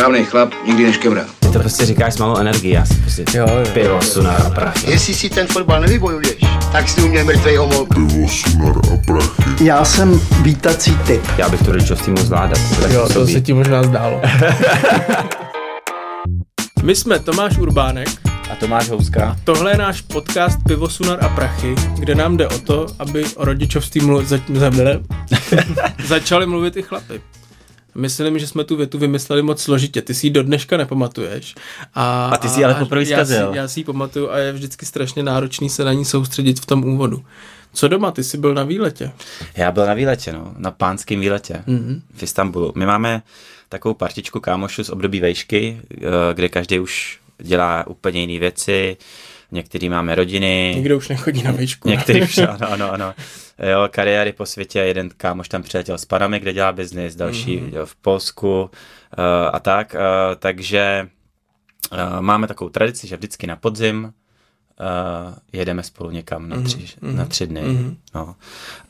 Správný chlap nikdy neškemrá. Ty to prostě říkáš s malou energií, já si prostě Jo, jo. pivo, sunar a prachy. Jestli si ten fotbal nevybojuješ, tak si u mě mrtvej homol. pivo, sunar a prachy. Já jsem vítací typ. Já bych to rodičovství mohl zvládat. Jo, to se ti možná zdálo. My jsme Tomáš Urbánek, A Tomáš Houska? tohle je náš podcast Pivo, Sunar a Prachy, kde nám jde o to, aby o rodičovství mlu- za- za- začali mluvit i chlapy. Myslím, že jsme tu větu vymysleli moc složitě. Ty si ji do dneška nepamatuješ. A, A ty si ale poprvé já si, zkazil. já si ji pamatuju a je vždycky strašně náročný se na ní soustředit v tom úvodu. Co doma? Ty jsi byl na výletě. Já byl na výletě, no, na pánském výletě Mhm. v Istanbulu. My máme takovou partičku kámošů z období vejšky, eh, kde každý už dělá úplně jiné věci, některý máme rodiny, Nikdo už nechodí na výšku. Některý už, ano, ano, ano. Jo, kariéry po světě, jeden kámoš tam přiletěl s Panamy, kde dělá biznis, další Mhm. mm-hmm. v Polsku uh, a tak, uh, takže uh, máme takovou tradici, že vždycky na podzim uh, jedeme spolu někam na tři, mm-hmm. na tři dny. Mhm. No.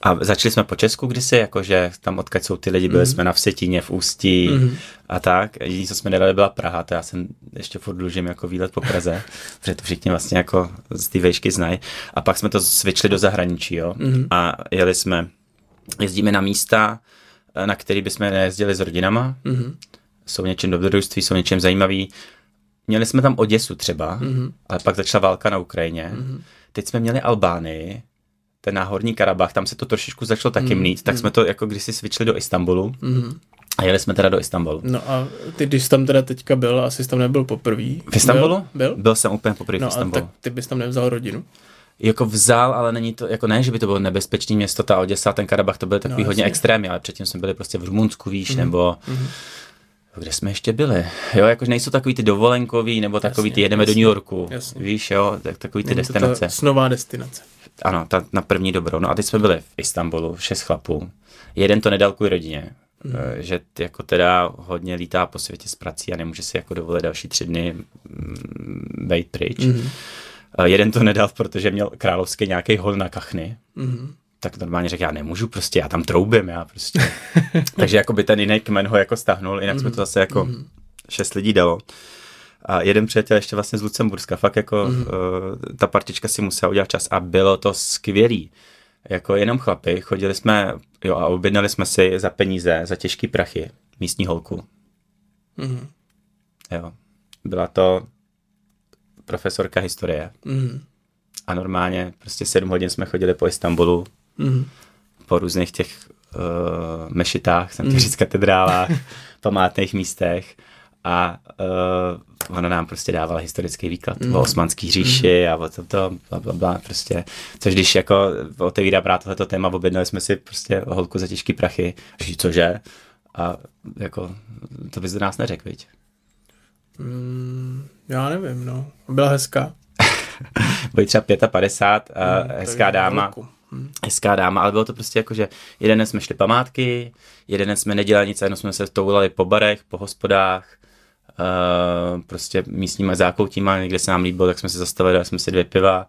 A začali jsme po Česku kdysi, jakože tam odkud jsou ty lidi, byli Mhm. jsme na Vsetíně, v Ústí Mhm. a tak. Jediné, co jsme nedali, byla Praha, to já jsem ještě furt dlužím jako výlet po Praze, protože to všichni vlastně jako z té vejšky znají. A pak jsme to svičli do zahraničí, jo. Mhm. A jeli jsme, jezdíme na místa, na který bychom nejezdili s rodinama, Mhm. jsou něčím dobrodružství, jsou něčím zajímavý. Měli jsme tam Oděsu třeba, Mhm. ale pak začala válka na Ukrajině. Teď jsme měli Albánii, ten náhorní Karabach, tam se to trošičku začalo taky mít, tak jsme to jako když si svičili do Istanbulu Mhm. a jeli jsme teda do Istanbulu. No a ty, když jsi tam teda teďka byl, asi jsi tam nebyl poprvé. V Istanbulu? Byl? byl? Byl jsem úplně poprvé v No a Istanbulu. tak ty bys tam nevzal rodinu. Jako vzal, ale není to, jako ne, že by to bylo nebezpečné město, ta Oděsa, ten Karabach, to byly takový No, hodně extrémy, ale předtím jsme byli prostě v Rumunsku, víš, nebo kde jsme ještě byli. Jo, jakože nejsou takový ty dovolenkový, nebo takový Jasně, ty jedeme do jasně, New Yorku, jasně. víš, jo, tak takový ty Není to destinace. ta snová destinace. Ano, ta na první dobrou. No a teď jsme byli v Istanbulu, šest chlapů. Jeden to nedal kvůli rodině, Mhm. mm. že jako teda hodně lítá po světě s prací a nemůže si jako dovolit další tři dny mm, být pryč. Mhm. Mm. Jeden to nedal, protože měl královský nějaký hol na kachny. Mhm. Tak normálně řekl, já nemůžu prostě, já tam troubím, já prostě. Takže jako by ten jiný kmen ho jako stáhnul, jinak jsme to zase jako šest lidí dalo. A jeden přítel ještě vlastně z Lucemburska, fakt jako mm. uh, ta partička si musela udělat čas a bylo to skvělý. Jako jenom chlapy, chodili jsme, jo a objednali jsme si za peníze, za těžký prachy, místní holku. Mhm. Jo. Byla to profesorka historie. Mhm. A normálně prostě sedm hodin jsme chodili po Istanbulu, Mhm. po různých těch uh, mešitách, jsem chtěl říct katedrálách, památných místech a uh, ona nám prostě dávala historický výklad mm. o osmanský říši a o tomto, bla, bla, bla, prostě, což když jako otevírá právě tohleto téma, objednali jsme si prostě holku za těžký prachy, říct, cože? A jako, to bys do nás neřekl, viď? Mm, já nevím, no. Byla hezká. Byli třeba 55 a Mm, hezká dáma. velkou. Hezká dáma, ale bylo to prostě jako, že jeden den jsme šli památky, jeden den jsme nedělali nic, jenom jsme se toulali po barech, po hospodách, uh, prostě místníma zákoutíma, někde se nám líbilo, tak jsme se zastavili, dali jsme si dvě piva,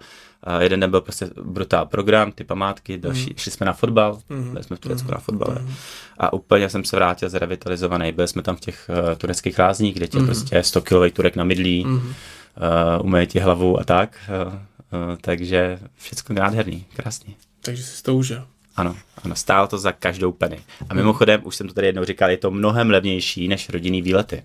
uh, jeden den byl prostě brutál program, ty památky, další, mm. šli jsme na fotbal, mm. byli jsme v Turecku mm. na fotbale Mm. a úplně jsem se vrátil zrevitalizovaný, byli jsme tam v těch uh, tureckých lázních, kde tě mm. prostě 100 kilový turek na mydlí, mm. uh, umeje ti hlavu a tak, uh, uh, takže všechno nádherný, krásný. Takže jsi to užil. Ano, ano, stálo to za každou penny. A mimochodem, už jsem to tady jednou říkal, je to mnohem levnější než rodinný výlety.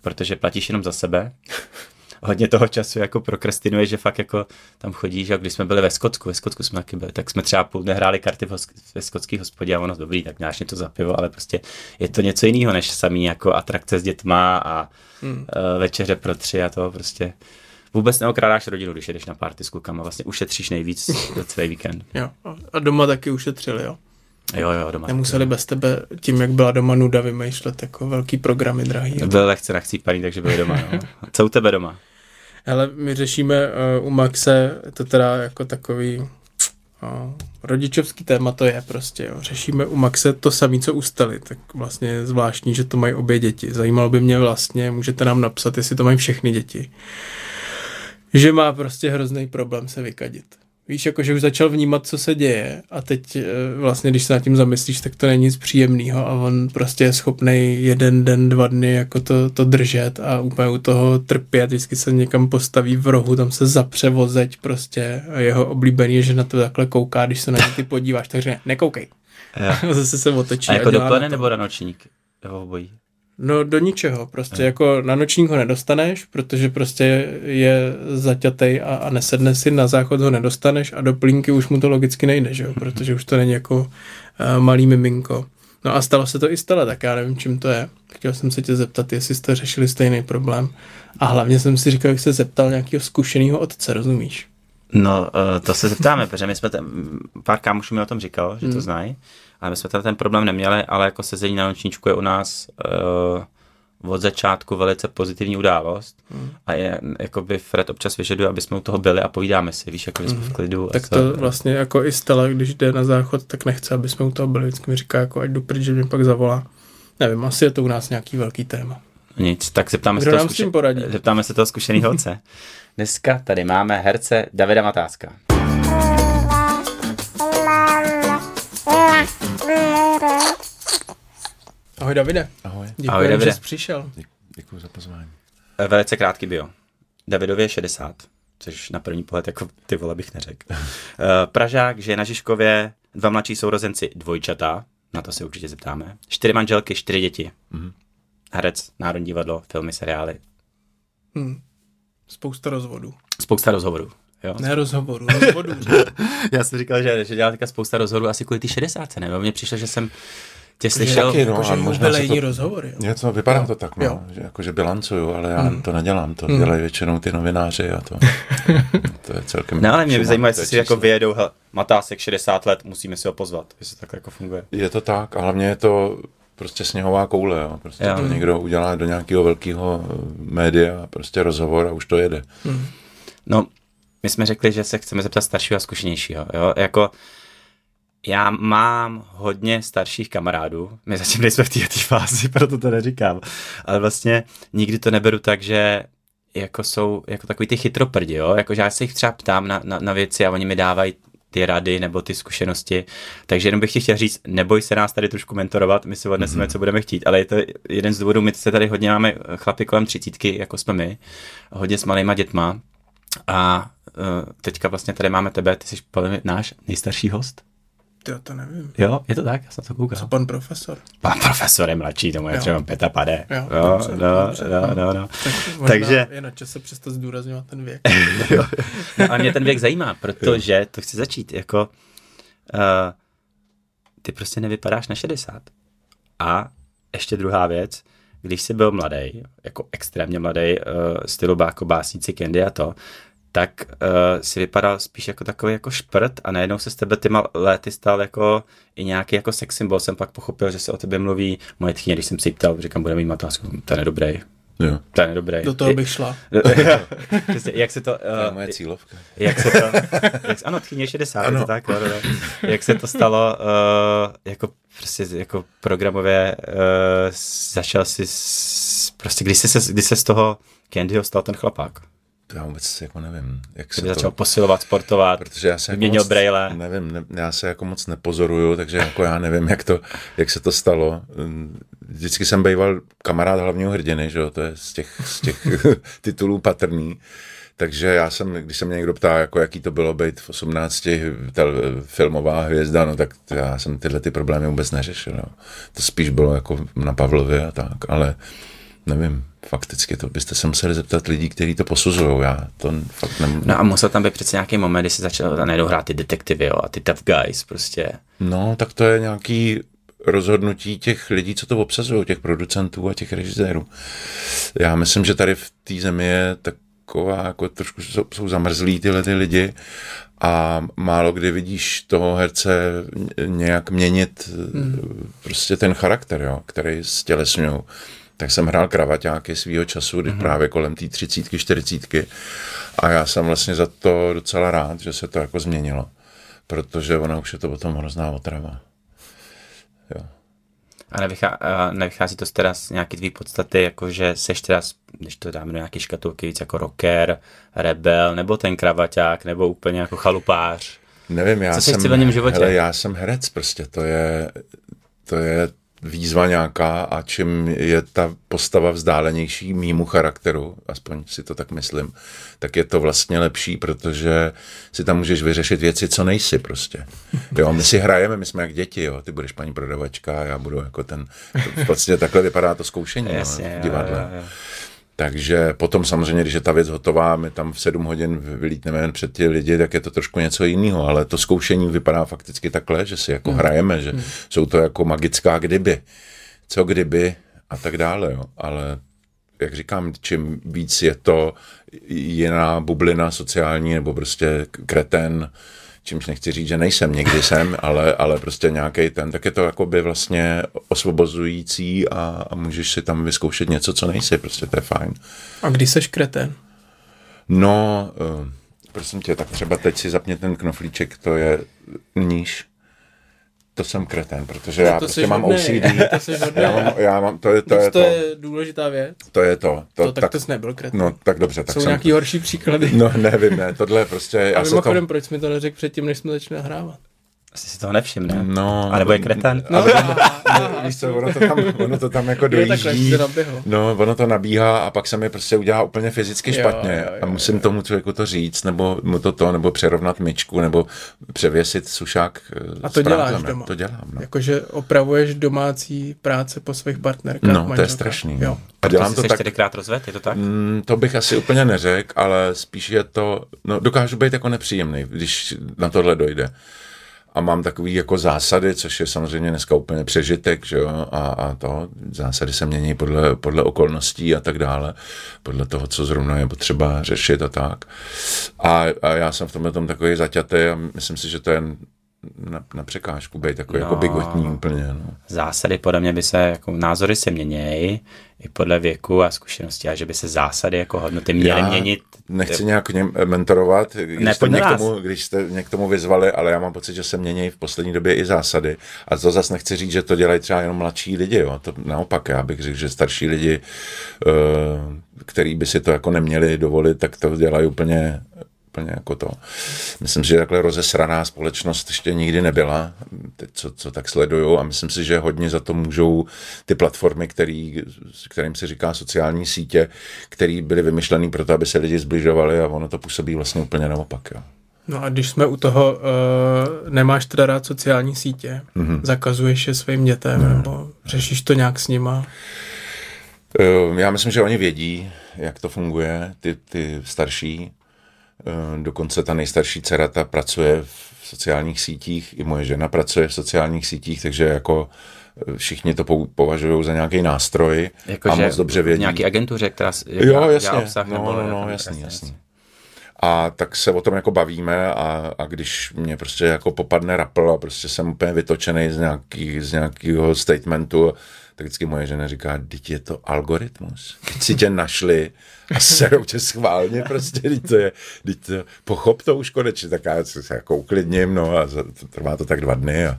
Protože platíš jenom za sebe. Hodně toho času jako prokrastinuje, že fakt jako tam chodíš, a když jsme byli ve Skotsku, ve Skotsku jsme taky byli, tak jsme třeba půl dne hráli karty v ve skotský hospodě a ono dobrý, tak máš něco za pivo, ale prostě je to něco jiného než samý jako atrakce s dětma a Hmm. uh, večeře pro tři a to prostě vůbec neokrádáš rodinu, když jedeš na party s klukama, vlastně ušetříš nejvíc za celý víkend. Jo. A- doma taky ušetřili, jo. Jo, jo, doma. Nemuseli bez tebe tím, jak byla doma nuda, vymýšlet jako velký programy drahý. Byl lehce nachcípaný, takže byli doma. No. Co u tebe doma? Hele, my řešíme uh, u Maxe, to teda jako takový uh, rodičovský téma to je prostě, jo. Řešíme u Maxe to samé, co u Stely, tak vlastně je zvláštní, že to mají obě děti. Zajímalo by mě vlastně, můžete nám napsat, jestli to mají všechny děti. Že má prostě hrozný problém se vykadit. Víš, jako že už začal vnímat, co se děje a teď eh, vlastně, když se nad tím zamyslíš, tak to není nic příjemného a on prostě je schopný jeden den, dva dny jako to, to držet a úplně u toho trpět, vždycky se někam postaví v rohu, tam se zapře vozeď prostě a jeho oblíbený je, že na to takhle kouká, když se na ně ty podíváš, takže ne, nekoukej. Jo. A zase se otočí A jako na to. nebo na nočník? Nebo obojí? No do ničeho, prostě jako na nočník ho nedostaneš, protože prostě je zaťatej a, a nesedne si, na záchod ho nedostaneš a do plínky už mu to logicky nejde, že jo, protože už to není jako uh, malý miminko. No a stalo se to i stale, tak já nevím, čím to je. Chtěl jsem se tě zeptat, jestli jste řešili stejný problém. A hlavně jsem si říkal, jak se zeptal nějakého zkušeného otce, rozumíš? No, uh, to se zeptáme, protože my jsme ten, pár kámošů mi o tom říkal, že to znají, ale my jsme tam ten problém neměli, ale jako sezení na nočníčku je u nás uh, od začátku velice pozitivní událost a je, jakoby Fred občas vyžaduje, aby jsme u toho byli a povídáme si, víš, jako jsme v klidu. a Tak co- to vlastně jako i Stella, když jde na záchod, tak nechce, aby jsme u toho byli. Vždycky mi říká, jako ať jdu pryč, že mě pak zavolá. Nevím, asi je to u nás nějaký velký téma. Nic, tak zeptáme Kdo se, toho poradí? zeptáme se toho zkušeného otce. Dneska tady máme herce Davida Matáska. Ahoj Davide. Ahoj, Děkuji, Ahoj, že Davide. jsi přišel. děkuji za pozvání. Eh, Velice krátký bio. Davidově je 60, což na první pohled jako ty vole bych neřekl. Eh, Pražák, žije na Žižkově, dva mladší sourozenci, dvojčata, na to se určitě zeptáme. Čtyři manželky, čtyři děti. Herec, Národní divadlo, filmy, seriály. Hm. Spousta rozvodů. Spousta rozhovorů. Jo? Ne rozhovorů, rozvodů. Já jsem říkal, že, že dělal teďka spousta rozhovorů asi kvůli ty 60, ne? Mně přišlo, že jsem tě slyšel. taky, no. Jakože a možná to- rozhovory. Jo. Něco, vypadá to tak, Jo. no, že jakože bilancuju, ale já to nedělám, to dělají většinou ty novináři a to, to je celkem... No ale mě by zajímalo, jestli si jako vyjedou, hele, Matásek 60 let, musíme si ho pozvat, jestli to tak jako funguje. Je to tak a hlavně je to prostě sněhová koule, jo. prostě Jo. to někdo udělá do nějakého velkého eh, média, prostě rozhovor a už to jede. No, my jsme řekli, že se chceme zeptat staršího a zkušenějšího, jo, jako já mám hodně starších kamarádů, my zatím nejsme v této fázi, proto to neříkám, ale vlastně nikdy to neberu tak, že jako jsou jako takový ty chytroprdi, jo, jako že já se jich třeba ptám na, na, na věci a oni mi dávají ty rady nebo ty zkušenosti, takže jenom bych ti chtěl říct, neboj se nás tady trošku mentorovat, my si odneseme, mm-hmm. co budeme chtít, ale je to jeden z důvodů, my se tady hodně máme chlapy kolem třicítky, jako jsme my, hodně s malýma dětma. A uh, teďka vlastně tady máme tebe, ty jsi podle mě náš nejstarší host. Ty to nevím. Jo, je to tak, já jsem to koukal. Co pan profesor? Pan profesor je mladší, tomu je Jo. třeba pěta pade. Jo, Jo, dobře, no, dobře, no, no. no, no. Tak Takže- je na čase přestat zdůrazňovat ten věk. No a mě ten věk zajímá, protože to chci začít, jako uh, ty prostě nevypadáš na 60. A ještě druhá věc, když jsi byl mladý, jako extrémně mladý, uh, stylu jako básníci Candy a to, tak uh, si vypadal spíš jako takový jako šprt a najednou se z tebe tyma léty stal jako i nějaký jako sex symbol. Jsem pak pochopil, že se o tebe mluví moje tchyně, když jsem si ptal, říkám, bude mít matásku, to je nedobrý, Jo. to je nedobrý. Do toho bych šla. Přesně, jak se to... To je Uh, moje cílovka. jak se to, jak, ano, tchyně 60, ano. to tak, no, no, no. jak se to stalo, uh, jako prostě jako programově uh, začal si, s, prostě když se, kdy se z toho Candyho stal ten chlapák, To já vůbec jako nevím, jak se to... začal posilovat, sportovat, Protože já se jako vyměnil moc, braille. Nevím, ne, já se jako moc nepozoruju, takže jako já nevím, jak, to, jak se to stalo. Vždycky jsem býval kamarád hlavního hrdiny, že jo, to je z těch, z těch titulů patrný. Takže já jsem, když se mě někdo ptá, jako jaký to bylo být v 18 tel, filmová hvězda, no tak já jsem tyhle ty problémy vůbec neřešil. Jo. To spíš bylo jako na Pavlově a tak, ale nevím, fakticky to byste se museli zeptat lidí, kteří to posuzují. Já to fakt nemůžu. No a musel tam být přece nějaký moment, kdy se začal najednou hrát ty detektivy jo, a ty tough guys prostě. No, tak to je nějaký rozhodnutí těch lidí, co to obsazují, těch producentů a těch režisérů. Já myslím, že tady v té zemi je taková, jako trošku jsou, jsou zamrzlí tyhle ty lidi a málo kdy vidíš toho herce nějak měnit hmm. prostě ten charakter, jo, který stělesňují. Tak jsem hrál kravaťáky svýho času, kdy právě kolem té třicítky, čtyřicítky a já jsem vlastně za to docela rád, že se to jako změnilo, protože ona už je to potom hrozná otrava. Jo. A nevychá, nevychází to z teda z nějaký tvý podstaty, jako že seš teda, když to dáme do nějaký škatulky, víc jako rocker, rebel, nebo ten kravaťák, nebo úplně jako chalupář. Nevím, já Co v jsem, civilním životě? Hele, já jsem herec prostě, to je, to je výzva nějaká a čím je ta postava vzdálenější mýmu charakteru, aspoň si to tak myslím, tak je to vlastně lepší, protože si tam můžeš vyřešit věci, co nejsi prostě. Jo, my si hrajeme, my jsme jak děti, jo, ty budeš paní prodavačka, já budu jako ten, vlastně takhle vypadá to zkoušení Jasně, no, jo, v divadle. jo, jo. Takže potom samozřejmě, když je ta věc hotová, my tam v 7 hodin vylítneme jen před ty lidi, tak je to trošku něco jiného, ale to zkoušení vypadá fakticky takhle, že si jako hmm. hrajeme, že hmm. jsou to jako magická kdyby, co kdyby a tak dále, jo. ale jak říkám, čím víc je to jiná bublina sociální nebo prostě kreten, čímž nechci říct, že nejsem, někdy jsem, ale, ale prostě nějaký ten, tak je to jakoby vlastně osvobozující a, a můžeš si tam vyzkoušet něco, co nejsi, prostě to je fajn. A když seš kretén? No, uh, prosím tě, tak třeba teď si zapně ten knoflíček, to je níž. To jsem kreten, protože já to prostě mám hodnej, OCD. to jsi hodnej. já mám, já mám, to je to, To, je to to, je důležitá věc. to je to. To, To, tak, tak, to jsi nebyl kretén. no, tak dobře, tak Jsou jsem, nějaký horší příklady. No nevím, ne, tohle je prostě, a já se to, mimochodem, proč jsi mi to neřekl předtím, než jsme začali nahrávat? Asi si toho nevšimne. no, A nebo je kreten? No, Víš co, ono to tam, ono to tam jako Jo, dojíždí. No, ono to nabíhá a pak se mi prostě udělá úplně fyzicky Jo, špatně jo, jo, a musím tomu člověku to říct, nebo mu to to, nebo přerovnat myčku, nebo převěsit sušák eh, A to děláš doma? To dělám, no. Jakože opravuješ domácí práce po svých partnerkách. No, to je strašný. Jo. No. A dělám to se tak, čtyřikrát rozved, je to tak? Mm, to bych asi úplně neřekl, ale spíš je to, no dokážu být jako nepříjemný, když na tohle dojde. A mám takový jako zásady, což je samozřejmě dneska úplně přežitek, že jo, a, a to, zásady se mění podle, podle okolností a tak dále, podle toho, co zrovna je potřeba řešit a tak. A, a já jsem v tomhle tom takový zaťatý a myslím si, že to je na, na překážku být takový no. jako No. bigotní úplně, no. Zásady podle mě by se, jako názory se měnějí i podle věku a zkušenosti, a že by se zásady jako hodnoty měly Já měnit. Nechci nějak něm mentorovat, když, Ne, jste mě k tomu, když jste mě k tomu vyzvali, ale já mám pocit, že se mění v poslední době i zásady. A to zase nechci říct, že to dělají třeba jenom mladší lidi. Jo. To naopak, já bych řekl, že starší lidi, eh, který by si to jako neměli dovolit, tak to dělají úplně úplně jako to. Myslím si, že takhle rozesraná společnost ještě nikdy nebyla, teď co, co tak sleduju a myslím si, že hodně za to můžou ty platformy, který, kterým se říká sociální sítě, které byly vymyšlené proto, aby se lidi zbližovali a ono to působí vlastně úplně naopak. Jo. No a když jsme u toho, uh, nemáš teda rád sociální sítě, Mhm. mm-hmm. zakazuješ je svým dětem, no. nebo řešíš to nějak s nima. Eh, Já myslím, že oni vědí, jak to funguje, ty, ty starší. Eh, Dokonce ta nejstarší dcera ta pracuje v sociálních sítích, i moje žena pracuje v sociálních sítích, takže jako eh, všichni to považují za nějaký nástroj a moc dobře vědí. Nějaký agentuře, která Jo, jasně. obsah, no, nebo no, no, jasný, jasný. A tak se o tom jako bavíme a, a když mě prostě jako popadne rapl a prostě jsem úplně vytočený z, nějaký, z nějakého statementu, tak vždycky moje žena říká, teď je to algoritmus. Teď si tě našli a serou tě schválně prostě, teď to je, teď to, pochop to už konečně, tak já se jako uklidním, no a za- to, trvá to tak dva dny a,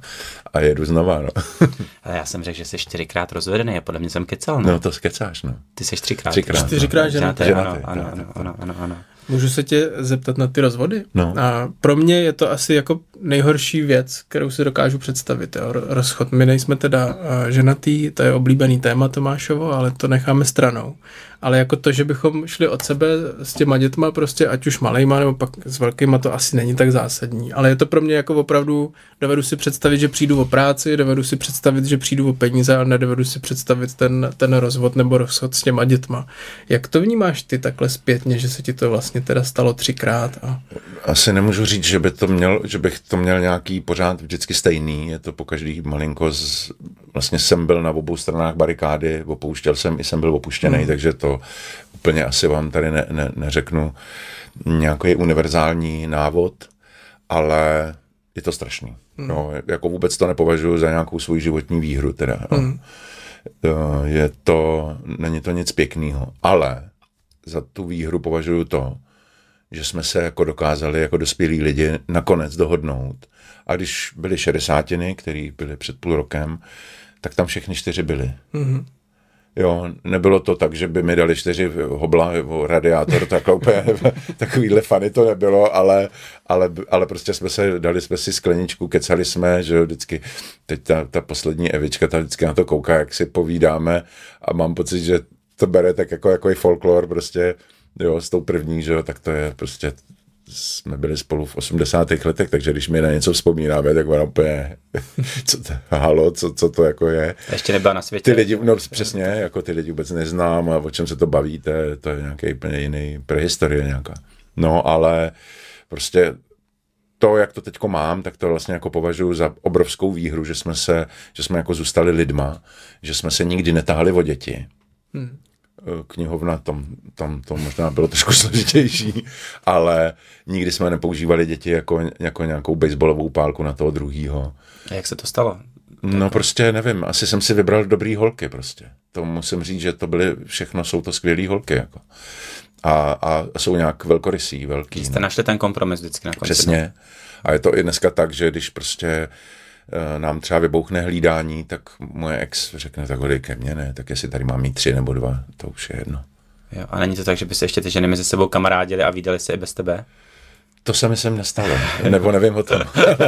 a jedu znova, no. Ale já jsem řekl, že jsi čtyřikrát rozvedený a podle mě jsem kecal, no. No to skecáš, no. Ty jsi třikrát. Třikrát. Čtyřikrát ženatý. Ženatý, Ženatý, ano, ano, ženatý, ano, ano, ano, ano. Můžu se tě zeptat na ty rozvody? No. A pro mě je to asi jako nejhorší věc, kterou si dokážu představit. Jo. Ro- Rozchod. My nejsme teda uh, ženatý, to je oblíbený téma Tomášovo, ale to necháme stranou. Ale jako to, že bychom šli od sebe s těma dětma, prostě ať už malejma nebo pak s velkýma, to asi není tak zásadní. Ale je to pro mě jako opravdu, dovedu si představit, že přijdu o práci, dovedu si představit, že přijdu o peníze, ale nedovedu si představit ten, ten rozvod nebo rozchod s těma dětma. Jak to vnímáš ty takhle zpětně, že se ti to vlastně teda stalo třikrát? A... Asi nemůžu říct, že, by to měl, že bych to měl nějaký pořád vždycky stejný. Je to po každý malinko. Z, vlastně jsem byl na obou stranách barikády, opouštěl jsem i jsem byl opuštěný, hmm. takže to úplně asi vám tady ne, ne, neřeknu nějaký univerzální návod, ale je to strašný. Hmm. No, jako vůbec to nepovažuji za nějakou svou životní výhru teda. Jo. Hmm. Je to, není to nic pěkného, ale za tu výhru považuji to, že jsme se jako dokázali jako dospělí lidi nakonec dohodnout. A když byly šedesátiny, které byly před půl rokem, tak tam všechny čtyři byly. Mm-hmm. Jo, nebylo to tak, že by mi dali čtyři hobla nebo radiátor, tak úplně takovýhle fany to nebylo, ale, ale, ale prostě jsme se, dali jsme si skleničku, kecali jsme, že jo, vždycky, teď ta, ta poslední Evička, ta vždycky na to kouká, jak si povídáme a mám pocit, že to bere tak jako, jako i folklor prostě, jo, s tou první, že jo, tak to je prostě jsme byli spolu v 80. letech, takže když mi na něco vzpomínáme, tak ona úplně, co to, halo, co, co to jako je. Ještě nebyla na světě. Ty lidi, no přesně, jako ty lidi vůbec neznám a o čem se to bavíte, to je nějaký úplně jiný prehistorie nějaká. No, ale prostě to, jak to teďko mám, tak to vlastně jako považuji za obrovskou výhru, že jsme se, že jsme jako zůstali lidma, že jsme se nikdy netahali o děti. Hmm knihovna, tam, tam to možná bylo trošku složitější, ale nikdy jsme nepoužívali děti jako, jako nějakou baseballovou pálku na toho druhýho. A jak se to stalo? No prostě nevím, asi jsem si vybral dobrý holky prostě. To musím říct, že to byly, všechno jsou to skvělé holky jako. A, a jsou nějak velkorysí, velký. Jste no. našli ten kompromis vždycky na konci. Přesně. A je to i dneska tak, že když prostě nám třeba vybouchne hlídání, tak moje ex řekne tak hodej ke mně, ne, tak jestli tady mám mít tři nebo dva, to už je jedno. Jo, a není to tak, že by se ještě ty ženy mezi sebou kamarádili a výdali se i bez tebe? To se myslím nestalo, nebo nevím o tom.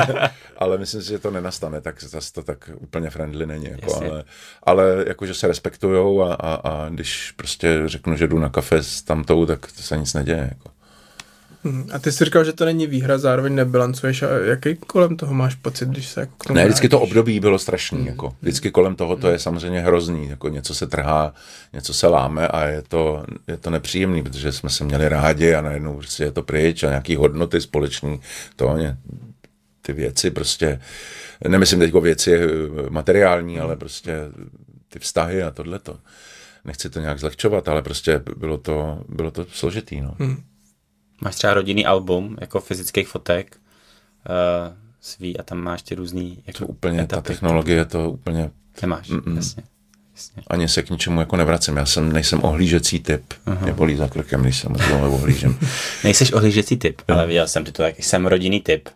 ale myslím si, že to nenastane, tak zase to tak úplně friendly není. Jako, ale, ale jakože se respektujou a, a, a, když prostě řeknu, že jdu na kafe s tamtou, tak to se nic neděje. Jako. Hmm. A ty jsi říkal, že to není výhra, zároveň nebilancuješ. A jaký kolem toho máš pocit, když se jako k tomu Ne, vždycky to období bylo strašný. Hmm. Jako. Vždycky kolem toho to je samozřejmě hrozný. Jako něco se trhá, něco se láme a je to, je to nepříjemný, protože jsme se měli rádi a najednou prostě je to pryč a nějaký hodnoty společný. To mě, ty věci prostě, nemyslím teď o věci eh, materiální, ale prostě ty vztahy a tohleto. Nechci to nějak zlehčovat, ale prostě bylo to, bylo to složitý. No. Hmm. Máš třeba rodinný album, jako fyzických fotek uh, svý a tam máš ty různý jako to úplně, etapy. ta technologie to úplně... Nemáš, Mm-mm. jasně. Jasně. Ani se k ničemu jako nevracím. Já jsem, nejsem ohlížecí typ. Uh-huh. Mě bolí za krkem, když jsem ohlížím. Nejseš ohlížecí typ, ale viděl jsem ty to tak, jsem rodinný typ.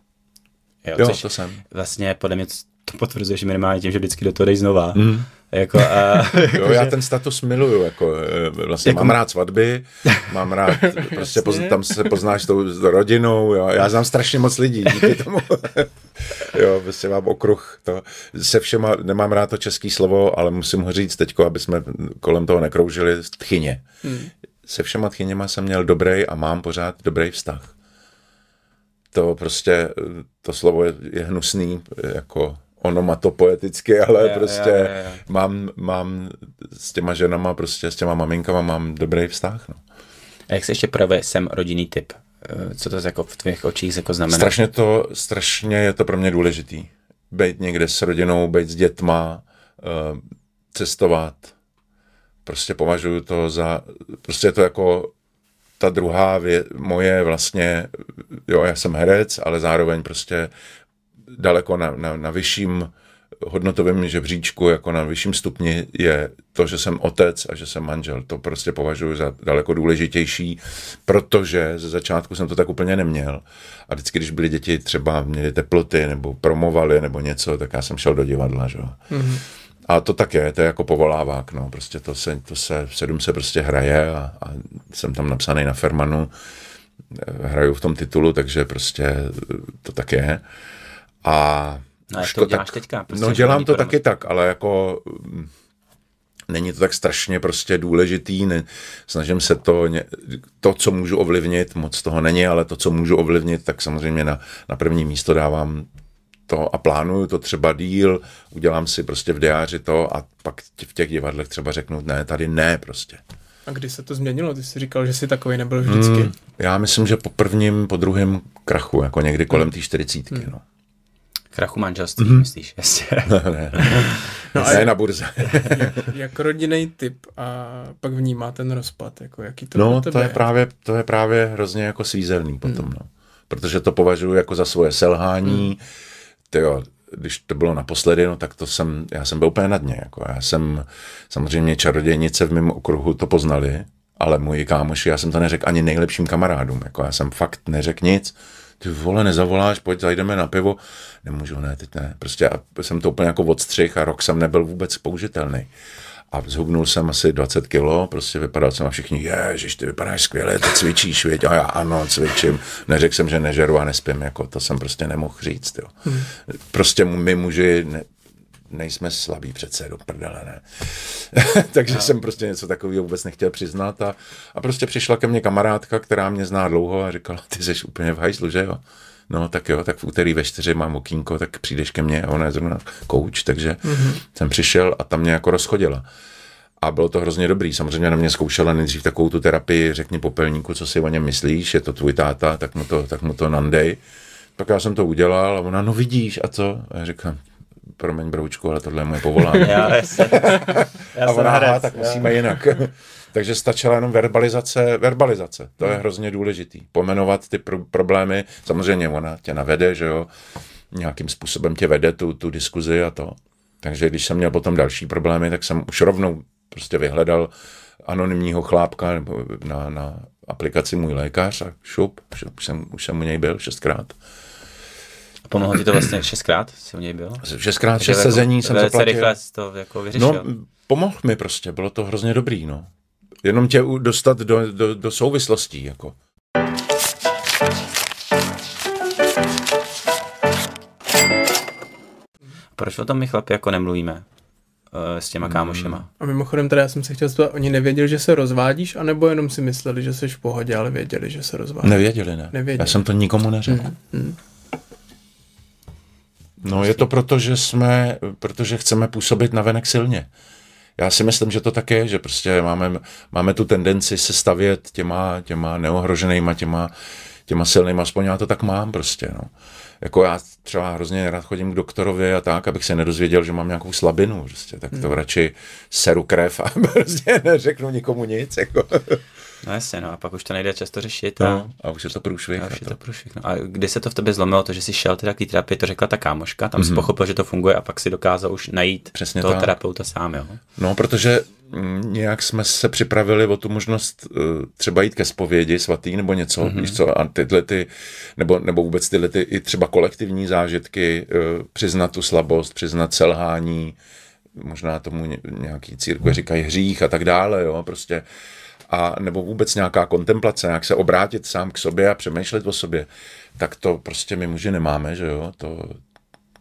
Jo, jo to jsem. Vlastně podle mě to potvrzuješ minimálně tím, že vždycky do toho jdeš znova. Mm. Jako, a, jako, jo, já ten status miluju, jako, eh, vlastně jako... mám rád svatby, mám rád, prostě poz, tam se poznáš s tou rodinou, jo, já znám strašně moc lidí díky tomu, jo, prostě mám okruh, to, se všema, nemám rád to český slovo, ale musím ho říct teďko, aby jsme kolem toho nekroužili, tchyně. Hmm. Se všema tchyněma jsem měl dobrý a mám pořád dobrý vztah. To prostě, to slovo je, je hnusný, jako ono má to poeticky, ale je, prostě je, je, je. Mám, mám s těma ženama, prostě s těma maminkama mám dobrý vztah. No. A jak se ještě projevuje jsem rodinný typ? Eh, co to jako v tvých očích jako znamená? Strašně, to, strašně je to pro mě důležitý. Být někde s rodinou, být s dětma, eh, cestovat. Prostě považuji to za, prostě je to jako ta druhá vě, moje vlastně, jo, já jsem herec, ale zároveň prostě daleko na, na, na vyšším hodnotovém žebříčku, jako na vyšším stupni, je to, že jsem otec a že jsem manžel. To prostě považuji za daleko důležitější, protože ze začátku jsem to tak úplně neměl. A vždycky, když byly děti třeba měly teploty nebo promovali nebo něco, tak já jsem šel do divadla. Že? Mm-hmm. A to tak je, to je jako povolávák, no. Prostě to se, to se v sedm se prostě hraje a, a jsem tam napsaný na Fermanu, hraju v tom titulu, takže prostě to tak je. A no, jak to děláš tak, teďka? Prostě no dělám to taky tak, ale jako mm, není to tak strašně prostě důležitý, ne, snažím se to, to, co můžu ovlivnit, moc toho není, ale to, co můžu ovlivnit, tak samozřejmě na, na první místo dávám to a plánuju to třeba díl, udělám si prostě v diáři to a pak v těch divadlech třeba řeknu, ne, tady ne prostě. A kdy se to změnilo? Ty jsi říkal, že jsi takový nebyl vždycky. Hmm, já myslím, že po prvním, po druhém krachu, jako někdy kolem té čtyřicítky, hmm. no. Krachu manželství, mm-hmm. myslíš? Jasně. ne, no ne na burze. jak, jak rodinný typ a pak vnímá ten rozpad, jako jaký to No, to je, právě, to je právě hrozně jako svízelný potom, mm. no. Protože to považuji jako za svoje selhání. Mm. Tyjo, když to bylo naposledy, no tak to jsem, já jsem byl úplně na dně. Jako já jsem, samozřejmě čarodějnice v mém okruhu to poznali ale moji kámoši, já jsem to neřekl ani nejlepším kamarádům, jako já jsem fakt neřekl nic, ty vole, nezavoláš, pojď, zajdeme na pivo. Nemůžu, ne, teď ne. Prostě já jsem to úplně jako odstřih a rok jsem nebyl vůbec použitelný. A zhubnul jsem asi 20 kilo, prostě vypadal jsem a všichni, ježiš, ty vypadáš skvěle, ty cvičíš, věď? A já ano, cvičím. Neřekl jsem, že nežeru a nespím, jako to jsem prostě nemohl říct, jo. Hmm. Prostě my muži ne, nejsme slabí přece do prdele, ne. Takže no. jsem prostě něco takového vůbec nechtěl přiznat a, a prostě přišla ke mně kamarádka, která mě zná dlouho a říkala, ty jsi úplně v hajzlu, že jo? No tak jo, tak v úterý ve čtyři mám okýnko, tak přijdeš ke mně a ona je zrovna kouč, takže mm-hmm. jsem přišel a tam mě jako rozchodila. A bylo to hrozně dobrý. Samozřejmě na mě zkoušela nejdřív takovou tu terapii, řekni popelníku, co si o něm myslíš, je to tvůj táta, tak mu to, tak mu to nandej. Pak já jsem to udělal a ona, no vidíš, a co? A já říkám, promiň broučku, ale tohle je moje povolání. Já, jasně. Já a ona, herec, tak musíme jinak. Takže stačila jenom verbalizace, verbalizace, to je hrozně důležitý. Pomenovat ty pro- problémy, samozřejmě ona tě navede, že jo, nějakým způsobem tě vede tu, tu diskuzi a to. Takže když jsem měl potom další problémy, tak jsem už rovnou prostě vyhledal anonymního chlápka na, na aplikaci Můj lékař a šup, šup už, jsem, už jsem u něj byl šestkrát. Pomohlo ti to vlastně šestkrát, jsi u něj byl? Šestkrát šest sezení jsem Velice zaplatil. rychle jsi to jako vyřešil. No, pomohl mi prostě, bylo to hrozně dobrý, no. Jenom tě u- dostat do, do, do souvislostí, jako. Proč o tom my chlapi jako nemluvíme uh, s těma kámošema? A mimochodem teda já jsem se chtěl zeptat, oni nevěděli, že se rozvádíš, anebo jenom si mysleli, že jsi v pohodě, ale věděli, že se rozvádíš? Nevěděli, ne? Nevěděli. Já jsem to nikomu neřekl. Mm. No je to proto, že jsme, protože chceme působit navenek silně. Já si myslím, že to tak je, že prostě máme, máme tu tendenci se stavět těma, těma neohroženýma, těma, těma silnýma, aspoň já to tak mám prostě, no. Jako já třeba hrozně rád chodím k doktorovi a tak, abych se nedozvěděl, že mám nějakou slabinu, prostě, tak to radši seru krev a prostě neřeknu nikomu nic, jako. No jasně, no a pak už to nejde často řešit. A, No, a už je to průšvih. a už je to. to průšvih. No. A kdy se to v tobě zlomilo, to, že jsi šel teda k terapii, to řekla ta kámoška, tam mm-hmm. jsi pochopil, že to funguje a pak si dokázal už najít Přesně toho tak. terapeuta sám, jo? No, protože mm, nějak jsme se připravili o tu možnost uh, třeba jít ke zpovědi svatý nebo něco, mm-hmm. víš co, a tyhle ty, nebo, nebo vůbec tyhle ty i třeba kolektivní zážitky, uh, přiznat tu slabost, přiznat selhání, možná tomu ně- nějaký církve říkají hřích a tak dále, jo, prostě a nebo vůbec nějaká kontemplace, jak se obrátit sám k sobě a přemýšlet o sobě, tak to prostě my muži nemáme, že jo, to,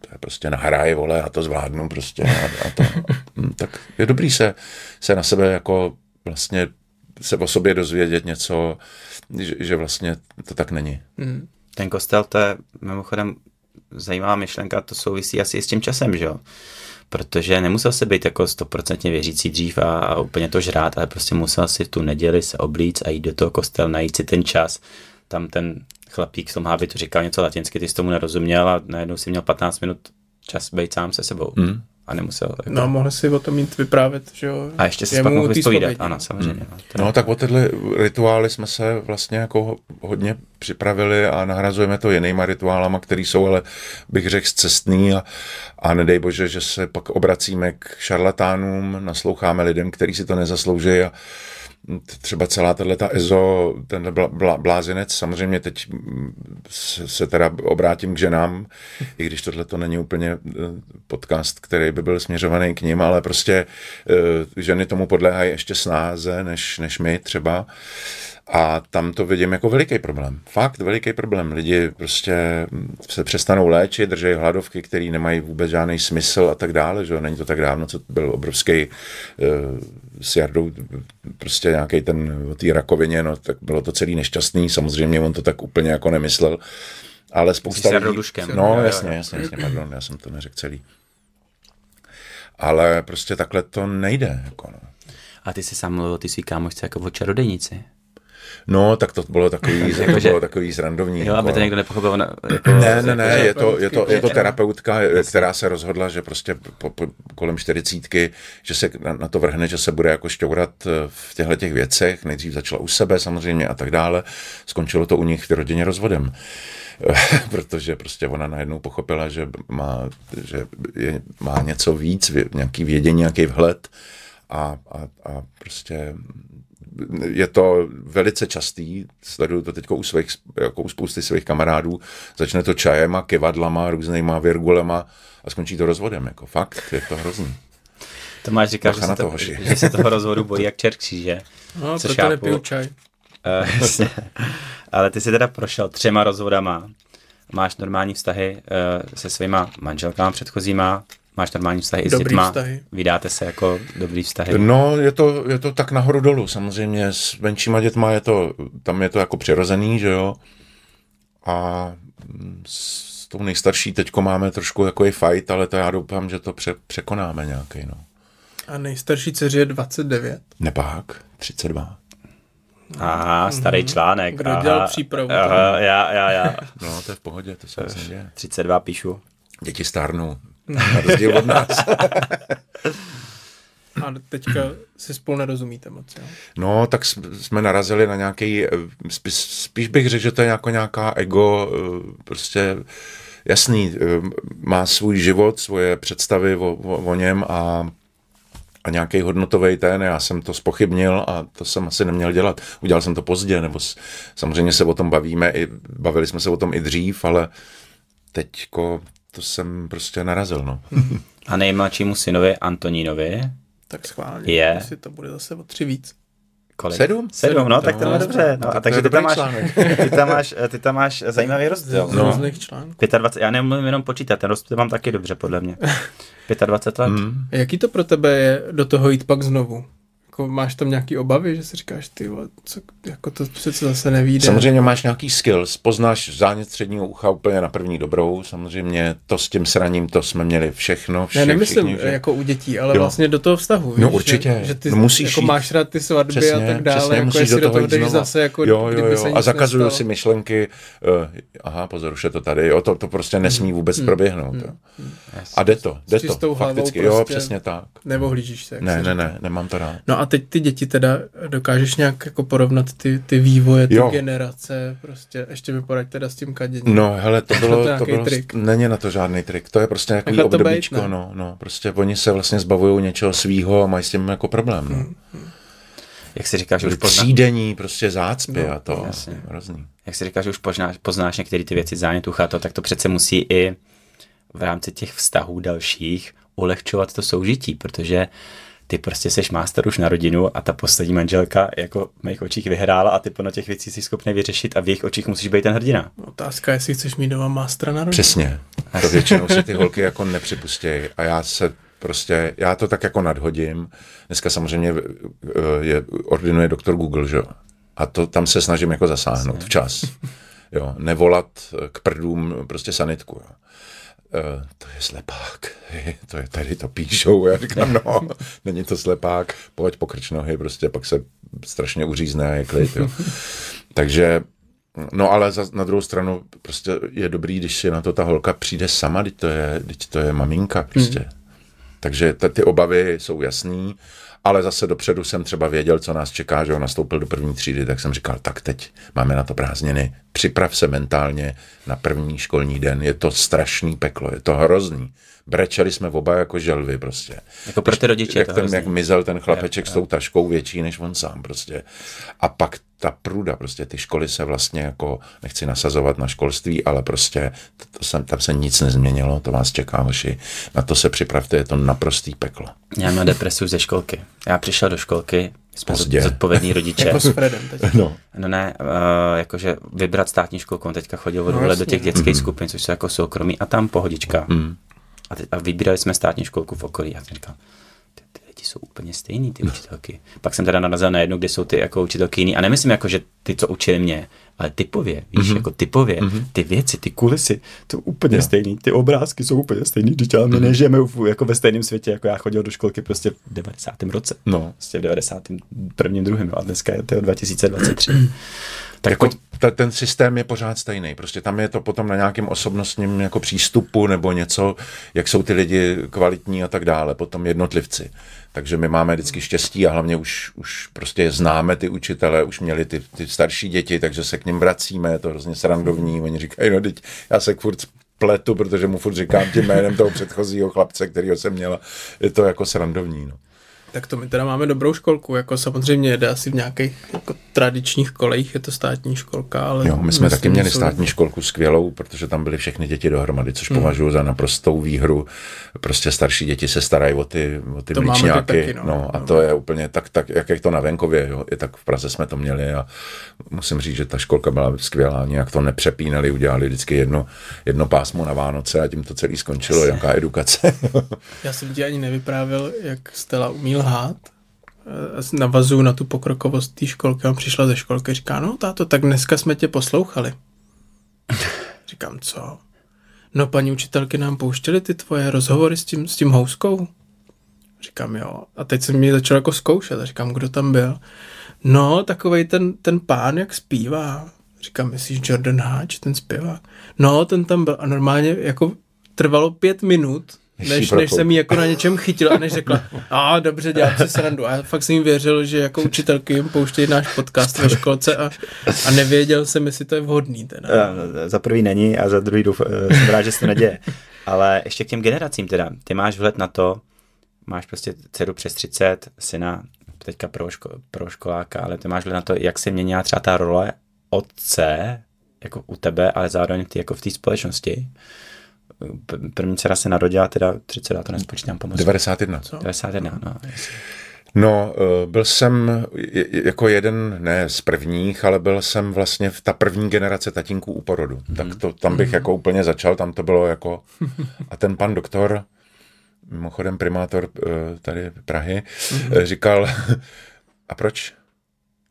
to je prostě nahraje, vole, já to zvládnu prostě a, a to, hm, tak je dobrý se, se na sebe jako vlastně se o sobě dozvědět něco, že, že vlastně to tak není. Ten kostel, to je mimochodem zajímavá myšlenka, to souvisí asi s tím časem, že jo? Protože nemusel se být jako stoprocentně věřící dřív a, a úplně to žrát, ale prostě musel si tu neděli se oblíct a jít do toho kostela, najít si ten čas. Tam ten chlapík v tom hábitu říkal něco latinsky, ty jsi tomu nerozuměl a najednou si měl 15 minut čas být sám se sebou. Mm. A nemusel. Jako... No, mohli si o tom mít vyprávět, že jo? a ještě se pak mohl vyspovídat. Ano, samozřejmě. No, to No tak o tyhle rituály jsme se vlastně jako ho- hodně připravili a nahrazujeme to jinýma rituálama, které jsou ale bych řekl zcestný a, a nedej bože, že se pak obracíme k šarlatánům, nasloucháme lidem, kteří si to nezaslouží a třeba celá tato EZO, ten blá, blá, blázinec, samozřejmě teď se, se teda obrátím k ženám, i když tohle to není úplně eh, podcast, který by byl směřovaný k ním, ale prostě eh, ženy tomu podléhají ještě snáze, než, než my třeba. A tam to vidím jako veliký problém. Fakt veliký problém. Lidi prostě se přestanou léčit, drží hladovky, které nemají vůbec žádný smysl a tak dále. Že? Není to tak dávno, co byl obrovský uh, s Jardou, prostě nějaký ten o té rakovině, no tak bylo to celý nešťastný. Samozřejmě on to tak úplně jako nemyslel. Ale spousta lidí... Duškem. No jasně, jasně, jasně, pardon, já jsem to neřekl celý. Ale prostě takhle to nejde. Jako no. A ty jsi sám mluvil o ty svý kámošce jako o čarodejnici. No, tak to bylo takový, to bylo takový zrandovní. Jo, aby jako- to někdo nepochopil. ona- Jako, Ne, ne, ne, je to, je to, je to Terapeutka. která se rozhodla, že prostě po, po, kolem čtyřicítky, že se na, na to vrhne, že se bude jako šťourat eh, v těchto těch věcech. Nejdřív začala u sebe samozřejmě a tak dále. Skončilo to u nich v rodině rozvodem. protože prostě ona najednou pochopila, že má, že je, má něco víc, vě- nějaký vědění, nějaký vhled a, a, a prostě je to velice častý, sleduju to teď u, svých, jako u spousty svých kamarádů, začne to čajem a kivadlama, různýma virgulema a skončí to rozvodem, jako fakt, je to hrozný. Tomáš říká, že se, to, hoši. že se toho rozvodu bojí jak čert kříže. No, Což proto nepiju čaj. Eh, jasně. Ale ty jsi teda prošel třema rozvodama. Máš normální vztahy eh, se svýma manželkama předchozíma, máš normální vztahy i s Dobrý dětma. vztahy. Vydáte se jako dobrý vztahy. No, je to, je to tak nahoru dolů. Samozřejmě s menšíma dětma je to, tam je to jako přirozený, že jo. A s tou nejstarší teďko máme trošku jako i fight, ale to já doufám, že to pře, překonáme nějaký, no. A nejstarší dceři je 29. Nepák, 32. Aha, starý článek. Kdo aha, dělal přípravu? Aha, já, já, já. No, to je v pohodě, to se neděje. 32 píšu. Děti stárnou, na rozdíl od nás. A teďka si spolu nerozumíte moc, jo? No, tak jsme narazili na nějaký, eh, spíš, spíš bych řekl, že to je jako nějaká ego, eh, prostě jasný, eh, má svůj život, svoje představy o, o, o něm a, a nějaký hodnotový ten, já jsem to spochybnil a to jsem asi neměl dělat. Udělal jsem to pozdě, nebo s, samozřejmě se o tom bavíme, i, bavili jsme se o tom i dřív, ale teďko to jsem prostě narazil, no. A nejmladšímu synovi Antonínovi Tak schválně. Je. Jestli to bude zase o tři víc. kolik? Sedm? Sedm, no, tak to No, je dobře. No, tak a takže ty tam, máš, ty, tam máš, ty tam máš zajímavý rozdíl. Z No. různých článků. 25, já nemluvím jenom počítat, ten rozdíl mám taky dobře, podle mě. 25 let. Mm. A jaký to pro tebe je do toho jít pak znovu? Jako máš tam nějaký obavy, že si říkáš, ty vole, co, jako to přece zase nevíde. Samozřejmě máš nějaký skills, poznáš zánět středního ucha úplně na první dobrou, samozřejmě to s tím sraním, to jsme měli všechno, všichni, Ne, nemyslím všichni, že- jako u dětí, ale Jo. vlastně do toho vztahu. No víš, určitě. Že, že ty No musíš jako jít. máš rád ty svatby Přesně, a tak dále, přesně, jako musíš do toho jít jdeš znova. zase, jako jo, jo, jo. nic A zakazuju si myšlenky, uh, aha, pozor, už je to tady, jo, to, to prostě nesmí vůbec proběhnout. Jo. A jde to, jde to, fakticky, jo, prostě. přesně tak. Neohlížíš se. Jak Ne, se ne, říká. ne, nemám to rád. No a teď ty děti teda dokážeš nějak jako porovnat ty, ty vývoje, ty Jo. generace, prostě ještě mi poraď teda s tím kaděním. No, hele, to to bylo, to nějaký bylo, trik? není na to žádný trik, to je prostě nějaký to být, obdobíčko, ne? no, no, prostě oni se vlastně zbavují něčeho svýho a mají s tím jako problém, no. Hmm. Jak si říkáš, už pozná, třídení, prostě zácpy No, a to, jasně. hrozný. jak si říkáš, už poznáš, poznáš některé ty věci zánět ucha, to, tak to přece musí i v rámci těch vztahů dalších ulehčovat to soužití, protože ty prostě seš master už na rodinu a ta poslední manželka jako v mých očích vyhrála a ty plno těch věcí jsi schopný vyřešit a v jejich očích musíš být ten hrdina. Otázka, jestli chceš mít doma mástra na rodinu. Přesně. To většinou si ty holky jako nepřipustí. A já se prostě, já to tak jako nadhodím. Dneska samozřejmě eh, je, ordinuje doktor Google, že jo. A to tam se snažím jako zasáhnout včas. Jo, nevolat k prdům prostě sanitku. Jo. Uh, to je slepák, to je tady to píšou, já říkám, no, není to slepák, pojď pokrč nohy, prostě pak se strašně uřízne a je klid, jo. Takže, no ale za, na druhou stranu prostě je dobrý, když si na to ta holka přijde sama, teď to je, teď to je maminka prostě. Hmm. Takže t- ty obavy jsou jasný, ale zase dopředu jsem třeba věděl, co nás čeká, že on nastoupil do první třídy, tak jsem říkal, tak teď máme na to prázdniny, připrav se mentálně na první školní den, je to strašný peklo, je to hrozný. Brečeli jsme oba jako želvy prostě. Jako pro ty rodiče je jak, to ten, jak mizel ten chlapeček s tou taškou větší než on sám prostě. A pak ta průda, prostě ty školy se vlastně jako, nechci nasazovat na školství, ale prostě to, to se, tam se nic nezměnilo, to vás čeká, hoši. Na to se připravte, je to naprostý peklo. Já mám depresi už ze školky. Já přišel do školky, jsme Pozdě. zod- zodpovědní rodiče. Jako s Fredem teď. No. No ne, uh, jakože vybrat státní školku, on teďka chodil od No do těch dětských skupin, což jsou jako soukromí, a tam pohodička. Mm. A, a vybírali jsme státní školku v okolí. A jsem říkal, ty, ty lidi jsou úplně stejný, ty učitelky. Pak jsem teda narazil na jednu, kde jsou ty jako učitelky jiný. A nemyslím jako, že ty, co učili mě, ale typově, víš, mm-hmm. jako typově, mm-hmm. ty věci, ty kulisy, to úplně jo. stejný, ty obrázky jsou úplně stejný, když my nežijeme v- jako ve stejném světě, jako já chodil do školky prostě v 90. roce. No. Prostě v 91. druhém, a dneska je to 2023. tak Jako pojď, ta, ten systém je pořád stejný. Prostě tam je to potom na nějakém osobnostním jako přístupu nebo něco, jak jsou ty lidi kvalitní a tak dále, potom jednotlivci. Takže my máme vždycky štěstí a hlavně už, už prostě známe ty učitele, už měli ty, ty starší děti, takže se k ním vracíme, je to hrozně srandovní. Oni říkají, no teď já se furt pletu, protože mu furt říkám tím jménem toho předchozího chlapce, kterýho jsem měla. Je to jako srandovní. No. Tak to my teda máme dobrou školku, jako samozřejmě jede asi v nějakých jako tradičních kolejích, je to státní školka, ale... Jo, my jsme taky měli jsou- státní školku skvělou, protože tam byly všechny děti dohromady, což Hmm. považuji za naprostou výhru. Prostě starší děti se starají o ty, o ty To máme mlíčňáky. taky, no. no. a No. to je úplně tak, tak jak je to na venkově, jo, i tak v Praze jsme to měli a musím říct, že ta školka byla skvělá, nějak to nepřepínali, udělali vždycky jedno, jedno pásmo na Vánoce a tím to celé skončilo, jaká edukace. Já jsem ti ani nevyprávěl, jak Stella umí lhát. Eh, Navazuju na tu pokrokovost té školky. On přišla ze školky, říká, no táto, tak dneska jsme tě poslouchali. Říkám, co? No paní učitelky nám pouštěly ty tvoje rozhovory s tím, s tím houskou. Říkám, jo. A teď jsem mi začal jako zkoušet. A říkám, kdo tam byl? No, takovej ten, ten pán, jak zpívá. Říkám, myslíš Jordan Hatch, ten zpěvák? No, ten tam byl. A normálně jako trvalo pět minut, Než než, jsem jí jako na něčem chytil a než řekla, a dobře, dělám si srandu. A já fakt jsem jí věřil, že jako učitelky jim pouštějí náš podcast ve školce a, a nevěděl jsem, jestli to je vhodný. Teda. Eh, Za prvý není a za druhý douf, eh, jsem rád, že se to neděje. Ale ještě k těm generacím teda. Ty máš vhled na to, máš prostě dceru přes 30, syna teďka pro, ško, pro školáka, ale ty máš vhled na to, jak se měnila třeba ta role otce, jako u tebe, ale zároveň ty jako v té společnosti. První dcera se narodila, teda 30, já to nespočítám pomoci. 91. 91, no. No, eh, byl jsem jako jeden, ne z prvních, ale byl jsem vlastně v ta první generace tatínků u porodu. Mm-hmm. Tak to, tam bych jako úplně začal, tam to bylo jako... A ten pan doktor, mimochodem primátor eh, tady Prahy, mm-hmm. říkal, a proč?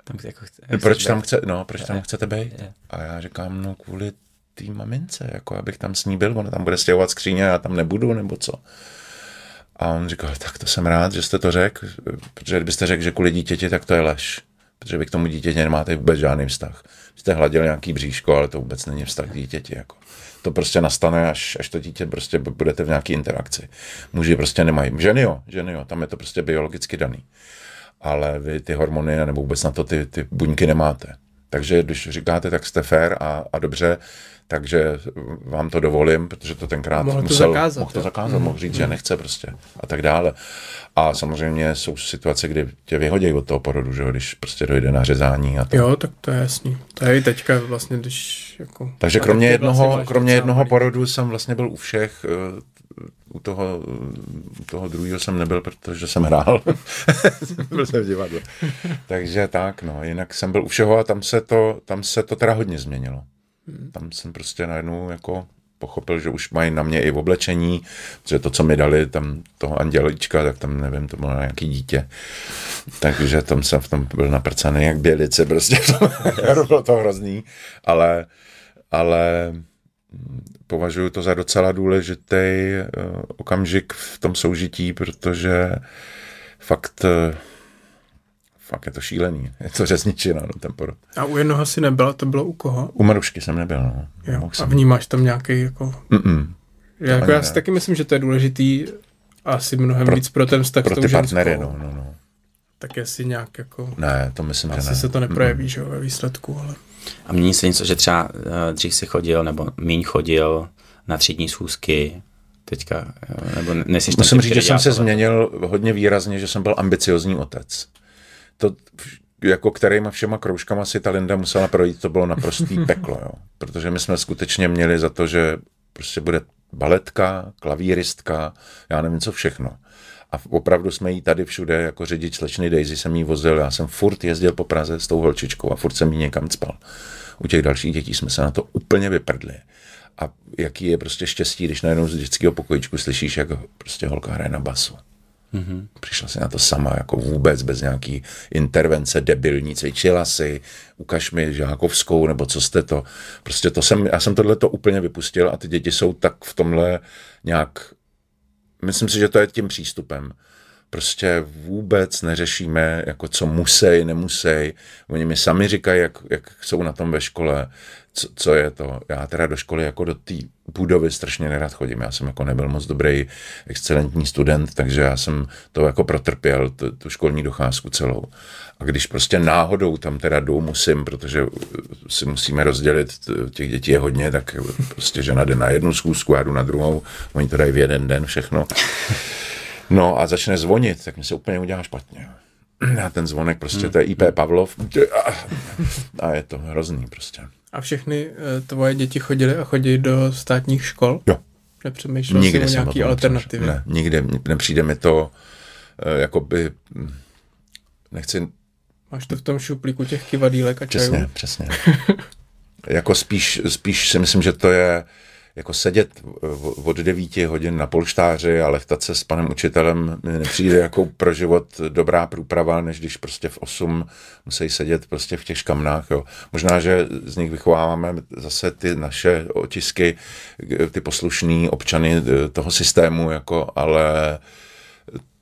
Tam jako chce, Proč tam, chce, no, proč tam chcete být? je. A já říkám, no kvůli té mamince, jako abych tam s ní byl, ona tam bude stěhovat skříně a já tam nebudu, nebo co? A on říkal, tak to jsem rád, že jste to řekl, protože kdybyste řekl, že kvůli dítěti, tak to je lež. Protože vy k tomu dítěti nemáte vůbec žádný vztah. Jste hladil nějaký bříško, ale to vůbec není vztah k dítěti. Jako. To prostě nastane, až, až to dítě prostě budete v nějaké interakci. Muži prostě nemají. Ženy jo, ženy jo, tam je to prostě biologicky daný. Ale vy ty hormony nebo vůbec na to ty, ty buňky nemáte. Takže když říkáte, tak jste fair a, a dobře, takže vám to dovolím, protože to tenkrát Mohl to musel, zakázat, mohl to zakázat, mohl říct, že nechce prostě a tak dále. A samozřejmě jsou situace, kdy tě vyhodí od toho porodu, že jo, když prostě dojde na řezání a to. Jo, tak to je jasný. To je i teďka vlastně, když jako... Takže kromě je jednoho, vlastně kromě jednoho porodu jsem vlastně byl u všech. U toho, u toho druhého jsem nebyl, protože jsem hrál. byl jsem v divadle. Takže tak, no. Jinak jsem byl u všeho a tam se to, tam se to teda hodně změnilo. Tam jsem prostě najednou jako pochopil, že už mají na mě i v oblečení, protože to, co mi dali, tam toho andělička, tak tam nevím, to bylo nějaký dítě. Takže tam jsem v tom byl naprcaný jak bělice, prostě bylo to hrozný, ale, ale považuji to za docela důležitý eh, okamžik v tom soužití, protože fakt, eh, fakt je to šílený. Je to řezničina, no, ten porod. A u jednoho si nebyla, to bylo u koho? U Marušky jsem nebyl, no. Jo. A vnímáš tam nějaký jako... Mm-mm. Já, jako já si ne. taky myslím, že to je důležitý asi mnohem Pro- víc pro ten vztah Pro s tou ty partnery, no, no, no. Tak jestli nějak jako... Ne, to myslím, že Asi ne. se to neprojeví, že jo, ve výsledku, ale... A mění se něco, že třeba uh, dřív si chodil, nebo míň chodil na třídní schůzky, teďka, uh, nebo ten Musím typ, říct, že jsem se změnil hodně výrazně, že jsem byl ambiciozní otec. To, jako kterýma všema kroužkama si ta Linda musela projít, to bylo naprostý peklo, jo. Protože my jsme skutečně měli za to, že prostě bude baletka, klavíristka, já nevím co všechno. A opravdu jsme jí tady všude, jako řidič slečny Daisy jsem jí vozil, já jsem furt jezdil po Praze s tou holčičkou a furt jsem jí někam spal. U těch dalších dětí jsme se na to úplně vyprdli. A jaký je prostě štěstí, když najednou z dětského pokojičku slyšíš, jak prostě holka hraje na basu. Mm-hmm. Přišla si na to sama, jako vůbec bez nějaký intervence debilní, cvičila si, ukaž mi žákovskou, nebo co jste to. Prostě to jsem, já jsem tohle to úplně vypustil a ty děti jsou tak v tomhle nějak, myslím si, že to je tím přístupem. Prostě vůbec neřešíme, jako co musí, nemusí. Oni mi sami říkají, jak, jak jsou na tom ve škole, co, co je to. Já teda do školy jako do té budovy strašně nerad chodím. Já jsem jako nebyl moc dobrý, excelentní student, takže já jsem to jako protrpěl, tu, tu školní docházku celou. A když prostě náhodou tam teda jdu, musím, protože si musíme rozdělit, těch dětí je hodně, tak prostě žena jde na jednu schůzku, já jdu na druhou, oni to dají v jeden den všechno. No a začne zvonit, tak mi se úplně udělá špatně. A ten zvonek prostě, to je IP Pavlov. A je to hrozný prostě. A všechny eh, tvoje děti chodily a chodí do státních škol? Jo. Nepřemýšlel Nikdy jsem o nějaký tom alternativě? Ne, nikdy nepřijde mi to, eh, jakoby, hm, nechci Máš to v tom šuplíku těch kivadílek a čajů? Přesně, přesně. jako spíš, spíš si myslím, že to je jako sedět od 9 hodin na polštáři a lechtat se s panem učitelem mi nepřijde jako pro život dobrá průprava, než když prostě v 8 musí sedět prostě v těch škamnách. Jo. Možná, že z nich vychováváme zase ty naše otisky, ty poslušný občany toho systému, jako, ale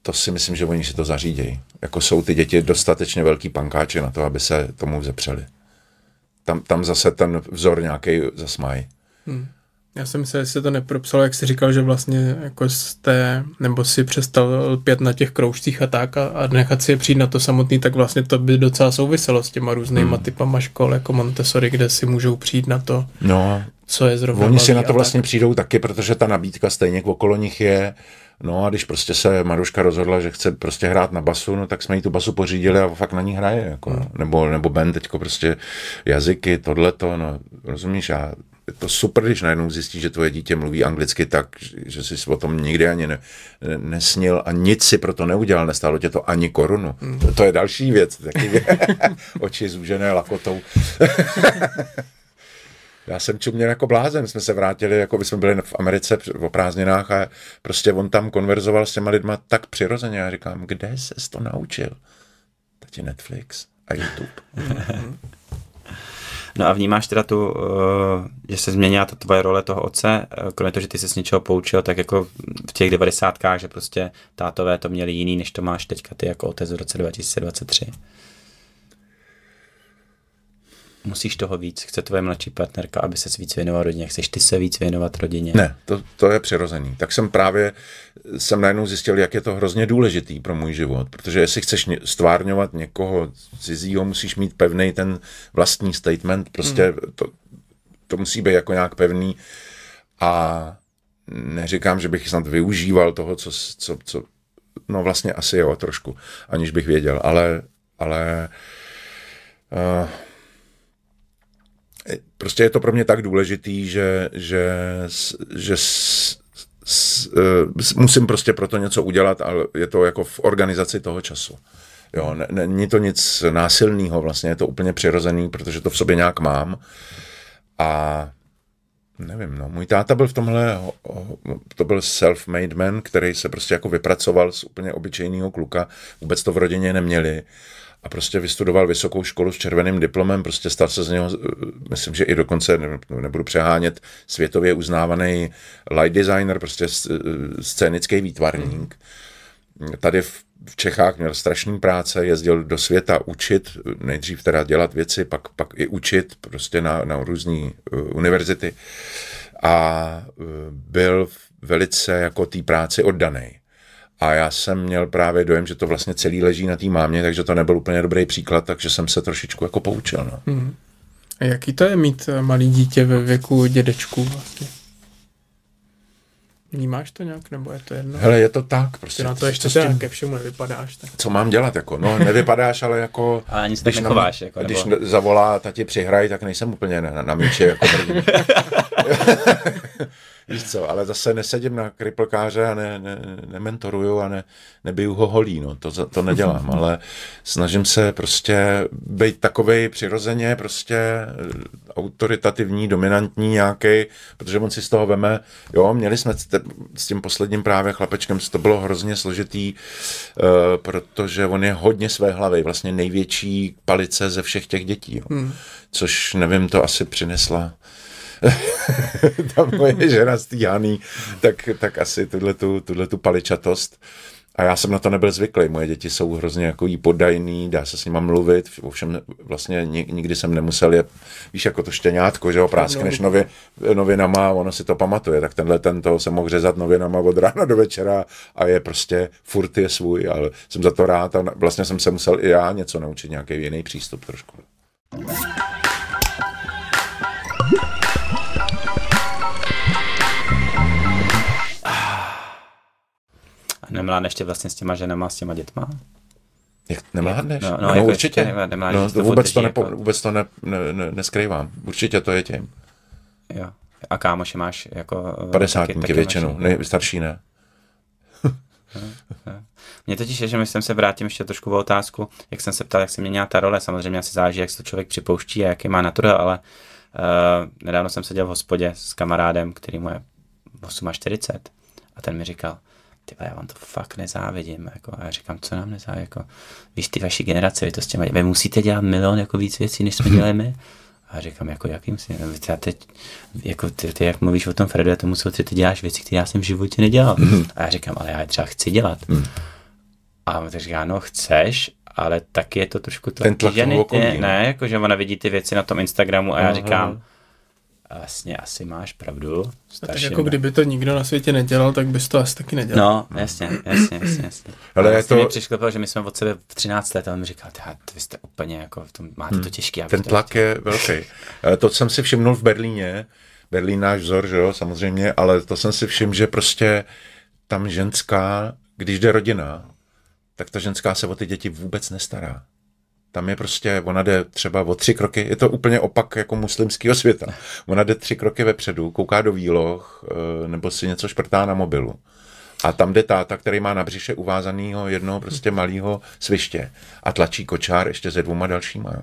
to si myslím, že oni si to zařídějí. Jako jsou ty děti dostatečně velký pankáči na to, aby se tomu vzepřeli. Tam, tam zase ten vzor nějaký zas mají. Já jsem se, jestli to nepropsal, jak jsi říkal, že vlastně jako jste, nebo si přestal lpět na těch kroužcích a tak a, a nechat si je přijít na to samotný, tak vlastně to by docela souviselo s těma různýma hmm. typama škol, jako Montessori, kde si můžou přijít na to, No, co je zrovna oni si na to vlastně tak. přijdou taky, protože ta nabídka stejně okolo nich je. No a když prostě se Maruška rozhodla, že chce prostě hrát na basu, no tak jsme jí tu basu pořídili a fakt na ní hraje. Jako, no. nebo, nebo Ben teďko prostě jazyky, tohleto, no rozumíš, a je to super, když najednou zjistí, že tvoje dítě mluví anglicky tak, že jsi o tom nikdy ani ne, ne, nesnil a nic si pro to neudělal, nestálo tě to ani korunu. Mm. To, to je další věc, taky oči zúžené lakotou. Já jsem čuměl jako blázen, jsme se vrátili, jako by jsme byli v Americe o prázdninách a prostě on tam konverzoval s těma lidma tak přirozeně. Já říkám, kde ses to naučil? Tati Netflix a YouTube. No a vnímáš teda tu, uh, že se změnila ta tvoje role toho otce, uh, kromě toho, že ty se s něčeho poučil, tak jako v těch devadesátkách, že prostě tátové to měli jiný, než to máš teďka ty jako otec v roce 2023. Musíš toho víc, chce tvoje mladší partnerka, aby se víc věnoval rodině, chceš ty se víc věnovat rodině. Ne, to, to je přirozený. Tak jsem právě, jsem najednou zjistil, jak je to hrozně důležitý pro můj život, protože jestli chceš stvárňovat někoho cizího, musíš mít pevný ten vlastní statement, prostě Hmm. to, to musí být jako nějak pevný a neříkám, že bych snad využíval toho, co, co, co no vlastně asi jo, trošku, aniž bych věděl, ale, ale uh, prostě je to pro mě tak důležitý, že, že, že s, s, musím prostě pro to něco udělat, ale je to jako v organizaci toho času. Jo, ne- není to nic násilného, vlastně je to úplně přirozený, protože to v sobě nějak mám. A nevím, no, můj táta byl v tomhle, to byl self-made man, který se prostě jako vypracoval z úplně obyčejného kluka, vůbec to v rodině neměli a prostě vystudoval vysokou školu s červeným diplomem, prostě stal se z něho, eh, myslím, že i dokonce, ne- nebudu přehánět, světově uznávaný light designer, prostě eh, scénický výtvarník. Tady v, v Čechách měl strašný práce, jezdil do světa učit, nejdřív teda dělat věci, pak, pak i učit prostě na, na různé uh, univerzity a uh, byl velice jako té práci oddaný. A já jsem měl právě dojem, že to vlastně celý leží na té mámě, takže to nebyl úplně dobrý příklad, takže jsem se trošičku jako poučil. No. A jaký to je mít eh, malý dítě ve věku dědečků vlastně? Vnímáš to nějak, nebo je to jedno? Hele, je to tak. Prostě, Ty na to co ještě s tím- ke všemu nevypadáš. Tak. co mám dělat, jako, no nevypadáš, ale jako... Ale ani se tak na- nechováš, jako, když nebo- ne- zavolá tati přihraj, tak nejsem úplně na, na míči, jako první. Víš co, ale zase nesedím na kriplkáře a ne, ne, nementoruju a ne, nebiju ho holí, no, to, to nedělám, ale snažím se prostě být takovej přirozeně prostě eh, autoritativní, dominantní nějaký, protože on si z toho veme, jo, měli jsme s tím posledním právě chlapečkem, to bylo hrozně složitý, uh, protože on je hodně své hlavy, vlastně největší palice ze všech těch dětí, jo. Hmm. což nevím, to asi přinesla ta moje žena stíhaný, tak, tak asi tuhle tu, tu paličatost. A já jsem na to nebyl zvyklý. Moje děti jsou hrozně jako jí podajný, dá se s nima mluvit, ovšem vlastně ni- nikdy jsem nemusel je, víš, jako to štěňátko, že ho práskneš nově, novinama ono si to pamatuje, tak tenhle ten to jsem mohl řezat novinama od rána do večera a je prostě, furt je svůj, ale jsem za to rád a vlastně jsem se musel i já něco naučit, nějaký jiný přístup trošku. Nemládneš tě vlastně s těma ženama, s těma dětma? Jak nemládneš? No, No, no, jako určitě. ještě nemládneš, no, to vůbec, to nepo, jako- vůbec to ne, ne, ne, neskrývám. Určitě to je tím. Jo. A kámoše máš jako... eh, Padesátníky taky většinou, ne, starší ne. Mně totiž je, že myslím se vrátím ještě trošku o otázku, jak jsem se ptal, jak se měnila ta role, samozřejmě asi záleží, jak se to člověk připouští a jaký má natural, ale uh, nedávno jsem seděl v hospodě s kamarádem, který mu je 48 a ten mi říkal, ty já vám to fakt nezávidím, jako, a já říkám, co nám nezávidím, jako, víš, ty vaší generace, vy to s těma, vy musíte dělat milion jako víc věcí, než jsme dělali my. A říkám, jako jakým si, já teď, jako ty, ty, jak mluvíš o tom Fredu, já tomu jsou ty, ty děláš věci, které já jsem v životě nedělal. A já říkám, ale já je třeba chci dělat. A on tak říká, no chceš, ale taky je to trošku to Ten tlak okolí, ne, no. ne, jako že ona vidí ty věci na tom Instagramu a já říkám, vlastně asi máš pravdu. A tak jako kdyby to nikdo na světě nedělal, tak bys to asi taky nedělal. No, jasně, jasně, jasně, jasně. Ale vlastně to- mi přišlo, že my jsme od sebe v 13 let a on mi říkal, "Tyhle, vy jste úplně jako, v tom, máte to těžké. Hmm. Ten tlak je velký. Eh, To jsem si všimnul v Berlíně. Berlín náš vzor, že jo, samozřejmě, ale to jsem si všiml, že prostě tam ženská, když jde rodina, tak ta ženská se o ty děti vůbec nestará. Tam je prostě, ona jde třeba o tři kroky, je to úplně opak jako muslimského světa. Ona jde tři kroky vepředu, kouká do výloh, eh, nebo si něco šprtá na mobilu. A tam jde táta, který má na břiše uvázanýho jednoho prostě malého sviště a tlačí kočár ještě se dvouma dalšíma. jo.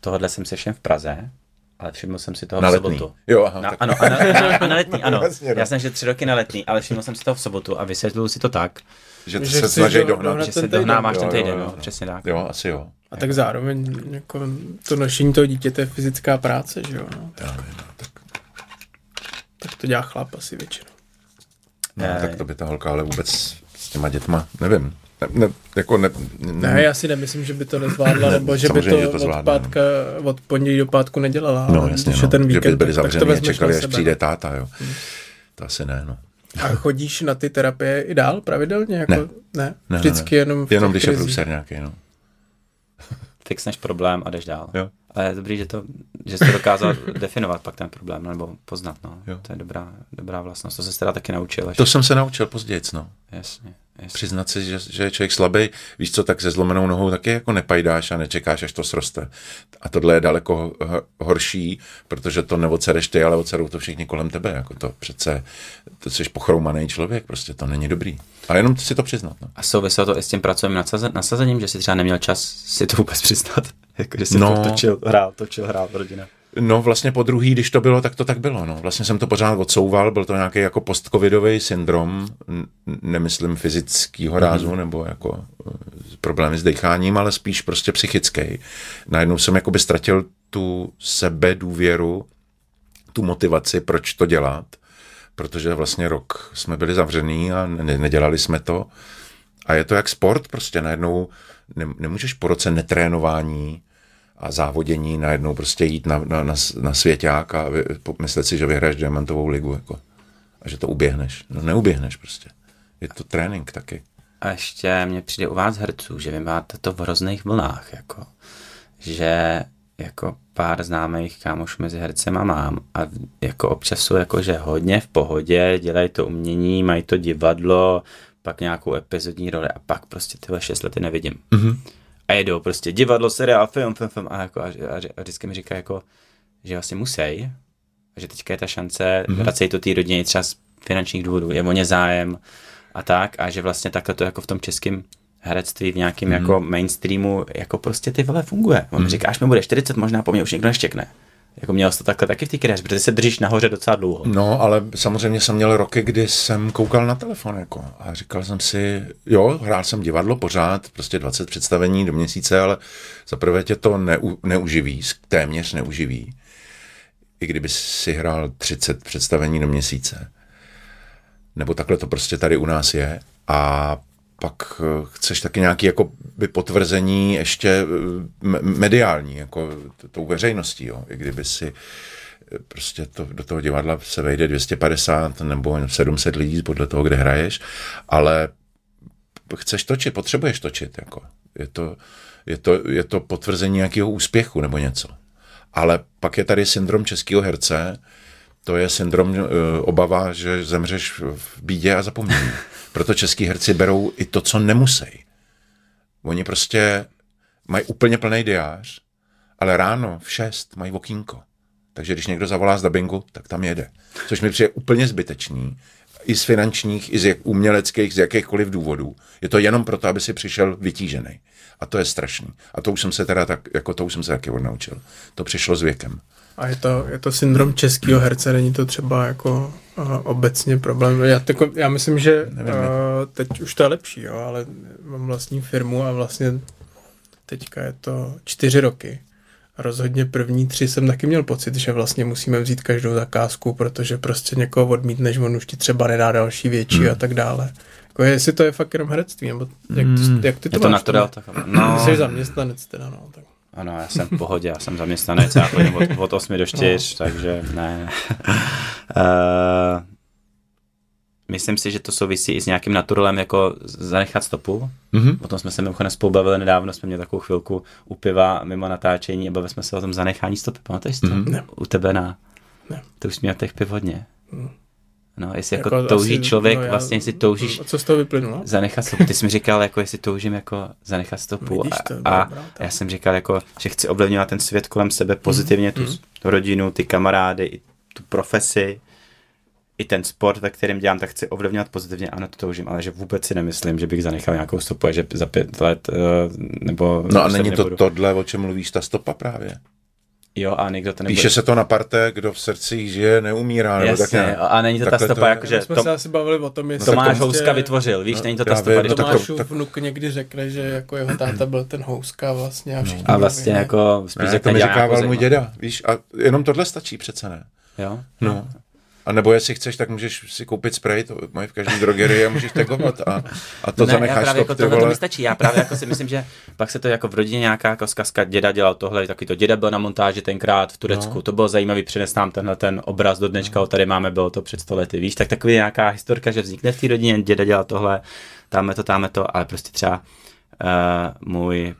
Tohle jsem se všem v Praze, ale všiml jsem si toho Na v letný. sobotu. Jo, aha, na, tak. ano, a na, na, a na letný, ano. Jasně, no. Já jsem že tři roky na letný, ale všiml jsem si toho v sobotu a vysvětlil si to tak, Že, Že že se snaží do- dohnat. že se týden. dohnáváš ten Jo, jo, týden, jo, no, jo. přesně tak. Jo, asi jo. A tak zároveň jako to nošení toho dítěte je fyzická práce, že jo? No. Já vím, no, tak, Tak to dělá chlap asi většinou. no, Ne. tak to by ta holka ale vůbec s těma dětma, nevím. Ne, ne, jako ne, ne, Ne, já si nemyslím, že by to nezvládla, nebo že by to, že to od, zvládne, pátka, od pondělí do pátku nedělala. no jasně, když no, je ten že víkend, by byli tak, tak to zavření a čekali, až sebe. přijde táta, jo. To asi ne, no. A chodíš na ty terapie i dál pravidelně? Jako, Ne. ne. Ne, ne? ne, Vždycky ne. jenom v Jenom když je krizích. průser nějaký, no. Fixneš problém a jdeš dál. Jo. Ale je dobrý, že, to, že jsi to dokázal definovat pak ten problém, nebo poznat, no. Jo. To je dobrá, dobrá vlastnost. To se teda taky naučil. Až... To jsem se naučil později, no. Jasně, jasně. Přiznat si, že, že je člověk slabý, víš co, tak se zlomenou nohou taky jako nepajdáš a nečekáš, až to sroste. A tohle je daleko ho- horší, protože to neocereš ty, ale ocerou to všichni kolem tebe. Jako to přece, to jsi pochroumaný člověk, prostě to není dobrý. Ale jenom si to přiznat. No. A souviselo to i s tím pracovním nasazen- nasazením, že si třeba neměl čas si to vůbec přiznat. jako, že si No. no. točil, hrál, točil, hrál rodina. No vlastně po druhý, když to bylo, tak to tak bylo. No. Vlastně jsem to pořád odsouval, byl to nějaký jako postcovidový syndrom, nemyslím fyzického rázu nebo jako eh, problémy s decháním, ale spíš prostě psychický. Najednou jsem jakoby ztratil tu sebe důvěru, tu motivaci, proč to dělat, protože vlastně rok jsme byli zavřený a ne- nedělali jsme to. A je to jak sport, prostě najednou ne, nemůžeš po roce netrénování a závodění najednou prostě jít na, na, na, na svěťák a myslet si, že vyhraješ diamantovou ligu. Jako. A že to uběhneš. No neuběhneš prostě. Je to trénink taky. A ještě mě přijde u vás herců, že vy máte to v různých vlnách, jako, že jako pár známých kámošů mezi hercema mám a jako občas jsou jako, že hodně v pohodě, dělají to umění, mají to divadlo, pak nějakou epizodní roli a pak prostě tyhle šest lety nevidím. Mm-hmm. A jedou prostě divadlo, seriál, film, film, film a, jako, a, a, a vždycky mi říká jako, že asi musí, a že teďka je ta šance, mm-hmm. vracej to té rodině třeba z finančních důvodů, je o ně zájem a tak a že vlastně takhle to jako v tom českém herectví v nějakém mm. jako mainstreamu jako prostě ty vole funguje. On mm. mi říká, až mi bude 40, možná po mně už někdo neštěkne. Jako měl to takhle taky v té kariéře, protože se držíš nahoře docela dlouho. No, ale samozřejmě jsem měl roky, kdy jsem koukal na telefon jako, a říkal jsem si, jo, hrál jsem divadlo pořád, prostě 20 představení do měsíce, ale za prvé tě to neu, neuživí, téměř neuživí. I kdyby si hrál 30 představení do měsíce. Nebo takhle to prostě tady u nás je. A pak eh, chceš taky nějaké jako by potvrzení ještě eh, me- mediální, jako tou veřejností, jo. I kdyby si eh, prostě to, do toho divadla se vejde 250 nebo 700 lidí podle toho, kde hraješ, ale chceš točit, potřebuješ točit, jako. Je to, je to, je to potvrzení nějakého úspěchu nebo něco. Ale pak je tady syndrom českého herce, to je syndrom obava, že zemřeš v bídě a zapomnění. Proto český herci berou i to, co nemusí. Oni prostě mají úplně plný diář, ale ráno v 6 mají okýnko. Takže když někdo zavolá z dubbingu, tak tam jede. Což mi přijde úplně zbytečný. I z finančních, i z jak, uměleckých, z jakýchkoliv důvodů. Je to jenom proto, aby si přišel vytížený. A to je strašný. A to už jsem se teda tak, jako to už jsem se taky odnaučil. To přišlo s věkem. A je to, je to syndrom českého herce, není to třeba jako uh, obecně problém. Já, tako, já myslím, že uh, teď už to je lepší, jo, ale mám vlastní firmu a vlastně teďka je to čtyři roky. Rozhodně první tři jsem taky měl pocit, že vlastně musíme vzít každou zakázku, protože prostě někoho odmítneš, on už ti třeba nedá další větší hmm. a tak dále. Jako jestli to je fakt jenom herectví, nebo jak, to, jak ty to Je to máš? natural, tak no. Ty jsi zaměstnanec teda, no. Tak. Ano, já jsem v pohodě, já jsem zaměstnanec, já chodím od, od 8 do 4, no. takže ne. uh, myslím si, že to souvisí i s nějakým naturalem, jako zanechat stopu. Mm-hmm. O tom jsme se mimochodem spolu bavili nedávno, jsme měli takovou chvilku u piva mimo natáčení a bavili jsme se o tom zanechání stopy. Pamatuješ to? Mm-hmm. U tebe na... Ne. Ty už měl těch piv hodně. Mm. No, jestli jako, jako touží asi, člověk, no, já, vlastně jestli toužíš... A co z toho vyplynulo? Zanechat stopu. Ty jsi mi říkal, jako jestli toužím jako zanechat stopu. Vidíš to, a, a já jsem říkal, jako, že chci ovlivňovat ten svět kolem sebe pozitivně, mm, tu, mm. tu rodinu, ty kamarády, i tu profesi, i ten sport, ve kterém dělám, tak chci ovlivňovat pozitivně, ano, to toužím, ale že vůbec si nemyslím, že bych zanechal nějakou stopu, a že za pět let uh, nebo... No a není to nebudu. tohle, o čem mluvíš, ta stopa právě? Jo, a někdo to nebude. Píše se to na parte, kdo v srdcích žije, neumírá. Nebo Jasně, tak ne, a není to ta stopa, to, jako že... jsme to, se asi bavili o tom, jestli... Tomáš prostě, Houska vytvořil, víš, no, není to ta stopa. Když Tomášův tak, vnuk někdy řekne, že jako jeho táta byl ten Houska vlastně a všichni. A vlastně jako... Spíš ne, to mi říkával jako můj děda, víš, a jenom tohle stačí přece ne. Jo? No. A nebo jestli chceš, tak můžeš si koupit spray, to mají v každé drogerii a můžeš tagovat a, a to ne, zanecháš já právě jako tohle to mi stačí. Já právě jako si myslím, že pak se to jako v rodině nějaká jako zkazka děda dělal tohle, taky to děda byl na montáži tenkrát v Turecku, no. to bylo zajímavý, přines nám tenhle ten obraz do dneška, no. tady máme, bylo to před stolety, víš, tak takový nějaká historka, že vznikne v té rodině, děda dělal tohle, tamhle to, tamhle to, ale prostě třeba uh, můj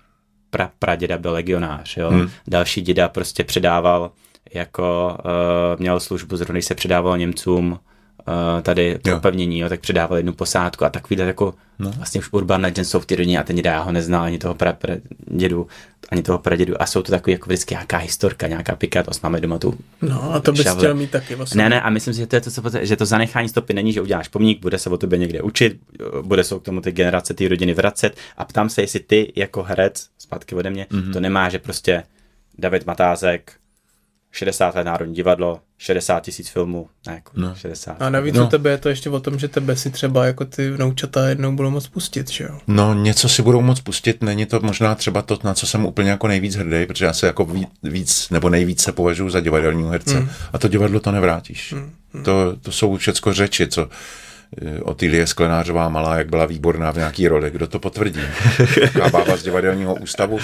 pra, praděda byl legionář, jo, hmm. další děda prostě předával jako uh, měl službu, zrovna se předával Němcům uh, tady to upevnění, jo, tak předával jednu posádku a takový jako no. vlastně už Urban Legend jsou v té rodině a ten děda ho neznal ani toho pra, pra, dědu, ani toho pradědu a jsou to takový jako vždycky nějaká historka, nějaká pikátost, máme doma tu No a to bys chtěl mít taky vlastně. Ne, ne, a myslím si, že to je to, co, že to zanechání stopy není, že uděláš pomník, bude se o tobě někde učit, bude se k tomu ty generace té rodiny vracet a ptám se, jestli ty jako herec, zpátky ode mě, mm-hmm. to nemá, že prostě David Matázek 60 let Národní divadlo, 60 tisíc filmů, ne, jako no. 60. A navíc no. u tebe je to ještě o tom, že tebe si třeba jako ty vnoučata jednou budou moc pustit, že jo? No, něco si budou moc pustit, není to možná třeba to, na co jsem úplně jako nejvíc hrdý, protože já se jako víc, nebo nejvíc se považuji za divadelního herce. Mm. A to divadlo to nevrátíš. Mm. Mm. To, to jsou všechno řeči, co Eh, Otýlie Sklenářová malá, jak byla výborná v nějaký roli. Kdo to potvrdí? Taká bába z divadelního ústavu,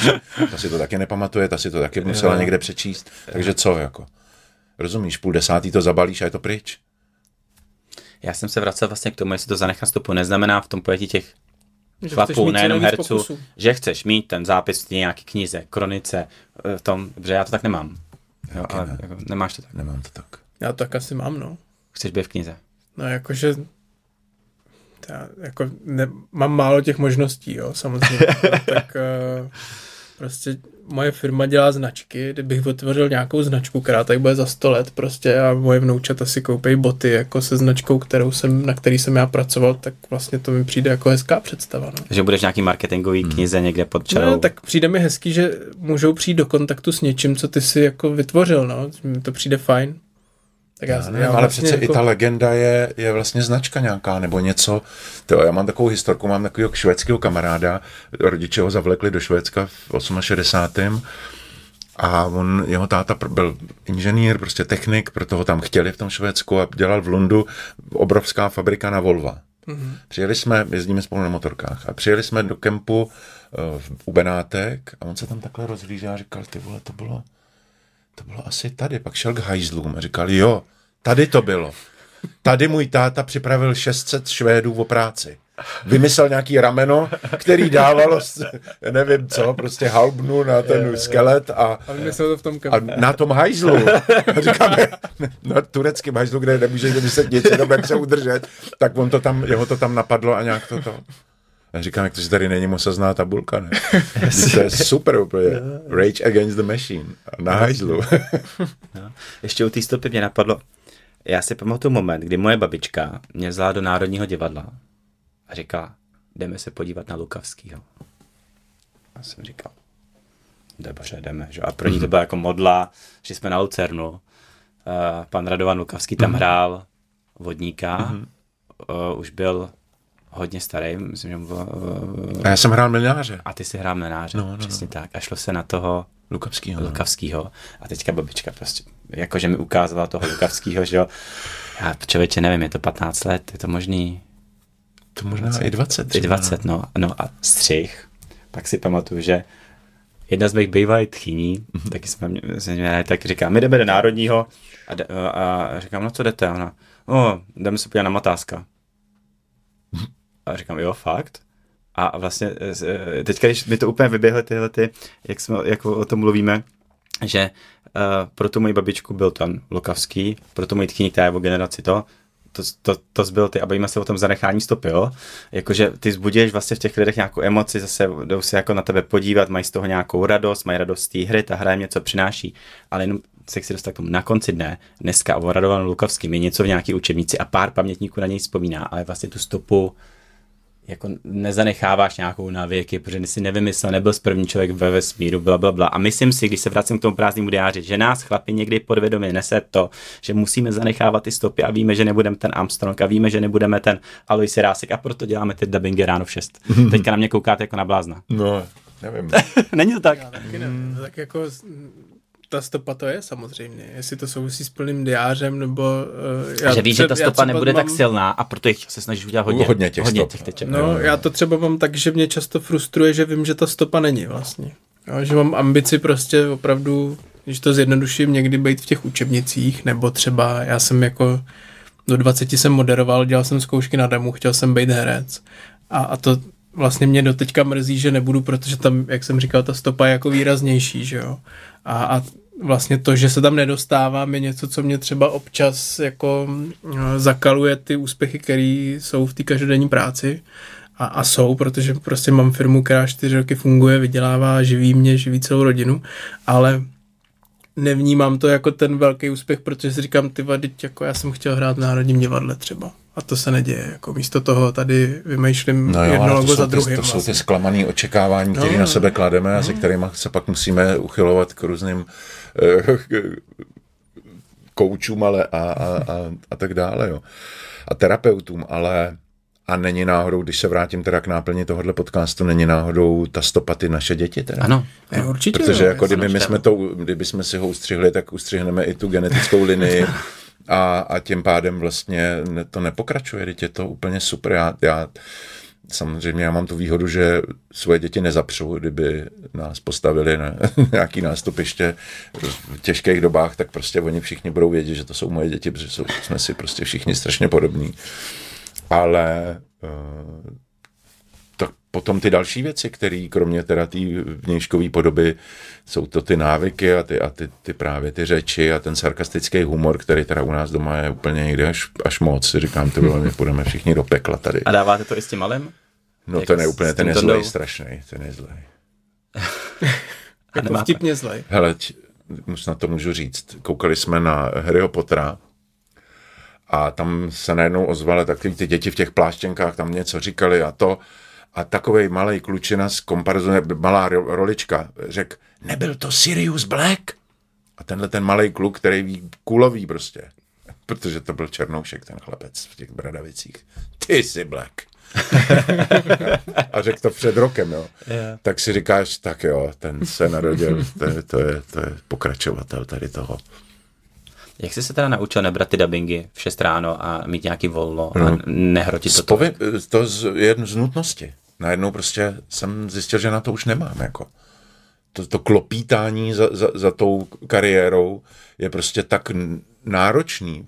ta si to taky nepamatuje, ta si to taky musela jo. někde přečíst. Takže co jako? Rozumíš, půl desátý to zabalíš a je to pryč. Já jsem se vracel vlastně k tomu, jestli to zanechá stopu, neznamená v tom pojetí těch že chlapů, nejenom herců, pokusu. že chceš mít ten zápis v nějaké knize, kronice, eh, v tom, že já to tak nemám. Jo, ale ne. jako, nemáš to tak. Nemám to tak. Já to tak asi mám, no. Chceš být v knize? No jakože já jako ne, mám málo těch možností, jo, samozřejmě. tak uh, prostě moje firma dělá značky, kdybych otevřel nějakou značku, která tady bude za 100 let prostě a moje vnoučata si koupí boty jako se značkou, kterou jsem, na který jsem já pracoval, tak vlastně to mi přijde jako hezká představa. No. Že budeš nějaký marketingový hmm. knize někde pod čarou. No, tak přijde mi hezký, že můžou přijít do kontaktu s něčím, co ty si jako vytvořil, no. To přijde fajn. Tak já, já nevím, já ale vlastně přece jako... i ta legenda je, je vlastně značka nějaká, nebo něco. To, já mám takovou historku, mám takového švédského kamaráda, rodiče ho zavlekli do Švédska v 68. A on, jeho táta byl inženýr, prostě technik, proto ho tam chtěli v tom Švédsku a dělal v Lundu obrovská fabrika na Volva. Mm-hmm. Přijeli jsme, jezdíme spolu na motorkách, a přijeli jsme do kempu uh, u Benátek a on se tam takhle rozhlížel a říkal, ty vole, to bylo, to bylo asi tady. Pak šel k hajzlům a říkal, jo, tady to bylo. Tady můj táta připravil 600 Švédů o práci. vymyslel nějaký rameno, který dávalo, nevím co, prostě halbnu na ten skelet a, A to v tom a na tom hajzlu, a říkáme, na tureckém hajzlu, kde nemůže vymyslet nic, jenom jak se udržet, tak on to tam, jeho to tam napadlo a nějak to to. A říkám, jak to, že tady není mosazná tabulka, ne? to je super úplně. Rage Against the Machine. Na hajzlu. No. Ještě u té stopy mě napadlo, já si pamatuju moment, kdy moje babička mě vzala do Národního divadla a říkala, jdeme se podívat na Lukavskýho. A jsem říkal, dobře, jdeme. Že? A pro ní to byla jako modla, že jsme na Lucernu. Uh, pan Radovan Lukavský tam hrál vodníka, uh, už byl hodně starý, myslím, že bylo, uh, A já jsem hrál miliáře. a ty si hrál mlenáře, No, no, no, no, přesně tak. A šlo se na toho Lukavskýho. no. Lukavskýho. A teďka babička prostě, jakože mi ukázala toho Lukavskýho, že jo. Já člověče nevím, je to 15 let, je to možný, To možná i 20. i třeba, 20, no. no a střih. Pak si pamatuju, že jedna z mých bývalých tchyní, taky jsme mě, jsme mě, tak říká, my jdeme do Národního a, jde- a říkám, no co jdete? A Ona, o, jdeme se podívat na Matáska. A říkám, jo, fakt? A vlastně eh, teďka, když mi to úplně vyběhly tyhle ty, jak, jsme, jak o tom mluvíme, že uh, pro tu moji babičku byl ten Lukavský, pro tu moji tchyni, která je o generaci to, to, to, to zbyl ty a bavíme se o tom zanechání stopy, jo? Jakože ty zbudíš vlastně v těch lidech nějakou emoci, zase jdou se jako na tebe podívat, mají z toho nějakou radost, mají radost z té hry, ta hra jim něco přináší, ale jenom se chci dostat k tomu na konci dne, dneska o Radovanu Lukavským je něco v nějaký učebnici a pár pamětníků na něj vzpomíná, ale vlastně tu stopu jako nezanecháváš nějakou na věky, protože jsi nevymyslel, nebyl z první člověk ve vesmíru, bla, bla, bla. A myslím si, když se vracím k tomu prázdnému diáři, že nás chlapi někdy podvědomě nese to, že musíme zanechávat ty stopy a víme, že nebudeme ten Armstrong a víme, že nebudeme ten Alois Rásek a proto děláme ty dubbingy ráno v 6. Teďka na mě koukáte jako na blázna. No, nevím. Není to tak? Taky ne. Tak jako ta stopa to je samozřejmě. Jestli to souvisí s plným diářem, nebo... Uh, já že víš, že ta stopa nebude tak mám- silná a proto jich se snažíš udělat hodně, Hodně těch hodně stop. těch teček. No, já to třeba mám tak, že mě často frustruje, že vím, že ta stopa není vlastně. Jo, že mám ambici prostě opravdu, když to zjednoduším, někdy být v těch učebnicích, nebo třeba já jsem jako do 20 jsem moderoval, dělal jsem zkoušky na demo, chtěl jsem být herec. A, a to vlastně mě doteďka mrzí, že nebudu, protože tam, jak jsem říkal, ta stopa je jako výraznější, že jo. A, a vlastně to, že se tam nedostávám, je něco, co mě třeba občas jako eh, zakaluje ty úspěchy, které jsou v té každodenní práci. A, a jsou, protože prostě mám firmu, která čtyři roky funguje, vydělává, živí mě, živí celou rodinu, ale nevnímám to jako ten velký úspěch, protože si říkám, ty teď jako já jsem chtěl hrát v Národním divadle třeba. A to se neděje. Jako místo toho tady vymýšlím No jo, jedno logo jsou, za ty, druhým. to jsou ty vlastně. zklamané očekávání, které No, na sebe klademe a se kterými se pak musíme uchylovat k různým eh, koučům ale a, a, a, a tak dále. Jo. A terapeutům, ale a není náhodou, když se vrátím teda k náplni tohohle podcastu, není náhodou ta stopa ty naše děti teda? Ano, Ne, určitě Protože jo, jako kdyby my jsme to, kdyby jsme si ho ustřihli, tak ustřihneme i tu genetickou linii a, a tím pádem vlastně to nepokračuje, teď je to úplně super. Já, já samozřejmě já mám tu výhodu, že svoje děti nezapřu, kdyby nás postavili na nějaký nástupiště v těžkých dobách, tak prostě oni všichni budou vědět, že to jsou moje děti, protože jsou, jsme si prostě všichni strašně podobní. Ale tak potom ty další věci, které kromě teda té vnějškové podoby, jsou to ty návyky a ty, a ty, ty právě ty řeči a ten sarkastický humor, který teda u nás doma je úplně někde až, až moc. Říkám, ty vole, my půjdeme všichni do pekla tady. a dáváte to i s tím malým? No jako ten je úplně, ten je zlej, strašný, ten je zlej. A Jako vtipně zlej. Hele, na to můžu říct. Koukali jsme na Harryho Pottera a tam se najednou ozvaly takový ty děti v těch pláštěnkách, tam něco říkali a to. A takovej malý klučina z komparzu, malá ro- rolička, řekl, nebyl to Sirius Black? A tenhle ten malý kluk, který ví kulový prostě, protože to byl Černoušek, ten chlapec v těch bradavicích. Ty jsi Black. a řekl to před rokem, jo. Yeah. Tak si říkáš, tak jo, ten se narodil, to je, to je, to je pokračovatel tady toho. Jak jsi se teda naučil nebrat ty dubbingy v 6 ráno a mít nějaký volno a nehrotit to? Spovi, to z, je z nutnosti. Najednou prostě jsem zjistil, že na to už nemám. Jako. To, to klopítání za, za, za tou kariérou je prostě tak náročný.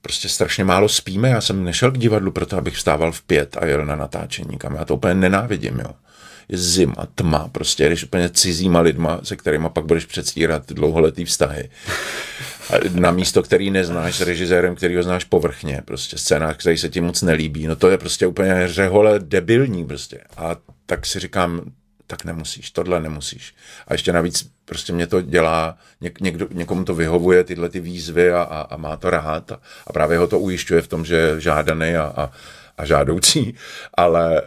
prostě strašně málo spíme. Já jsem nešel k divadlu proto, abych vstával v pět a jel na natáčení kam. Já to úplně nenávidím, jo. Zima, tma, prostě jedeš úplně cizíma lidma, se kterými pak budeš předstírat dlouholetý vztahy. A na místo, který neznáš, s režisérem, který ho znáš povrchně, prostě scénář, který se ti moc nelíbí. No to je prostě úplně řehole debilní prostě. A tak si říkám, tak nemusíš, tohle nemusíš. A ještě navíc prostě mě to dělá, něk, někdo, někomu to vyhovuje, tyhle ty výzvy a, a, a má to rád a, a právě ho to ujišťuje v tom, že je žádaný a, a, a žádoucí, ale e,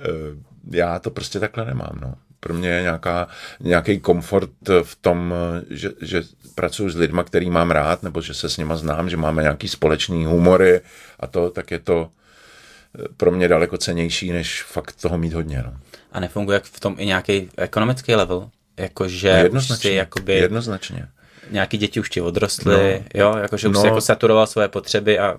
já to prostě takhle nemám, no. Pro mě je nějaká, nějaký komfort v tom, že, že pracuji s lidmi, který mám rád, nebo že se s nima znám, že máme nějaký společný humory a to, tak je to eh, pro mě daleko cenější, než fakt toho mít hodně. No. A nefunguje v tom i nějaký ekonomický level? Jakože No, si jakoby, jednoznačně. nějaký děti už ti odrostly, no, jo, jakože už no, si jako saturoval svoje potřeby a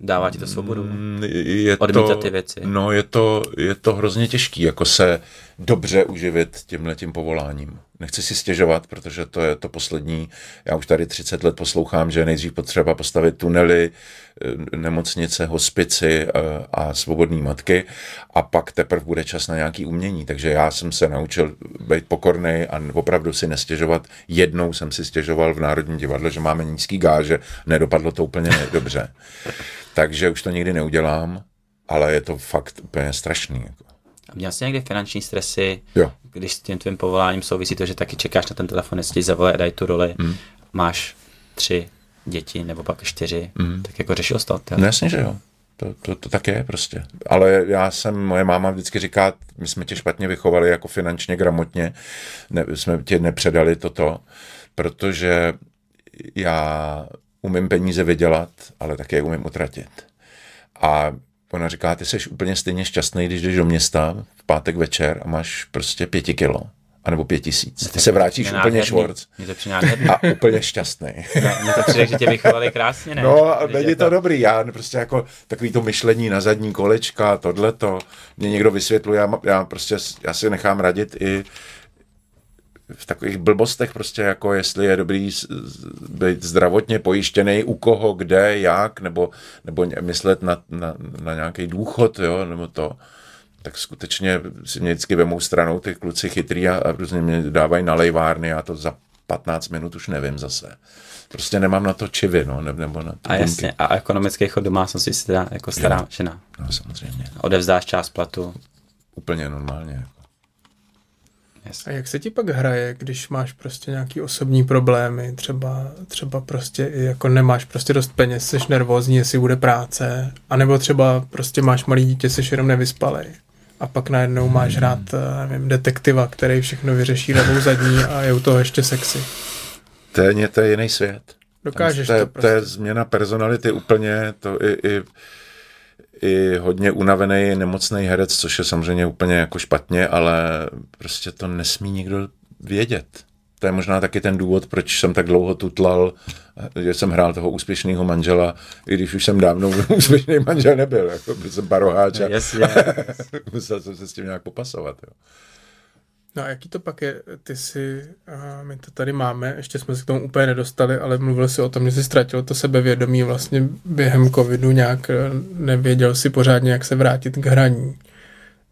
dává ti to svobodu. Mm, Je Odmítat to, ty věci. No, je to, je to hrozně těžký, jako se dobře uživit tímhle tím povoláním. Nechci si stěžovat, protože to je to poslední. Já už tady 30 let poslouchám, že je nejdřív potřeba postavit tunely, eh, nemocnice, hospici eh, a svobodné matky a pak teprve bude čas na nějaký umění. Takže já jsem se naučil být pokorný a opravdu si nestěžovat. Jednou jsem si stěžoval v Národním divadle, že máme nízký gáže, nedopadlo to úplně dobře. Takže už to nikdy neudělám, ale je to fakt úplně strašný. Jako. A Měl jsi někdy finanční stresy, Jo. když s tím tvým povoláním souvisí to, že taky čekáš na ten telefon, jestli ti zavolají a dají tu roli, Hmm. máš tři děti nebo pak čtyři, tak jako řešil jsi to? No jasně, že jo. To, to, to tak je prostě. Ale já jsem, moje máma vždycky říká, my jsme tě špatně vychovali jako finančně gramotně, ne, jsme tě nepředali toto, protože já umím peníze vydělat, ale také je umím utratit. A ona říká, ty jsi úplně stejně šťastný, když jdeš do města v pátek večer a máš prostě pěti kilo, anebo pět tisíc. Ty se vrátíš Mě úplně švorc to a úplně šťastný. Mně to přijde, že tě vychovali krásně, ne? No, není je to dobrý, já prostě jako takový to myšlení na zadní kolečka, tohleto, mě někdo vysvětluje, já, já prostě, já si nechám radit i v takových blbostech prostě jako jestli je dobrý být zdravotně pojištěný u koho, kde, jak, nebo, nebo myslet na, na, na nějaký důchod, jo, nebo to tak skutečně si mě vždycky vemou stranou ty kluci chytrý a, a různě mě dávají na lejvárny, já to za 15 minut už nevím zase. Prostě nemám na to čivy, no, ne- nebo na to A jasně, a ekonomický chod domácnosti si teda jako stará Jo. žena. No, samozřejmě. Odevzdáš část platu. Úplně normálně. Jako. A jak se ti pak hraje, když máš prostě nějaký osobní problémy, třeba, třeba prostě i jako nemáš prostě dost peněz, jsi nervózní, jestli bude práce, anebo třeba prostě máš malý dítě, jsi jenom nevyspalej. A pak najednou máš rád, eh, nevím, detektiva, který všechno vyřeší levou zadní a je u toho ještě sexy. To je, to je jiný svět. Dokážeš to, je, to to je prostě. změna personality úplně, to i, i, i hodně unavený, nemocný herec, což je samozřejmě úplně jako špatně, ale prostě to nesmí nikdo vědět. To je možná taky ten důvod, proč jsem tak dlouho tutlal, že jsem hrál toho úspěšného manžela, i když už jsem dávno úspěšný manžel nebyl, jako byl jsem baroháč a Jasně. musel jsem se s tím nějak popasovat. Jo. No a jaký to pak je, ty si, my to tady máme, ještě jsme se k tomu úplně nedostali, ale mluvil si o tom, že jsi ztratil to sebevědomí vlastně během covidu nějak, eh, nevěděl si pořádně, jak se vrátit k hraní.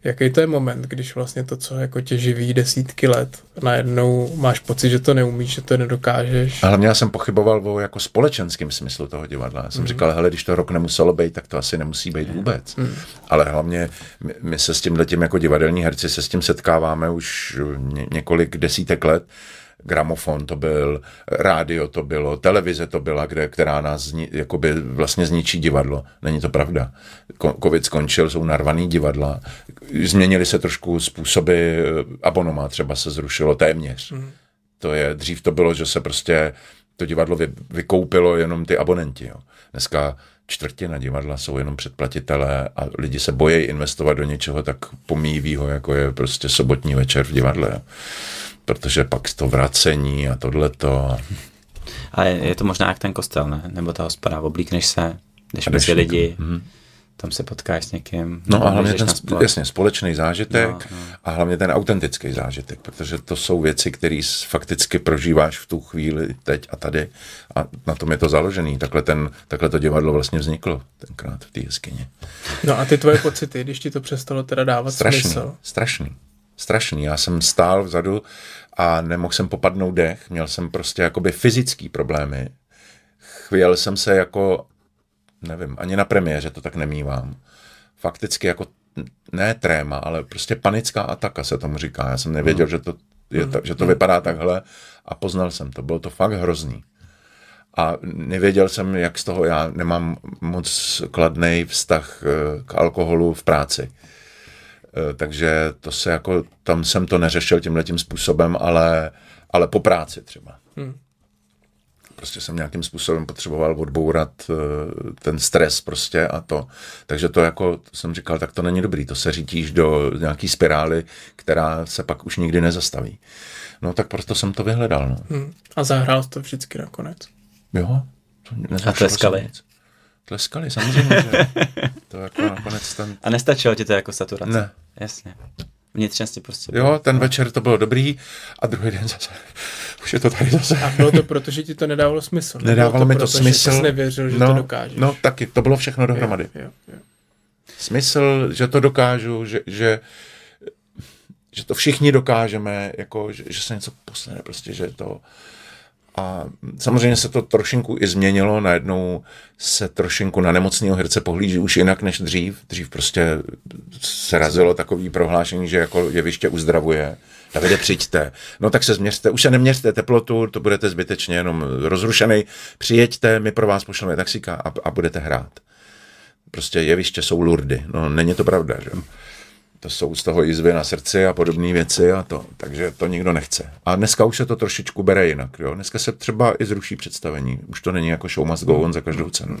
Jaký to je moment, když vlastně to, co jako tě živí desítky let, najednou máš pocit, že to neumíš, že to nedokážeš. A hlavně já jsem pochyboval o jako společenském smyslu toho divadla. Já jsem mm. říkal, hele, když to rok nemuselo být, tak to asi nemusí být vůbec. Mm. Ale hlavně my, my se s tím letím jako divadelní herci se s tím setkáváme už ně, několik desítek let. Gramofon to byl, rádio to bylo, televize to byla, kde, která nás zni, jakoby vlastně zničí divadlo. Není to pravda. Covid skončil, jsou narvaný divadla. Změnily se trošku způsoby, abonoma třeba se zrušilo téměř. Mm. To je, dřív to bylo, že se prostě to divadlo vy, vykoupilo jenom ty abonenti. Jo. Dneska čtvrtina divadla jsou jenom předplatitelé a lidi se bojí investovat do něčeho tak pomíjivého, jako je prostě sobotní večer v divadle. Jo. Protože pak to vracení a tohleto. Ale je, je to možná jak ten kostel, ne? Nebo ta hospoda, oblíkneš se, jdeš A mezi lidi, Mhm. tam se potkáš s někým. No a hlavně ten na sp- sport. jasně, společný zážitek No, no. a hlavně ten autentický zážitek, protože to jsou věci, které fakticky prožíváš v tu chvíli, teď a tady a na tom je to založený. Takhle, ten, takhle to divadlo vlastně vzniklo tenkrát v té jeskyni. No a ty tvoje pocity, když ti to přestalo teda dávat Strašný, smysl. strašný, strašný. Já jsem stál vzadu a nemohl jsem popadnout dech, měl jsem prostě jakoby fyzický problémy. Chvěl jsem se jako, nevím, ani na premiéře to tak nemývám. Fakticky jako ne tréma, ale prostě panická ataka se tomu říká. Já jsem nevěděl, že to, je ta, že to vypadá takhle a poznal jsem to. Bylo to fakt hrozný. A nevěděl jsem, jak z toho já nemám moc kladný vztah eh, k alkoholu v práci. Takže to se jako, tam jsem to neřešil tímhle tím způsobem, ale, ale po práci třeba. Hmm. Prostě jsem nějakým způsobem potřeboval odbourat eh, ten stres prostě a to. Takže to jako, to jsem říkal, tak to není dobrý, to se řítíš do nějaký spirály, která se pak už nikdy nezastaví. No tak proto jsem to vyhledal, no. Hm. A zahrál to vždycky nakonec. Jo. To A tleskali? nic. Tleskali, samozřejmě, že to jako nakonec ten... A nestačilo ti to jako saturace? Ne. Jasně. Vnitřně si prostě... Jo, ten večer to bylo dobrý a druhý den zase, už je to tady zase. A bylo to proto, že ti to nedávalo smysl. Nedávalo mi to proto, smysl. Že jsi nevěřil, že no, to dokážeš. No taky, to bylo všechno dohromady. Jo, jo, jo. Smysl, že to dokážu, že, že, že to všichni dokážeme, jako, že, že se něco posune, prostě, že to... A samozřejmě se to trošinku i změnilo, najednou se trošinku na nemocného herce pohlíží už jinak než dřív. Dřív prostě se razilo takový prohlášení, že jako jeviště uzdravuje. Davide, přijďte. No tak se změřte. Už se neměřte teplotu, to budete zbytečně jenom rozrušený. Přijeďte, my pro vás pošleme taxíka a, a budete hrát. Prostě jeviště jsou lurdy. No není to pravda, že. To jsou z toho jizvy na srdci a podobné věci a to. Takže to nikdo nechce. A dneska už se to trošičku bere jinak. Jo? Dneska se třeba i zruší představení. Už to není jako show must go on za každou cenu.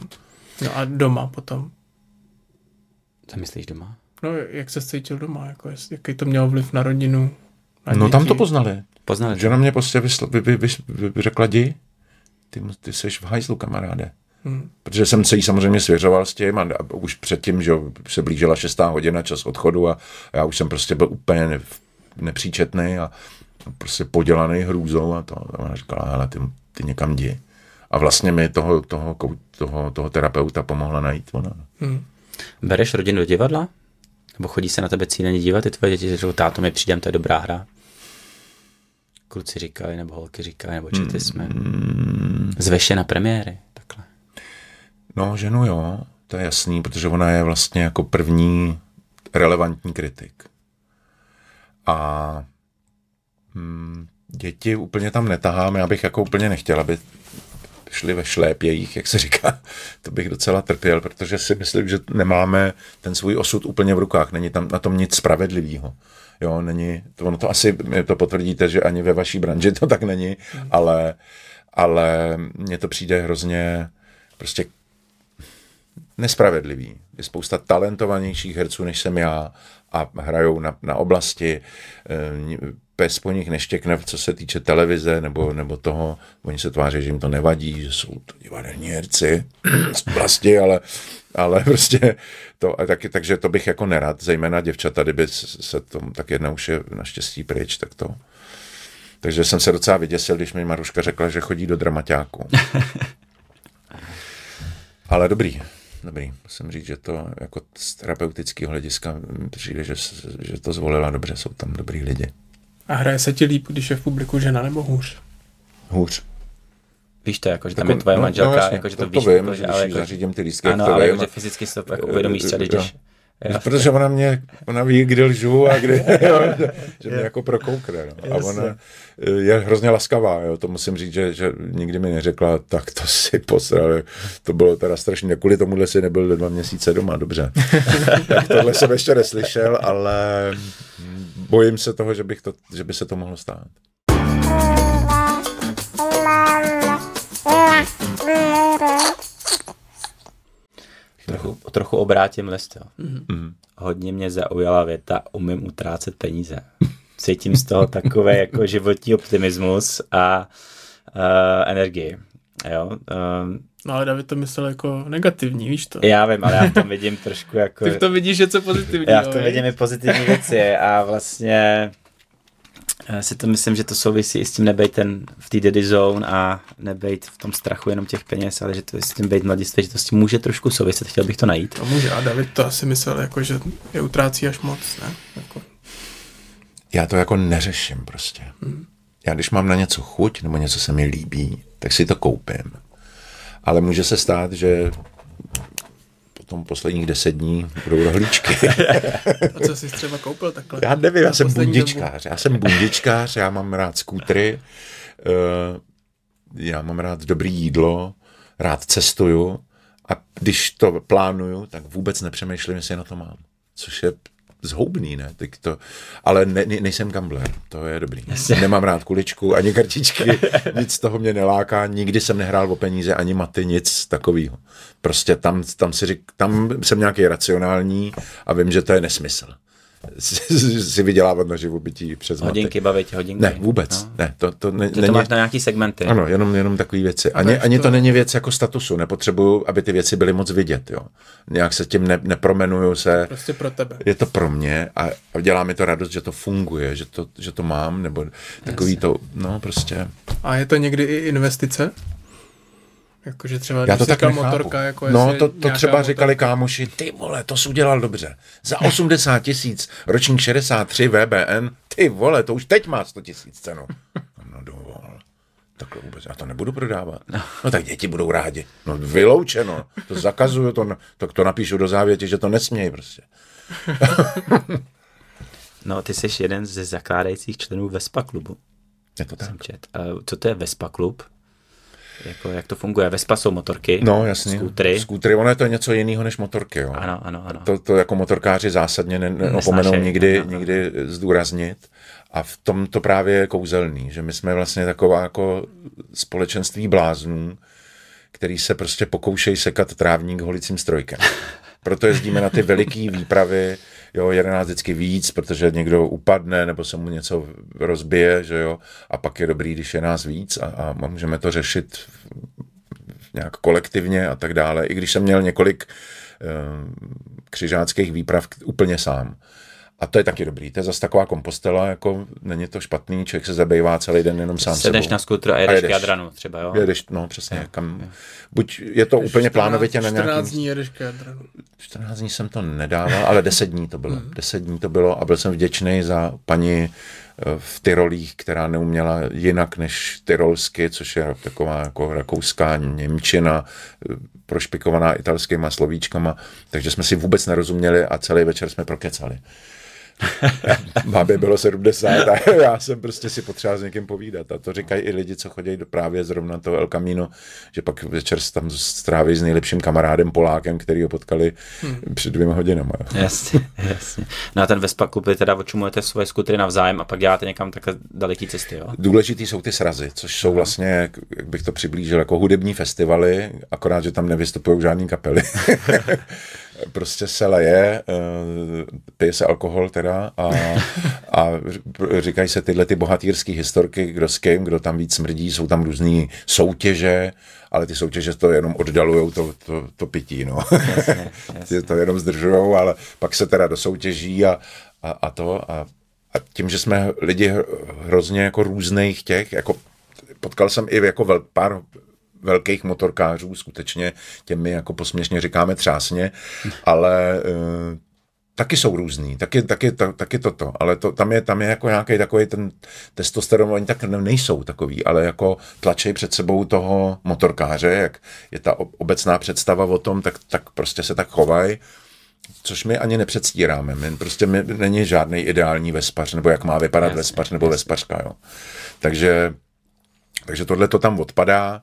No a doma potom. Co myslíš doma? No, jak se cítil doma? Jako, jest- jaký to mělo vliv na rodinu? Na No tam děti? to poznali. Poznali? Žena mě prostě vysl, vy, vy, vy, vy, řekla, di, ty, ty jsi v hajzlu, kamaráde. Hmm. Protože jsem se jí samozřejmě svěřoval s tím a, a už předtím, že se blížila šestá hodina, čas odchodu a já už jsem prostě byl úplně ne, nepříčetný a prostě podělaný hrůzou a to. A ona říkala, ale ty, ty někam jdi. A vlastně mi toho, toho, toho, toho terapeuta pomohla najít ona. Hmm. Bereš rodinu do divadla? Nebo chodí se na tebe cíleně dívat? Ty tvoje děti řeknou, táto, my přijdem, to je dobrá hra. Kluci říkali, nebo holky říkali, nebo četli jsme. Zveš je na premiéry. Takhle. No, ženu jo, to je jasný, protože ona je vlastně jako první relevantní kritik. A hm, děti úplně tam netahám, já bych jako úplně nechtěl, aby šli ve šlépějích, jak se říká. To bych docela trpěl, protože si myslím, že nemáme ten svůj osud úplně v rukách. Není tam na tom nic spravedlivého. Jo, není, to, ono to asi, to potvrdíte, že ani ve vaší branži to tak není, ale, ale mně to přijde hrozně prostě nespravedlivý. Je spousta talentovanějších herců, než jsem já a hrajou na, na oblasti. Eh, Pes po nich neštěkne, co se týče televize nebo, nebo toho. Oni se tváří, že jim to nevadí, že jsou to divadelní herci z oblasti, ale, ale prostě to, a taky, takže to bych jako nerad, zejména děvčata, kdyby se tom, tak jedna už je naštěstí pryč, tak to. Takže jsem se docela vyděsil, když mi Maruška řekla, že chodí do dramaťáku. Ale dobrý, dobrý. Musím říct, že to jako z terapeutického hlediska mi přijde, že, že to zvolila dobře, jsou tam dobrý lidi. A hraje se ti líp, když je v publiku žena nebo hůř? Hůř. Víš to, jako, že tam je tvoje no, manželka, no, jasně, jako, že to, to, víš, to vím, jako, že, ale když jako, zařídím ty lístky, ano, to ale vím. jako, že fyzicky si to jako uvědomíš třeba, když Jo. jdeš. Jo. Protože ona mě, ona ví, kdy lžu a kdy, jo, že, mě jako prokoukne. No. A ona je hrozně laskavá, jo. to musím říct, že, že nikdy mi neřekla, tak to si posrali. To bylo teda strašně, kvůli tomuhle si nebyl dva měsíce doma, dobře. tak tohle jsem ještě neslyšel, ale bojím se toho, že, bych to, že by se to mohlo stát. Trochu, trochu obrátím list. Jo. Mhm. Hodně mě zaujala věta, umím utrácet peníze. Cítím z toho takové jako životní optimismus a uh, energii. Jo? Uh, No ale David to myslel jako negativní, víš to? Já vím, ale já v tom vidím trošku jako... Ty v tom vidíš něco pozitivního. Já v tom viď? vidím i pozitivní věci a vlastně já si to myslím, že to souvisí i s tím nebejt ten v té daddy zone a nebejt v tom strachu jenom těch peněz, ale že to je s tím být mladiství, že to s tím může trošku souviset, chtěl bych to najít. To může, a David to asi myslel, jako, že je utrácí až moc, ne? Jako, Já to jako neřeším prostě. Já když mám na něco chuť nebo něco se mi líbí, tak si to koupím. Ale může se stát, že potom posledních deset dní budou rohlíčky. a co jsi třeba koupil takhle? Já nevím, já jsem bundičkář. Já jsem bundičkář, já mám rád skútry, eh, já mám rád dobrý jídlo, rád cestuju a když to plánuju, tak vůbec nepřemýšlím, jestli na to mám. Což je zhoubný, ne? Tak to, ale ne, ne, nejsem gambler, to je dobrý. Nemám rád kuličku, ani kartičky, nic z toho mě neláká, nikdy jsem nehrál o peníze, ani maty, nic takového. Prostě tam, tam, si řík, tam jsem nějaký racionální a vím, že to je nesmysl. Si vydělávat na živobytí přes Hodinky, maty. bavit hodinky. Ne, vůbec. No. Ne, to, to, ne, to není, máš na nějaký segmenty. ano, jenom, jenom takové věci. Ani, Máš ani to- to není věc jako statusu. Nepotřebuju, aby ty věci byly moc vidět. Jo. Nějak se tím ne, nepromenuju se. Prostě pro tebe. Je to pro mě a, a dělá mi to radost, že to funguje, že to, že to mám, nebo takový to, no prostě. A je to někdy i investice? Jakože třeba, Já to tak nechápu. motorka, jako no, to, to třeba říkali motorka- kámoši, ty vole, to jsi udělal dobře. Za 80 tisíc, ročník 63 VBN, ty vole, to už teď má 100 tisíc cenu. No dovol. Takhle vůbec, já to nebudu prodávat. No tak děti budou rádi. No vyloučeno, to zakazuju, to, to, to napíšu do závěti, že to nesmějí prostě. No, ty jsi jeden ze zakládajících členů Vespa klubu. Je to tak. Jsem čet. A co to je Vespa klub? Jako, jak to funguje? Vespa jsou motorky, No jasně. skútry. Skútry, ono je to něco jiného než motorky. Jo. Ano, ano, ano. To, to jako motorkáři zásadně ne- nikdy, ano. nikdy zdůraznit. A v tom to právě je kouzelný, že my jsme vlastně taková jako společenství bláznů, který se prostě pokoušejí sekat trávník holicím strojkem. Proto jezdíme na ty veliký výpravy, jo, jeden nás vždycky víc, protože někdo upadne nebo se mu něco rozbije, že jo, a pak je dobrý, když je nás víc a, a můžeme to řešit nějak kolektivně a tak dále. I když jsem měl několik eh, křižáckých výprav úplně sám. A to je taky dobrý. To je zase taková kompostela, jako není to špatný, člověk se zabývá celý den jenom sám Sedeš sebou. na skutru a jedeš, jedeš. k Jadranu třeba, jo? Jedeš, no přesně, kam, buď je to úplně plánovitě na 14 nějaký dní jedeš k Jadranu. 14 dní jsem to nedával, ale 10 dní to bylo. 10 dní to bylo a byl jsem vděčný za paní eh, v Tyrolích, která neuměla jinak než tyrolsky, což je taková jako rakouská Němčina, eh, prošpikovaná italskýma slovíčkama, takže jsme si vůbec nerozuměli a celý večer jsme prokecali. Babě bylo 70 a já jsem prostě si potřeboval s někým povídat. A to říkají i lidi, co chodí do právě zrovna to El Camino, že pak večer se tam stráví s nejlepším kamarádem Polákem, který ho potkali před dvěma hodinama. Jasně, jasně. No a ten Vespa klub, vy teda očumujete svoje skutry navzájem a pak děláte někam takhle daleký cesty, jo? Důležitý jsou ty srazy, což jsou vlastně, jak- jak bych to přiblížil, jako hudební festivaly, akorát, že tam nevystupují žádný kapely. prostě se leje, eh, pije se alkohol teda a, a říkají se tyhle ty bohatýrské historky, kdo s kým, kdo tam víc smrdí, jsou tam různé soutěže, ale ty soutěže to jenom oddalujou to, to, to pití, no. Ty to jenom zdržujou, ale pak se teda dosoutěží a, a, a to a, a tím, že jsme lidi hr- hrozně jako různých těch, jako potkal jsem i jako vel, pár velkých motorkářů, skutečně těmi jako posměšně říkáme třásně, ale uh, taky jsou různý, taky, taky, ta, taky toto, ale to, tam, je, tam je jako nějaký takový ten testosteron, oni tak ne- nejsou takový, ale jako tlačej před sebou toho motorkáře, jak je ta ob- obecná představa o tom, tak, tak prostě se tak chovají, což my ani nepředstíráme. My prostě my, není žádný ideální vespař, nebo jak má vypadat Jasně, vespař nebo vespařka. Jo. Takže, takže tohle to tam odpadá,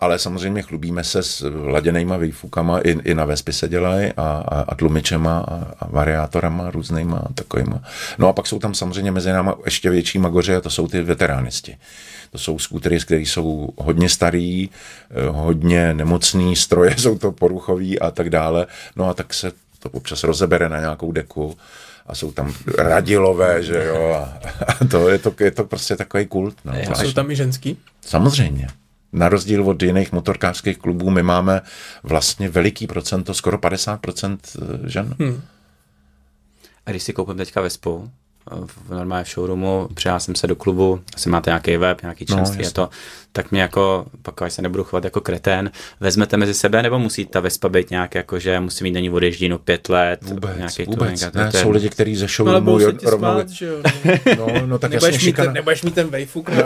ale samozřejmě chlubíme se s laděnejma výfukama, i, i na Vespy se dělají, a, a, a tlumičema a, a variátorama různýma a takovýma. No a pak jsou tam samozřejmě mezi náma ještě větší magoře a to jsou ty veteránisti. To jsou skútery, které jsou hodně starý, eh, hodně nemocný, stroje jsou to poruchový a tak dále. No a tak se to občas rozebere na nějakou deku a jsou tam radilové, že jo, a, a to, je to, je to prostě takový kult. No, A jsou tam i ženský? Samozřejmě. Na rozdíl od jiných motorkářských klubů, my máme vlastně veliký procento, skoro 50% žen. Hmm. A když si koupím teďka Vespu, v normálně v showroomu, přijel jsem se do klubu, asi máte nějaký web, nějaký členství No, a to, tak mě jako, pak až se nebudu chovat jako kretén, vezmete mezi sebe, nebo musí ta Vespa být nějak jako, že musí mít na ní odježdění pět let, Vůbec, nějaký vůbec. to, Ne, to je- jsou lidi, kteří ze No, jo- ti rovnou... smát, že jo. No, no tak nebudeš, jasně mít ten, šikana. nebudeš mít ten vejfuk.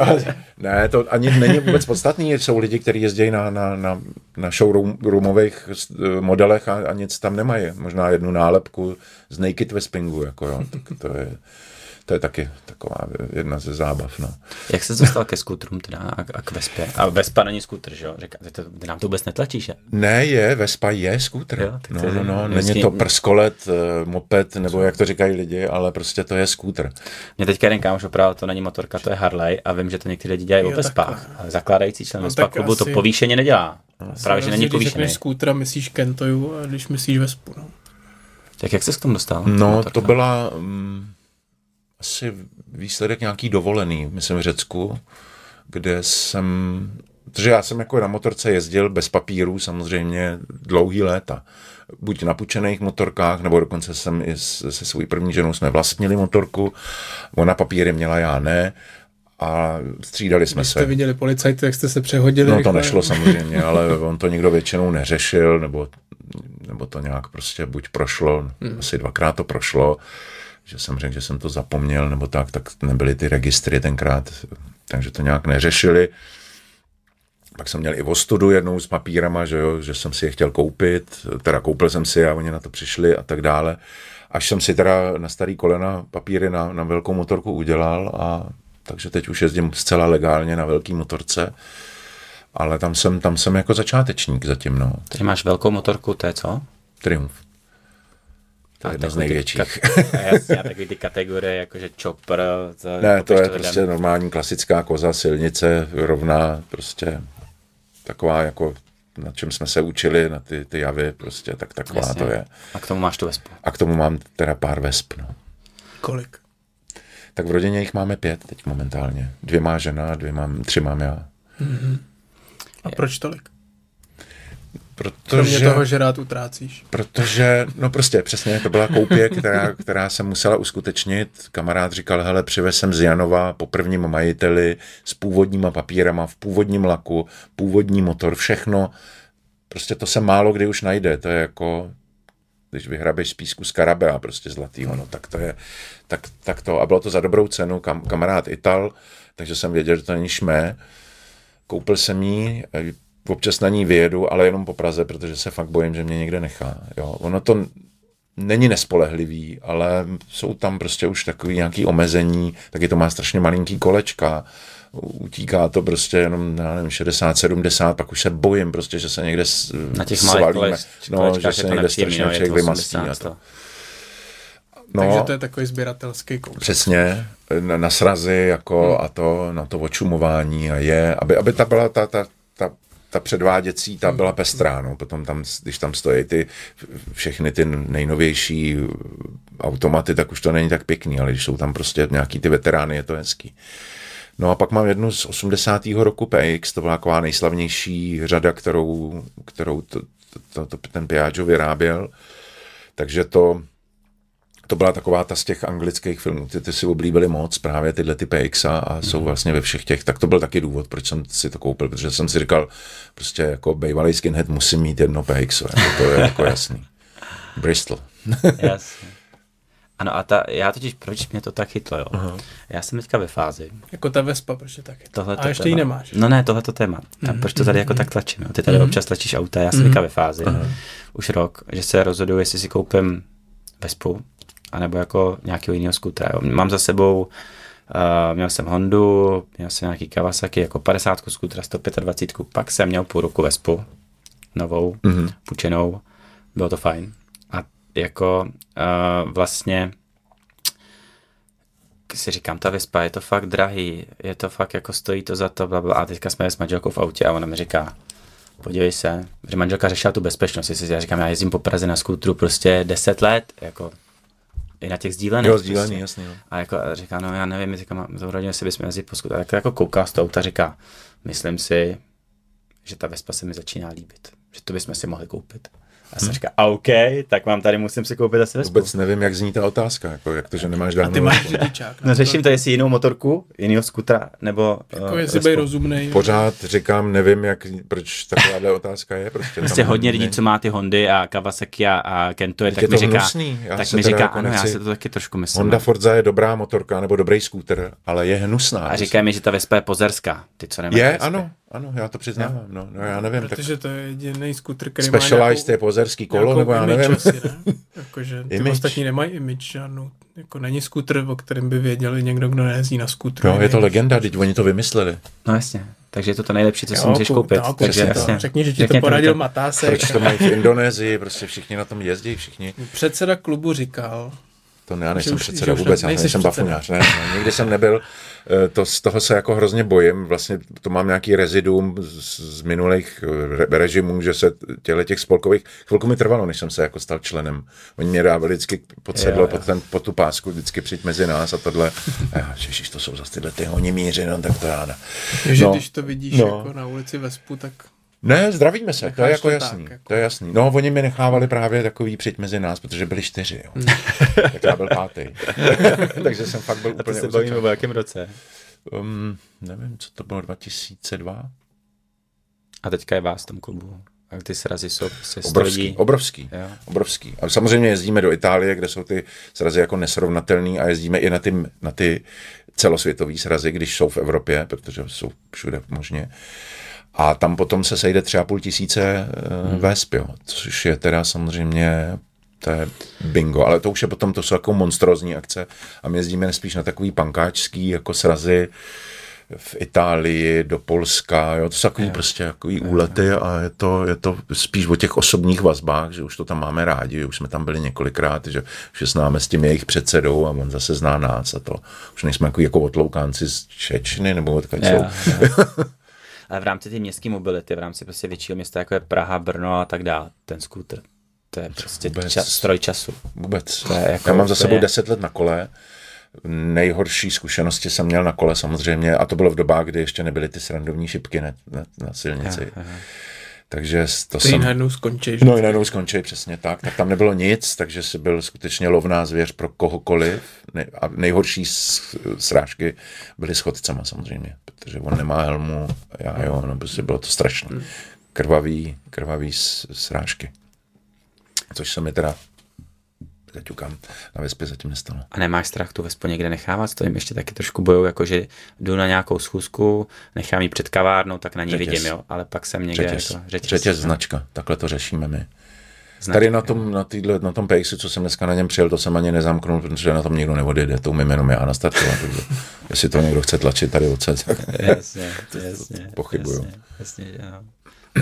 Ne, to ani není vůbec podstatný. Jsou lidi, kteří jezdí na, na, na, na showroomových eh, modelech a, a nic tam nemají. Možná jednu nálepku z Naked Vespingu, jako jo. Tak to je, to je taky taková jedna ze zábav, no. Jak se dostal ke skutrům teda a, a k Vespě? A Vespa není skutr, že jo? Říká, ty, to, ty nám to vůbec netlačíš, že? Ne, je, Vespa je skútr. Jo, tak to No, no, no, vlastně- není to prskolet, eh, moped, nebo jak to říkají lidi, ale prostě to je skútr. Mě teďka jeden kámoš opravil, to není motorka, to je Harley a vím, že to někteří lidi dělají o Jo, Vespách, takhle. ale zakládající člen No, Vespa tak klubu to asi- povýšeně nedělá. Právě, že není Když povýšený. řekneš skútra, myslíš Kentoju a když myslíš Vespu. No. Tak jak se k tomu dostal? No, to byla um, asi výsledek nějaký dovolený, myslím v Řecku, kde jsem, protože já jsem jako na motorce jezdil bez papírů samozřejmě dlouhý léta. Buď na půjčených motorkách, nebo dokonce jsem i se svou první ženou jsme vlastnili motorku. Ona papíry měla, já ne. A střídali jsme Když se. jste viděli policajty, tak jste se přehodili. No to rychle. nešlo samozřejmě, ale on to nikdo většinou neřešil, nebo, nebo to nějak prostě buď prošlo, hmm. asi dvakrát to prošlo, že jsem řekl, že jsem to zapomněl, nebo tak, tak nebyly ty registry tenkrát, takže to nějak neřešili. Pak jsem měl i ostudu jednou s papírama, že, jo, že jsem si je chtěl koupit, teda koupil jsem si a oni na to přišli a tak dále. Až jsem si teda na starý kolena papíry na, na velkou motorku udělal a takže teď už jezdím zcela legálně na velký motorce, ale tam jsem, tam jsem jako začátečník zatím, no. Takže máš velkou motorku, to je co? Triumf. To A je jedna z takový ty největších. Kat, a jasně, a takový ty kategorie, jakože chopper. To, Ne, to je lidem. prostě normální klasická koza, silnice, rovná, prostě taková jako na čem jsme se učili, na ty, ty javy, prostě, tak taková Jasně. to je. A k tomu máš tu Vespu. A k tomu mám teda pár vesp, no. Kolik? Tak v rodině jich máme pět teď momentálně. Dvě má žena, dvě mám, tři mám já. A proč tolik? Kromě Protože, toho, že rád utrácíš. protože, no prostě přesně, to byla koupě, která, která se musela uskutečnit. Kamarád říkal, hele, přivez jsem z Janova po prvním majiteli s původníma papírama, v původním laku, původní motor, všechno. Prostě to se málo kdy už najde. To je jako, když vyhrabeš z písku z Karabea, prostě zlatýho, no tak to je, tak, tak to. A bylo to za dobrou cenu, kam, kamarád Ital, takže jsem věděl, že to není šmé. Koupil jsem ji, občas na ní vyjedu, ale jenom po Praze, protože se fakt bojím, že mě někde nechá. Jo. Ono to není nespolehlivý, ale jsou tam prostě už takový nějaký omezení, taky to má strašně malinký kolečka, utíká to prostě jenom, já nevím, 60, 70, pak už se bojím prostě, že se někde Na těch malých svalíme. koleš, no, kolečkách že se někde strašně no, člověk vymastí 80 a to. to. No, Takže to je takový sběratelský kousek. Přesně, na, na srazy jako Hmm. a to, na to očumování a je, aby, aby ta byla ta, ta, ta, ta předváděcí, ta byla pestrá, no. potom tam, když tam stojí ty všechny ty nejnovější automaty, tak už to není tak pěkný, ale když jsou tam prostě nějaký ty veterány, je to hezký. No a pak mám jednu z 80. roku PX, to byla taková nejslavnější řada, kterou, kterou to, to, to, ten Piaggio vyráběl, takže to, to byla taková ta z těch anglických filmů, ty, ty si oblíbili moc právě tyhle ty PX a, jsou vlastně ve všech těch, tak to byl taky důvod, proč jsem si to koupil, protože jsem si říkal, prostě jako bývalý skinhead musím mít jedno PX, jako to je jako jasný. Bristol. Jasně. Ano a ta, já totiž, proč mě to tak chytlo, jo? Uh-huh. Já jsem teďka ve fázi. Jako ta Vespa, proč je taky. Tohle A ještě ji nemáš. No ne, tohle to téma. Tam, proč to tady jako tak tlačím? Jo? Ty tady občas tlačíš auta, já jsem teďka ve fázi. Už rok, že se rozhoduju, jestli si koupím Vespu, anebo jako nějakého jiného skútra. Jo? Mám za sebou Uh, měl jsem Hondu, měl jsem nějaký Kawasaki, jako 50 skutra, 125, pak jsem měl půl roku Vespu, novou, mm-hmm. půjčenou, bylo to fajn. A jako uh, vlastně si říkám, ta Vespa je to fakt drahý, je to fakt jako stojí to za to, bla, bla. a teďka jsme s manželkou v autě a ona mi říká, podívej se, že manželka řešila tu bezpečnost, jestli já říkám, já jezdím po Praze na skútru prostě 10 let, jako i na těch sdílených. Jo, sdílený, prostě. jasný, jo. A jako a říká, no já nevím, říkám, to rodně si bychom jezdit po skutku. Tak jako kouká z toho auta, říká, myslím si, že ta Vespa se mi začíná líbit. Že to bychom si mohli koupit. A jsem říká, OK, tak vám tady musím si koupit asi Vespu. Vůbec nevím, jak zní ta otázka, jako jak to, že nemáš A žádnou... ty máš řidičák. No řeším to, jestli jinou motorku, jinýho skutra, nebo Jako uh, jestli být rozumnej. Pořád říkám, nevím, jak, proč takováhle otázka je. Prostě, Prostě tam hodně lidí, co má ty Hondy a Kawasaki a, a Kento, tak je mi to říká, hnusný, já tak se mi říká, jako ano, já nechci- si to taky trošku myslím. Honda Forza je dobrá motorka nebo dobrý skúter, ale je hnusná. a říkají mi, že ta Vespa je pozerská. Ty, co nemají Je, ano, ano, já to přiznávám. No, no já nevím, tak Protože to je jediný skutr, který má Specialized je pozerský kolo, nějakou nebo já nevím. Asi, ne? Jakože ty Image. ostatní nemají image žádnou. Jako není skutr, o kterém by věděli někdo, kdo nejezdí na skutru. No, je to legenda, teď oni to vymysleli. No jasně. Takže je to to nejlepší, co si Jo, můžeš kou- koupit. no, Takže si to. jasně. Řekni, že ti to poradil Matásek. Proč to mají v Indonésii, prostě všichni na tom jezdí, všichni. Předseda klubu říkal, To ne, já nejsem předseda vůbec, já nejsem bafuňář, ne, ne, nikdy jsem nebyl, to, z toho se jako hrozně bojím, vlastně to mám nějaký reziduum z, z minulých eh, re, režimů, že se těle těch spolkových, chvilku mi trvalo, než jsem se jako stal členem, oni mě dávali vždycky pod sedlo, Jo, jo. pod, ten, pod tu pásku, vždycky přijď mezi nás a tohle, a já, ježiš, to jsou zase tyhle ty honimíři, no tak to já ne. že No. když to vidíš No. jako na ulici Vespu, tak Ne, zdravíme se, to je Necháš jako to jasný. tak, jako. To je jasný. No, oni mi nechávali právě takový přijď mezi nás, protože byli čtyři, jo. tak já byl pátý. Takže jsem fakt byl A to úplně se u bavíme začátku. o jakém roce. Um, nevím, co to bylo, 2002? A teďka je vás v tom klubu. A ty srazy jsou sto Obrovský, lidí. obrovský, Jo. obrovský. A samozřejmě jezdíme do Itálie, kde jsou ty srazy jako nesrovnatelný a jezdíme i na ty, na ty celosvětové srazy, když jsou v Evropě, protože jsou všude možně. A tam potom se sejde tři a půl tisíce hmm. vesp, jo, což je teda samozřejmě to je bingo, ale to už je potom, to jsou jako monstrózní akce a my jezdíme spíš na takový pankáčský jako srazy v Itálii, do Polska, jo, to jsou takový prostě takový úlety a je to, je to spíš o těch osobních vazbách, že už to tam máme rádi, už jsme tam byli několikrát, že, že známe s tím jejich předsedou a on zase zná nás a to. Už nejsme jako, jako otloukánci z Čečny nebo odkud jsou. Ale v rámci té městské mobility, v rámci prostě většího města, jako je Praha, Brno a tak dále, ten skútr, to je prostě vůbec. čas, stroj času. Vůbec. To je jako Já mám za sebou úplně- 10 let na kole. Nejhorší zkušenosti jsem měl na kole samozřejmě a to bylo v dobách, kdy ještě nebyly ty srandovní šipky na, na, na silnici. Takže to ty jsem... najednou skončíš. No, najednou skončí přesně tak. Tak tam nebylo nic, takže si byl skutečně lovná zvěř pro kohokoliv. Ne, a nejhorší srážky byly s chodcema samozřejmě, protože on nemá helmu, já jo, no prostě bylo to strašné. Krvavý, krvavý s- srážky. Což se mi teda zaťukám, na Vespě zatím nestalo. A nemáš strach tu vespu někde nechávat, s tím ještě taky trošku bojuju, jako že jdu na nějakou schůzku, nechám ji před kavárnou, tak na ní Řetěz. vidím, jo, ale pak jsem někde Řetěz, jako řetěz, řetěz, no, značka, takhle to řešíme my. značka, Tady na tom, na, týhle, na tom pejsu, co jsem dneska na něm přijel, to jsem ani nezamknul, protože na tom nikdo neodjede, to umím jenom já nastartovat. Takže jestli to někdo chce tlačit tady odsud, tak Jasně, jasně. pochybuju. Jasně, jasně,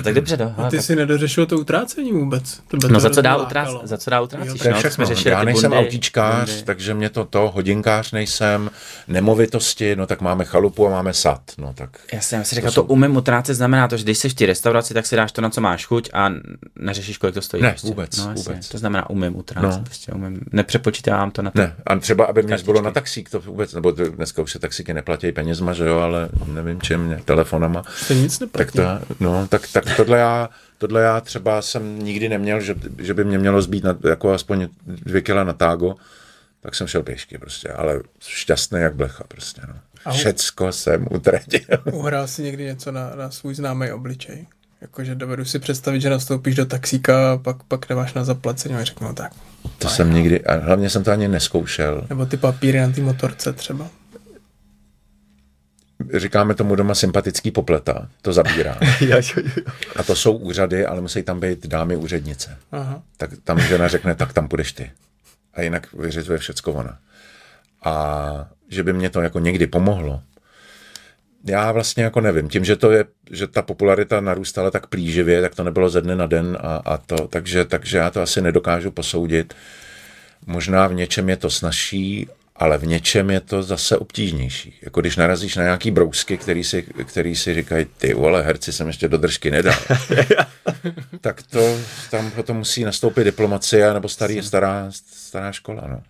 tak dobře, no. A ty tak- si nedořešil to utrácení vůbec. Tebe No to za co dál hrozně utrác, za co dál utrácíš, To je no, tak jsme řešili já ty nejsem bundy, autíčkář, bundy. takže mě to to, hodinkář nejsem, nemovitosti, no tak máme chalupu a máme sad, no tak Já jsem si říkal, to, to umím utrácet, znamená to, že když jsi v té restauraci, tak si dáš to, na co máš chuť a neřešíš, kolik to stojí. Ne, prostě. vůbec, no, jasně, vůbec. To znamená, umím utrácet, No. no. prostě umím, nepřepočítávám to na to. Ne, a třeba, aby mě Kartičky. na taxík, to vůbec, nebo to- dneska už se taxíky neplatí penězma, že jo, ale nevím čím, telefonama. To nic Tak, neplatí. to, no, tak, tak tohle, já, tohle já třeba jsem nikdy neměl, že, že by mě mělo zbýt na, jako aspoň dvě kila na tágo, tak jsem šel pěšky prostě, ale šťastný jak blecha prostě, no. A- Všecko jsem utratil. Uhrál si někdy něco na, na svůj známý obličej? Jakože dovedu si představit, že nastoupíš do taxíka a pak, pak nemáš na zaplacení a řeknu no tak. To jsem nikdy, a hlavně jsem to ani neskoušel. Nebo ty papíry na té motorce třeba. Říkáme tomu doma sympatický popleta, to zabírá. A to jsou úřady, ale musí tam být dámy úřednice. Aha. tak tam žena řekne, tak tam půjdeš ty. A jinak vyřizuje všecko ona. A že by mě to jako někdy pomohlo, já vlastně jako nevím. Tím, že to je, že ta popularita narůstala tak plíživě, tak to nebylo ze dne na den a, a to, takže, takže já to asi nedokážu posoudit. Možná v něčem je to snažší, ale v něčem je to zase obtížnější. Jako když narazíš na nějaký brousky, který si, který si říkají, ty vole, herci jsem ještě do držky nedal. tak to tam potom musí nastoupit diplomacie nebo starý, stará, stará škola. No.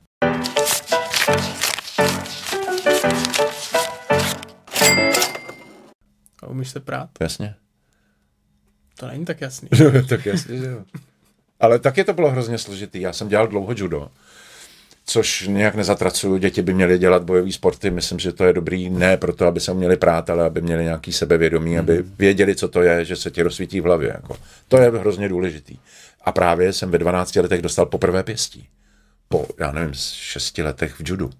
A umíš se prát? Jasně. To není tak jasný. tak jasně, že jo. Ale taky to bylo hrozně složitý. Já jsem dělal dlouho judo, což nějak nezatracuju. Děti by měly dělat bojové sporty. Myslím, že to je dobrý ne proto, aby se uměli prát, ale aby měli nějaký sebevědomí, aby věděli, co to je, že se ti rozsvítí v hlavě. Jako. To je hrozně důležitý. A právě jsem ve 12 letech dostal poprvé pěstí. Po, já nevím, šesti letech v judu.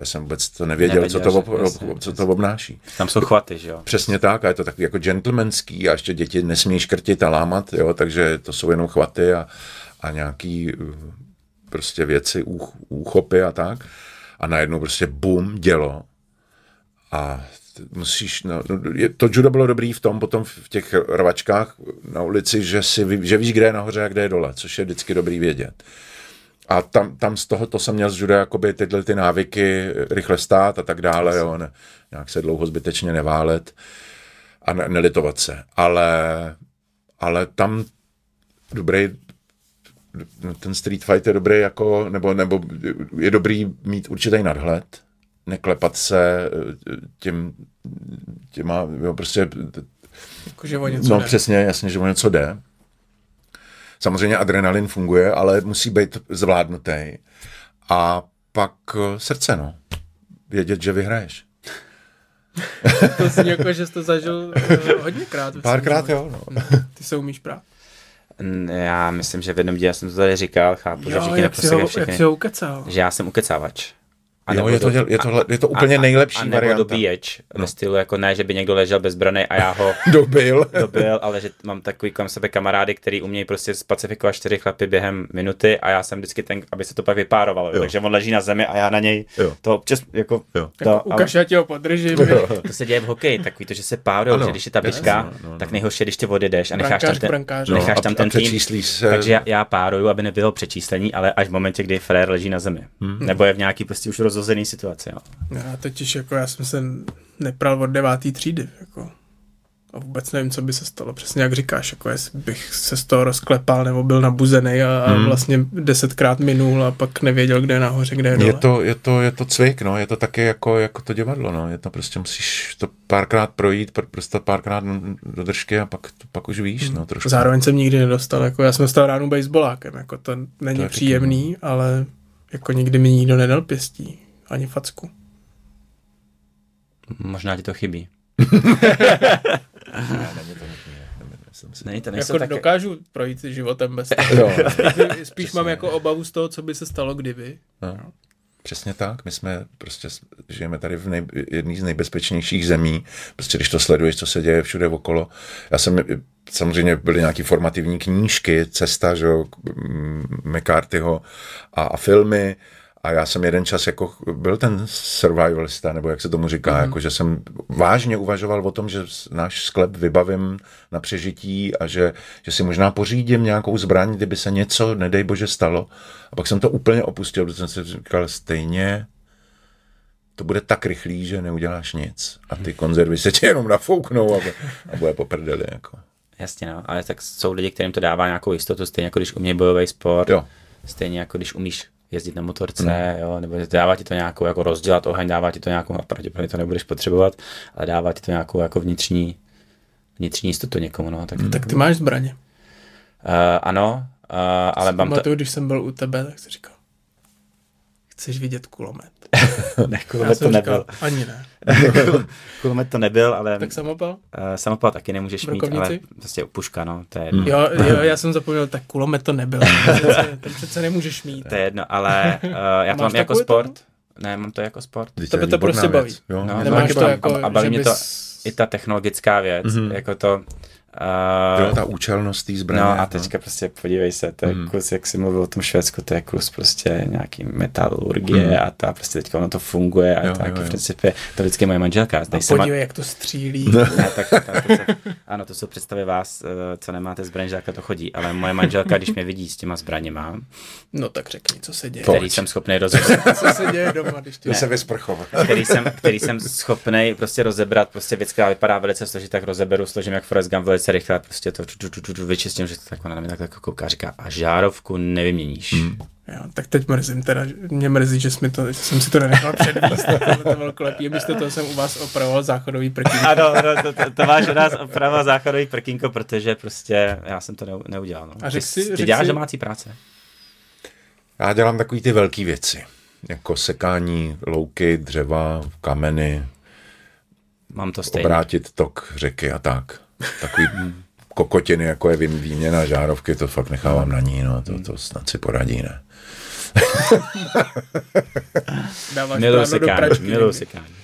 Já jsem vůbec to nevěděl, Nevěděl, co, to, že- ob, jasně, ob, co to obnáší. Tam jsou chvaty, že jo? Přesně tak, a je to takový jako gentlemanský a ještě děti nesmí škrtit a lámat, jo, takže to jsou jenom chvaty a, a nějaký prostě věci, úch, úchopy a tak. A najednou prostě bum, dělo. A musíš, no, no, je, to judo bylo dobrý v tom potom v těch rvačkách na ulici, že, si, že víš, kde je nahoře a kde je dole, což je vždycky dobrý vědět. A tam, tam z toho to jsem měl z juda jakoby tyhle ty návyky, rychle stát a tak dále, jo, ne, nějak se dlouho zbytečně neválet a ne, nelitovat se. Ale, ale tam dobrý, ten street fight je dobrý jako, nebo, nebo je dobrý mít určitý nadhled, neklepat se eh, těm, těma, jo, prostě Jako, že o něco no jde. přesně, jasně, že o něco jde. Samozřejmě adrenalin funguje, ale musí být zvládnutý. A pak eh, srdce, no. Vědět, že vyhraješ. To zní jako, že jsi to zažil uh, hodněkrát. Párkrát jo, no. Ty se umíš prát. Já myslím, že v jednom díle jsem to tady říkal, chápu, že Jo, všichni jak si, ho, neposlouchají jak všechny, si ho ukecal. že já jsem ukecávač. A Jo, nebo je to, je to, a- je to úplně a- nejlepší a nebo varianta. dobíječ, ve stylu jako ne, že by někdo ležel bezbraný a já ho Dobil. dobil, ale že mám takový kolem sebe kamarády, který umějí prostě spacifikovat čtyři chlapy během minuty a já jsem vždycky ten, aby se to pak vypárovalo. Jo. Takže on leží na zemi a já na něj Jo. to občas jako, Jo. to, Jako ukaž, já ti ho podržím. to se děje v hokeji, takový to, že se párujou, Ano, že když je ta bička, no, no, no. tak nejhorší, když ty odjedeš a necháš tam Brankář k ten, brankáři. necháš No, tam a- ten a tým. se- Takže já, já páruju, aby nebylo přečíslení, ale až v momentě, kdy frér leží na zemi. Hmm. Nebo je v nějaký prostě už rozhozený situaci. Jo. Já totiž jako, já jsem se nepral od devátý třídy, jako. A vůbec nevím, co by se stalo. Přesně jak říkáš, jako jestli bych se z toho rozklepal nebo byl nabuzený a, a vlastně desetkrát minul a pak nevěděl, kde je nahoře, kde je dole. Je to, je, to, je to cvik, no, je to taky jako, jako to divadlo, no, je to prostě musíš to párkrát projít, pr- prostě párkrát do držky a pak, pak už víš, no, trošku. Zároveň jsem nikdy nedostal, jako já jsem dostal ránu baseballákem, jako to není To to příjemný, ale jako nikdy mi nikdo nedal pěstí, ani facku. Možná ti to chybí. Není to, nejsou Jako tak... dokážu projít životem bez toho. Jo, Spíš mám jako obavu z toho, co by se stalo kdyby. no. Přesně tak, my jsme prostě žijeme tady v nej, jedné z nejbezpečnějších zemí, prostě když to sleduješ, co se děje všude okolo. Já jsem, samozřejmě byly nějaké formativní knížky, Cesta, že jo, McCarthyho a, a filmy, a já jsem jeden čas jako byl ten survivalista, nebo jak se tomu říká, mm-hmm. jako že jsem vážně uvažoval o tom, že náš sklep vybavím na přežití a že, že si možná pořídím nějakou zbraň, kdyby se něco, nedej bože, stalo. A pak jsem to úplně opustil, protože jsem si říkal, stejně to bude tak rychlý, že neuděláš nic. A ty konzervy se tě jenom nafouknou a, a bude po prdeli. Jako. Jasně, no, ale tak jsou lidi, kterým to dává nějakou jistotu, stejně jako když umí bojový sport, Jo. stejně jako když umíš jezdit na motorce, jo, nebo dává ti to nějakou jako rozdělat oheň, dává ti to nějakou, a pravděpodobně to nebudeš potřebovat, ale dává ti to nějakou jako vnitřní, vnitřní jistotu někomu, no, tak, tak Tak ty máš zbraně. uh, ano, uh, ale mám to, když jsem byl u tebe, tak jsi říkal, chceš vidět kulomet. ne, kulomet to nebyl, říkal, ani ne. Kulomet to nebyl, ale Tak samopal? uh, samopal taky nemůžeš mít, Brokovnici? ale prostě puška, no, to je jedno. Jo, jo, já jsem zapomněl, tak kulomet to nebyl. To přece, to přece nemůžeš mít. To je jedno, ale uh, já to mám jako sport. Ne, mám to jako sport. Vždyť Tebe to prostě baví. Jo? No, to Nemáš to jako, a, a baví mě bys... to i ta technologická věc, mm-hmm. jako to... Jo, Uh, ta účelnost té zbraně. no a teďka prostě podívej se, to je Mhm. kus, jak jsi mluvil o tom Švédsku, to je kus prostě nějaký metalurgie a ta prostě teďka ono to funguje a. Jo, tak jo, jo. v principě, to vždycky moje manželka. A se ma- podívej, jak to střílí. ne, tak, tak, to jsou, ano, to jsou představy vás, eh, co nemáte zbraň, že to chodí, ale moje manželka, když mě vidí s těma zbraněma, No tak řekni, co se děje. který jsem schopný rozebrat, Co se děje doma, když ty... Jde se vysprchovat. který jsem, který jsem schopný prostě rozebrat, prostě věc, která vypadá velice složitě, tak rozeberu, složím jak Forrest Gump velice rychle, prostě to tu, tu, tu, tu, tu, vyčistím, že to tak ona na mě takhle kouká a říká, a žárovku nevyměníš. Hmm. Jo, tak teď mrzím teda, mě mrzí, že, jsme to, že jsem si to nenechal předvíst, tohle to velkolepý. Místo toho jsem u vás opravoval záchodový prkínko. Ano, ano to, to, to máš u nás oprava záchodový prkínko, protože prostě já jsem to neu, neudělal. No. A řek ty, si- ty řek děláš si- domácí práce. Já dělám takový ty velké věci, jako sekání louky, dřeva, kameny, Mám to stejně. obrátit tok řeky a tak. Takový kokotiny, jako je vý- výměna žárovky, to fakt nechávám na ní, no, to, to snad si poradí, ne? Dáváš Miluju prádlo do sekání, pračky miluju někdy. sekání.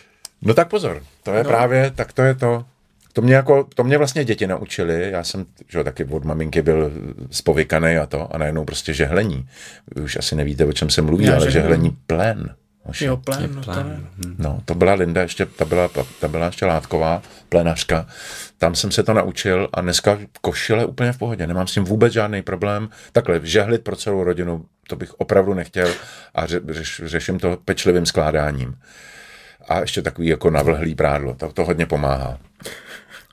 No tak pozor, to je no. právě, tak to je to. To mě, jako, to mě vlastně děti naučili, já jsem že, jo, taky od maminky byl spovykaný a to, a najednou prostě žehlení. Vy už asi nevíte, o čem se mluví, Já ale žehlení plen. Hoši. Jo, plán, no to plán. ne. No, to byla Linda, ještě, ta, byla, ta byla ještě látková, plenařka. Tam jsem se to naučil a dneska košile úplně v pohodě. Nemám s tím vůbec žádný problém. Takhle, žehlit pro celou rodinu, to bych opravdu nechtěl a ře, řeš, řeším to pečlivým skládáním. A ještě takový jako navlhlý prádlo, to, to hodně pomáhá.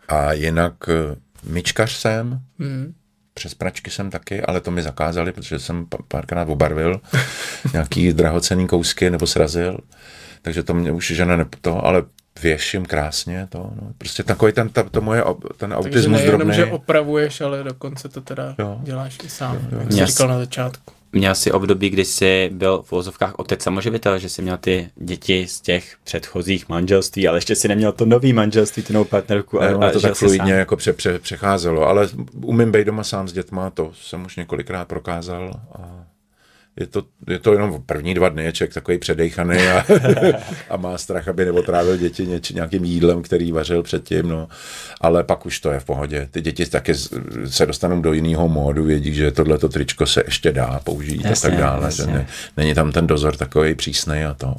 A jinak eh, myčkař jsem, Hmm. Přes pračky jsem taky, ale to mi zakázali, protože jsem párkrát obarvil nějaký drahocený kousky nebo srazil, takže to mě už žena ne, to, ale věším krásně to, no. prostě takový ten, ta, to moje, ten Takže autismus nejenom, drobný. že opravuješ, ale dokonce to teda Jo. děláš i sám, jak jsi říkal na začátku. Měl jsi období, kdy jsi byl v uvozovkách otec samoživitel, že jsi měl ty děti z těch předchozích manželství, ale ještě si neměl to nový manželství, tu novou partnerku. Ne, a, ono a to tak fluidně sám. jako pře, pře, přecházelo, ale umím být doma sám s dětma, to jsem už několikrát prokázal a je to, je to jenom první dva dny, je člověk takový předejchaný a, a má strach, aby neotrávil děti něč, nějakým jídlem, který vařil předtím, no. ale pak už to je v pohodě. Ty děti taky se dostanou do jiného módu, vědí, že tohleto tričko se ještě dá použít Jasně, a tak dále, jasně. že ne, není tam ten dozor takový přísnej a to.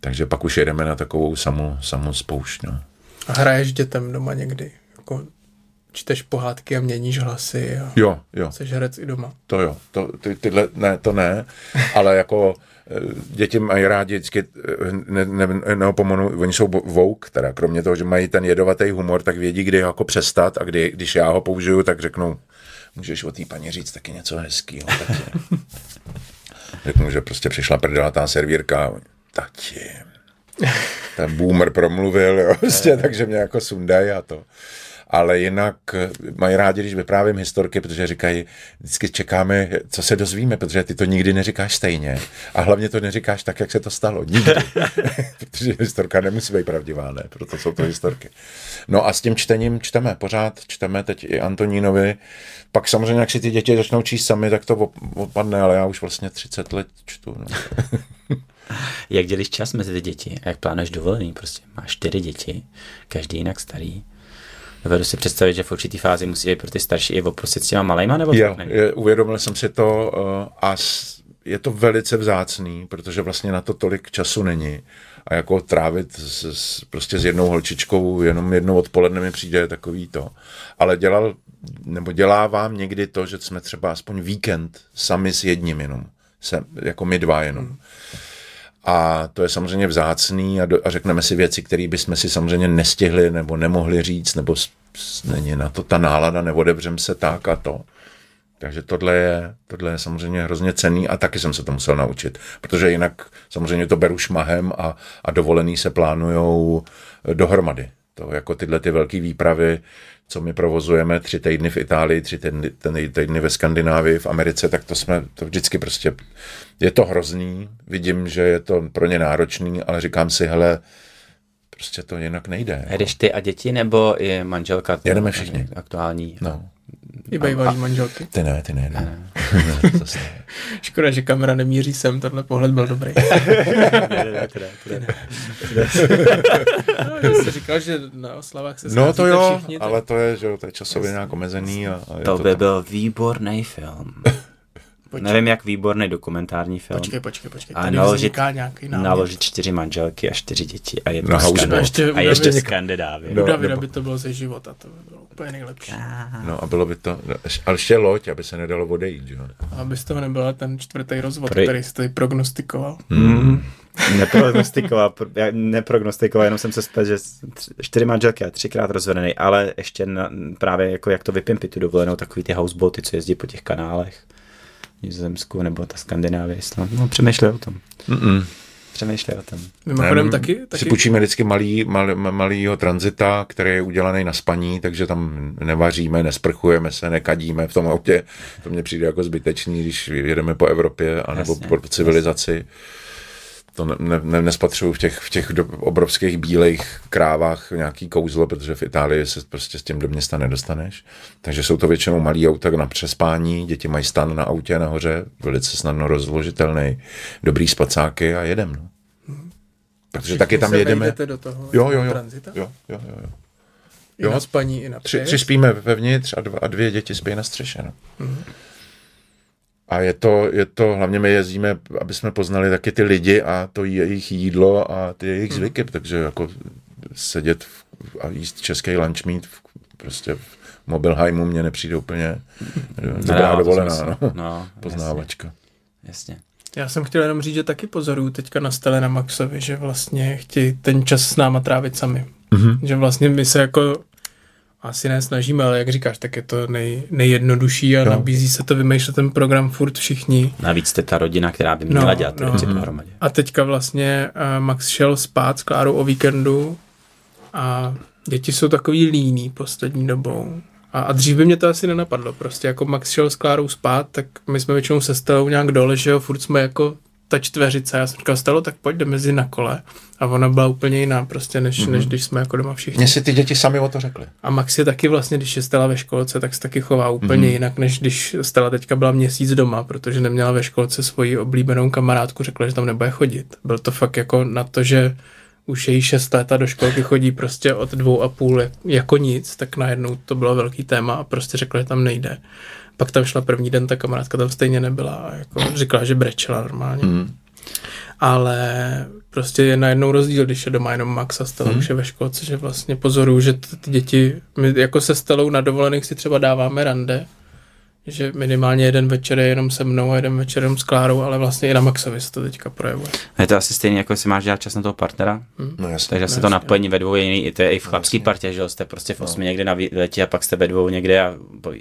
Takže pak už jedeme na takovou samu, samu spoušť, no. A hraješ dětem doma někdy? Jako čteš pohádky a měníš hlasy a Jo, jo. jsi herec i doma. To jo, to, ty, tyhle, ne, to ne, ale jako eh, děti mají rádi vždycky, eh, ne, ne, neopomenu, oni jsou vouk, teda kromě toho, že mají ten jedovatý humor, tak vědí, kdy jako přestat a kdy, když já ho použiju, tak řeknou, můžeš o té paní říct taky něco hezkýho, tati. Řeknu, že prostě přišla prdelatá servírka, a oni, tati, ten boomer promluvil, jo, prostě, takže mě jako sundají a to. Ale jinak eh, mají rádi, když vyprávím historky, protože říkají, vždycky čekáme, co se dozvíme, protože ty to nikdy neříkáš stejně. A hlavně to neříkáš tak, jak se to stalo. Nikdy. protože historka nemusí být pravdivá, ne? Proto jsou to historky. No a s tím čtením čteme, pořád čteme teď i Antonínovi. Pak samozřejmě, jak si ty děti začnou číst sami, tak to opadne, ale já už vlastně 30 let čtu. No. Jak dělíš čas mezi ty děti? A jak plánuješ dovolený? Prostě máš čtyři děti, každý jinak starý. Dovedu si představit, že v určitý fázi musí být pro ty starší i oprosit s těma malejma, nebo Jo, je, uvědomil jsem si to uh, a s, je to velice vzácný, protože vlastně na to tolik času není. A jako trávit s, s, prostě s jednou holčičkou jenom jednou odpoledne mi přijde takový to. Ale dělal, nebo dělá vám někdy to, že jsme třeba aspoň víkend sami s jedním jenom. Se, jako my dva jenom. A to je samozřejmě vzácný a, do, a řekneme si věci, které bychom si samozřejmě nestihli nebo nemohli říct, nebo není na to ta nálada, neodebřem se tak a to. Takže tohle je, tohle je samozřejmě hrozně cený a taky jsem se to musel naučit, protože jinak samozřejmě to beru šmahem a, a dovolený se plánujou dohromady. To jako tyhle ty velké výpravy, co my provozujeme tři týdny v Itálii, tři týdny, týdny ve Skandinávii, v Americe, tak to jsme, to vždycky prostě, je to hrozný, vidím, že je to pro ně náročný, ale říkám si, hele, prostě to jinak nejde. Jedeš ty a děti, nebo je manželka? Jedeme všichni. Aktuální. No, I bývalý manželky. ty ne, ty ne, ne. Zase ne. Škoda, že kamera nemíří sem, tenhle pohled byl dobrý. no, jsi říkal, že na oslavách se No to jo, všichni, tak ale to je, že jo, to je časově nějak omezený. A, a To to by tam. byl výborný film. Počkej. Nevím, jak výborný dokumentární film. Počkej, počkej, počkej. A Tady naložit- nějaký námět. Naložit čtyři manželky a čtyři děti a jednu Na no. A ještě a ještě Skandinávie. U No, Davida nebo- by to bylo ze života, to by bylo úplně nejlepší. No a bylo by to, no, ale ještě loď, aby se nedalo odejít, že jo. A aby z toho nebyl ten čtvrtý rozvod, Prý- který tady prognostikoval. Neprognostikoval, pro- já neprognostikoval, jenom jsem se spěl, že čtyři manželky a třikrát rozvedený, ale ještě na, právě jako jak to vypimpit tu dovolenou, takový ty houseboaty, co jezdí po těch kanálech. Nizozemsku, nebo ta Skandinávie, Island. No, přemýšlej o tom. Mm-mm. Přemýšlej o tom. Mimochodem Ne, taky, Si taky půjčíme vždycky malý, mal, malýho tranzita, který je udělaný na spaní, takže tam nevaříme, nesprchujeme se, nekadíme v tom autě. To mně přijde jako zbytečný, když jedeme po Evropě anebo Jasně, po civilizaci. To ne, ne, ne, nespatřuju v těch, v těch do, obrovských bílých krávách nějaký kouzlo, protože v Itálii se prostě s tím do města nedostaneš. Takže jsou to většinou malý auta na přespání, děti mají stan na autě nahoře, velice snadno rozložitelný, dobrý spacáky a jedem. No. Protože všichni taky tam jedeme. do toho Jo, jo, jo. tranzita? jo, jo, jo, jo. I jo. na spaní, i na Tři, přejezd? tři spíme vevnitř a, dva, a dvě děti spí na střeše. No. A je to, je to, hlavně my jezdíme, aby jsme poznali taky ty lidi a to jejich jídlo a ty jejich zvyky, takže jako sedět v, a jíst český lunch meat v, prostě v Mobilheimu mně nepřijde úplně dobrá to dovolená, no. No, poznávačka. Jasně. Já jsem chtěl jenom říct, že taky pozoruju teďka na stele na Maxovi, že vlastně chtějí ten čas s náma trávit sami. Mm-hmm. Že vlastně my se jako asi ne snažíme, ale jak říkáš, tak je to nej, nejjednodušší a Jo. nabízí se to vymýšlet ten program furt všichni. Navíc jste ta rodina, která by měla No, dělat ty no. věci pohromadě. A teďka vlastně uh, Max šel spát s Klárou o víkendu a děti jsou takový líní poslední dobou. A, a dřív by mě to asi nenapadlo. Prostě jako Max šel s Klárou spát, tak my jsme většinou se Stelou nějak dole, že jo, furt jsme jako ta čtveřice. Já jsem říkal, Stelo, tak pojď jdeme mezi na kole. A ona byla úplně jiná prostě, než, mm-hmm. než když jsme jako doma všichni. Mně si ty děti sami o to řekli. A Max je taky vlastně, když je Stella ve školce, tak se taky chová úplně mm-hmm. jinak, než když Stella teďka byla měsíc doma, protože neměla ve školce svoji oblíbenou kamarádku, řekla, že tam nebude chodit. Byl to fakt jako na to, že už její šest let a do školky chodí prostě od dvou a půl jak- jako nic, tak najednou to bylo velký téma a prostě řekla, že tam nejde. Pak tam šla první den, ta kamarádka tam stejně nebyla jako říkala, že brečela normálně. Mm. Ale prostě je najednou rozdíl, když je doma jenom Max a Stella hmm. už je ve školce, že vlastně pozoruju, že ty děti, my jako se Stelou na dovolených si třeba dáváme rande, že minimálně jeden večer je jenom se mnou a jeden večer jenom s Klárou, ale vlastně i na Maxovi se to teďka projevuje. A je to asi stejně, jako jestli máš dělat čas na toho partnera. No jasně. Takže asi to napojení ve dvou je jiný. I to je i v chlapský partě, že jo, jste prostě v osmi někde na výletě a pak jste ve dvou někde a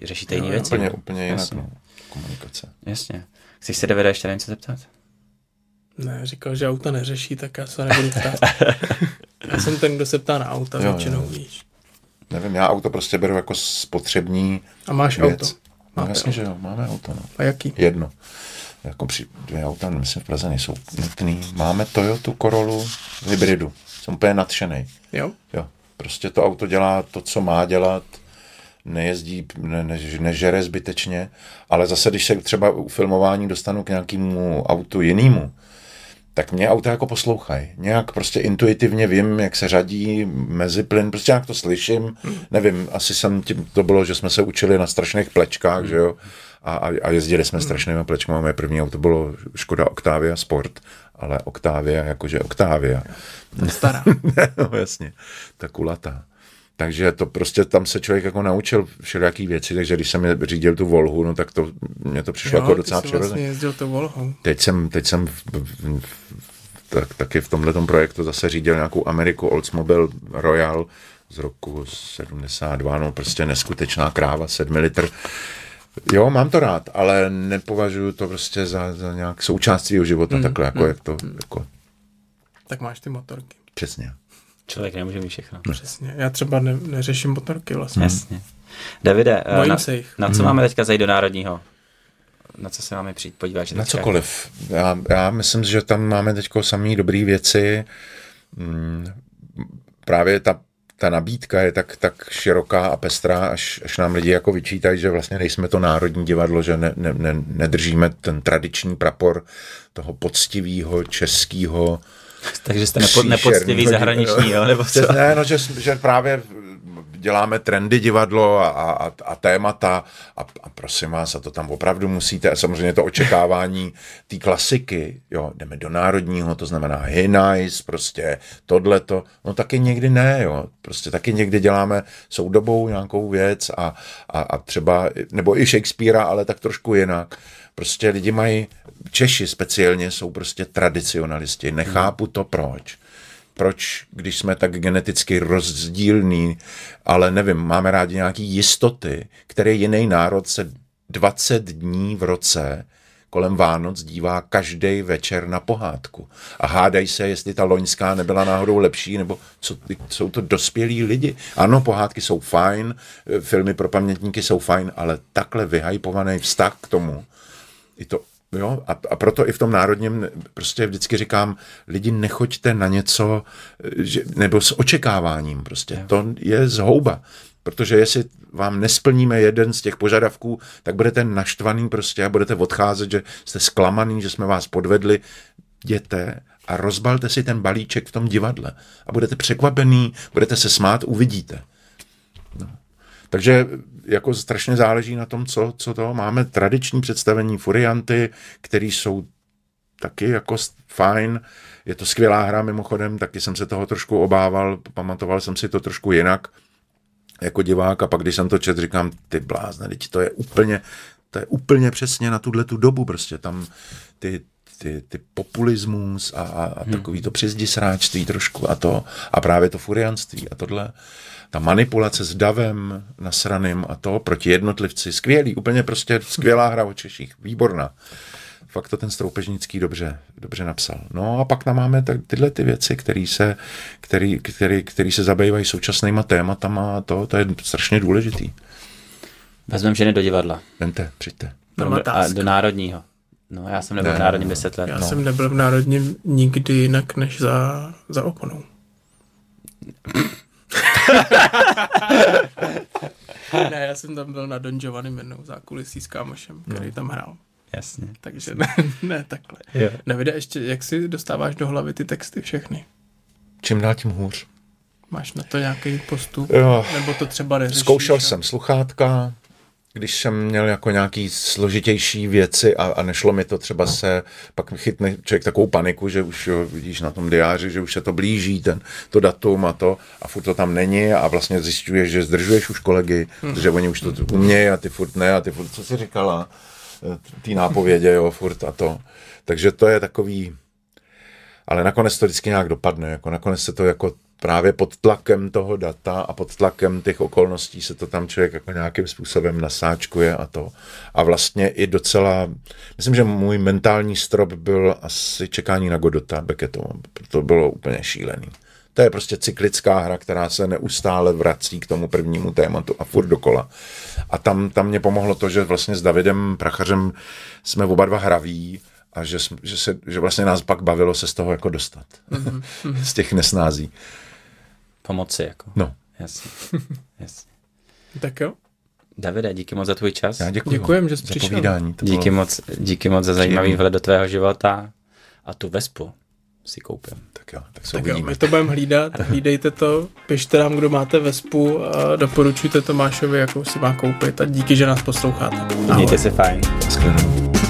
řešíte jiné věci. Úplně, no. úplně jinak. Jasně. No. Komunikace. Jasně. Chceš se Davida ještě na něco zeptat? Ne, říkal, že auta neřeší, tak já se nebudu ptát. já jsem ten, kdo se ptá na auta Jo, většinou, jo. víš. Nevím, já auto prostě beru jako spotřební A máš věc. auto? No, Máte jasně, že jo, máme auto. No. A jaký? Jedno. Jako při dvě auta, myslím, v Praze nejsou nutný. Máme Toyota Corollu hybridu. Jsem úplně nadšený. Jo? Jo. Prostě to auto dělá to, co má dělat, nejezdí, ne, ne, nežere zbytečně, ale zase, když se třeba u filmování dostanu k nějakému autu jinému, tak mě auta jako poslouchají. Nějak prostě intuitivně vím, jak se řadí mezi plyn, prostě nějak to slyším. Nevím, asi jsem tím, to bylo, že jsme se učili na strašných plečkách, že jo, a, a, a jezdili jsme strašnými plečkami. Moje první auto bylo Škoda Octavia Sport, ale Octavia jakože Octavia. Stará. no jasně, ta kulatá. Takže to prostě tam se člověk jako naučil všelijaký věci, takže když jsem řídil tu Volhu, no tak to mě to přišlo jako ty docela jsi přirozené. vlastně jezdil to Volhou. Teď jsem, teď jsem v, v, tak, taky v tomhle projektu zase řídil nějakou Ameriku Oldsmobile Royal z roku 72, no prostě neskutečná kráva, 7 litr. Jo, mám to rád, ale nepovažuji to prostě za, za nějak součást svého života, mm, takhle, jako, jak to, jako, Tak máš ty motorky. přesně. Člověk nemůže mít všechno. Přesně. Já třeba ne, neřeším motorky vlastně. Jasně. Davide, eh, Bojím na, se jich. na co máme teďka zajít do Národního? Na co se máme přijít podívat? Že Na cokoliv. Já, já myslím, že tam máme teď samé dobré věci. Mm, právě ta, ta nabídka je tak, tak široká a pestrá, až, až nám lidi jako vyčítají, že vlastně nejsme to národní divadlo, že ne, ne, ne, nedržíme ten tradiční prapor toho poctivého českého Takže jste nepo, nepoctivý zahraniční, jo? Nebo co? Ne, no, že, že právě děláme trendy divadlo a, a, a témata a, a prosím vás, a to tam opravdu musíte, a samozřejmě to očekávání té klasiky, jo, jdeme do národního, to znamená nice, prostě tohleto, no taky někdy ne, jo, prostě taky někdy děláme soudobou nějakou věc a, a, a třeba, nebo i Shakespearea, ale tak trošku jinak. Prostě lidi mají, Češi speciálně jsou prostě tradicionalisti, nechápu to proč proč, když jsme tak geneticky rozdílní, ale nevím, máme rádi nějaké jistoty, které jiný národ se 20 dní v roce kolem Vánoc dívá každý večer na pohádku. A hádají se, jestli ta loňská nebyla náhodou lepší, nebo co, jsou to dospělí lidi. Ano, pohádky jsou fajn, filmy pro pamětníky jsou fajn, ale takhle vyhypovaný vztah k tomu, i to Jo, a, a proto i v tom národním prostě vždycky říkám, lidi nechoďte na něco, že, nebo s očekáváním prostě. Jo. To je zhouba. Protože jestli vám nesplníme jeden z těch požadavků, tak budete naštvaný prostě a budete odcházet, že jste zklamaný, že jsme vás podvedli. Jděte a rozbalte si ten balíček v tom divadle. A budete překvapený, budete se smát, uvidíte. No. Takže jako strašně záleží na tom, co, co to. Máme tradiční představení furianty, které jsou taky jako fajn. Je to skvělá hra mimochodem, taky jsem se toho trošku obával, pamatoval jsem si to trošku jinak jako divák a pak když jsem to čet, říkám, ty blázne, teď to je úplně, to je úplně přesně na tuhle tu dobu prostě tam ty, ty, ty populismus a, a, a takový to přizdisráčství trošku a to a právě to furianství a tohle ta manipulace s davem nasraným a to proti jednotlivci, skvělý, úplně prostě skvělá hra o Češích, výborná. Fakt to ten Stroupežnický dobře, dobře napsal. No a pak tam máme tak tyhle ty věci, které se, který, který, který se zabývají současnýma tématama a to, to je strašně důležitý. Vezmeme ženy do divadla. Vente, přijďte. Na a do národního. No, já jsem nebyl Ne, v národním no, 10 let. Já No. jsem nebyl v Národním nikdy jinak než za, za oponou. ne, já jsem tam byl na Don Giovanni jednou zákulisí s kámošem, který tam hrál. Jasně. Takže ne, ne takhle. Jo. Ještě, jak si dostáváš do hlavy ty texty všechny? Čím dál tím hůř. Máš na to nějaký postup? Jo. Nebo to třeba neřešíš? Zkoušel a- jsem sluchátka, když jsem měl jako nějaký složitější věci a, a nešlo mi to třeba se, pak chytne člověk takovou paniku, že už jo, vidíš na tom diáři, že už se to blíží, ten, to datum a to a furt to tam není a vlastně zjišťuješ, že zdržuješ už kolegy, hmm. že oni už to umějí a ty furt ne a ty furt, co jsi říkala, Eh, ty nápovědě, jo, furt a to. Takže to je takový, ale nakonec to vždycky nějak dopadne, jako nakonec se to jako právě pod tlakem toho data a pod tlakem těch okolností se to tam člověk jako nějakým způsobem nasáčkuje a to. A vlastně i docela, myslím, že můj mentální strop byl asi čekání na Godota Becketova, to bylo úplně šílený. To je prostě cyklická hra, která se neustále vrací k tomu prvnímu tématu a furt dokola. A tam, tam mě pomohlo to, že vlastně s Davidem Prachařem jsme oba dva hraví a že, že, se, že vlastně nás pak bavilo se z toho jako dostat. z těch nesnází. Pomoci, jako. No, Jasně. Jasně. Tak jo. Davide, díky moc za tvůj čas. já děkuji. Děkujem, že jsi za přišel. povídání. To Díky bylo, moc, díky moc za zajímavý vhled do tvého života a tu vespu si koupím. Tak jo, tak se Tak jo, uvidíme. my to budeme hlídat, hlídejte to, pište nám, kdo máte vespu a doporučujte Tomášovi, jakou si má koupit a díky, že nás posloucháte. Ahoj. Mějte se fajn. Shledanou.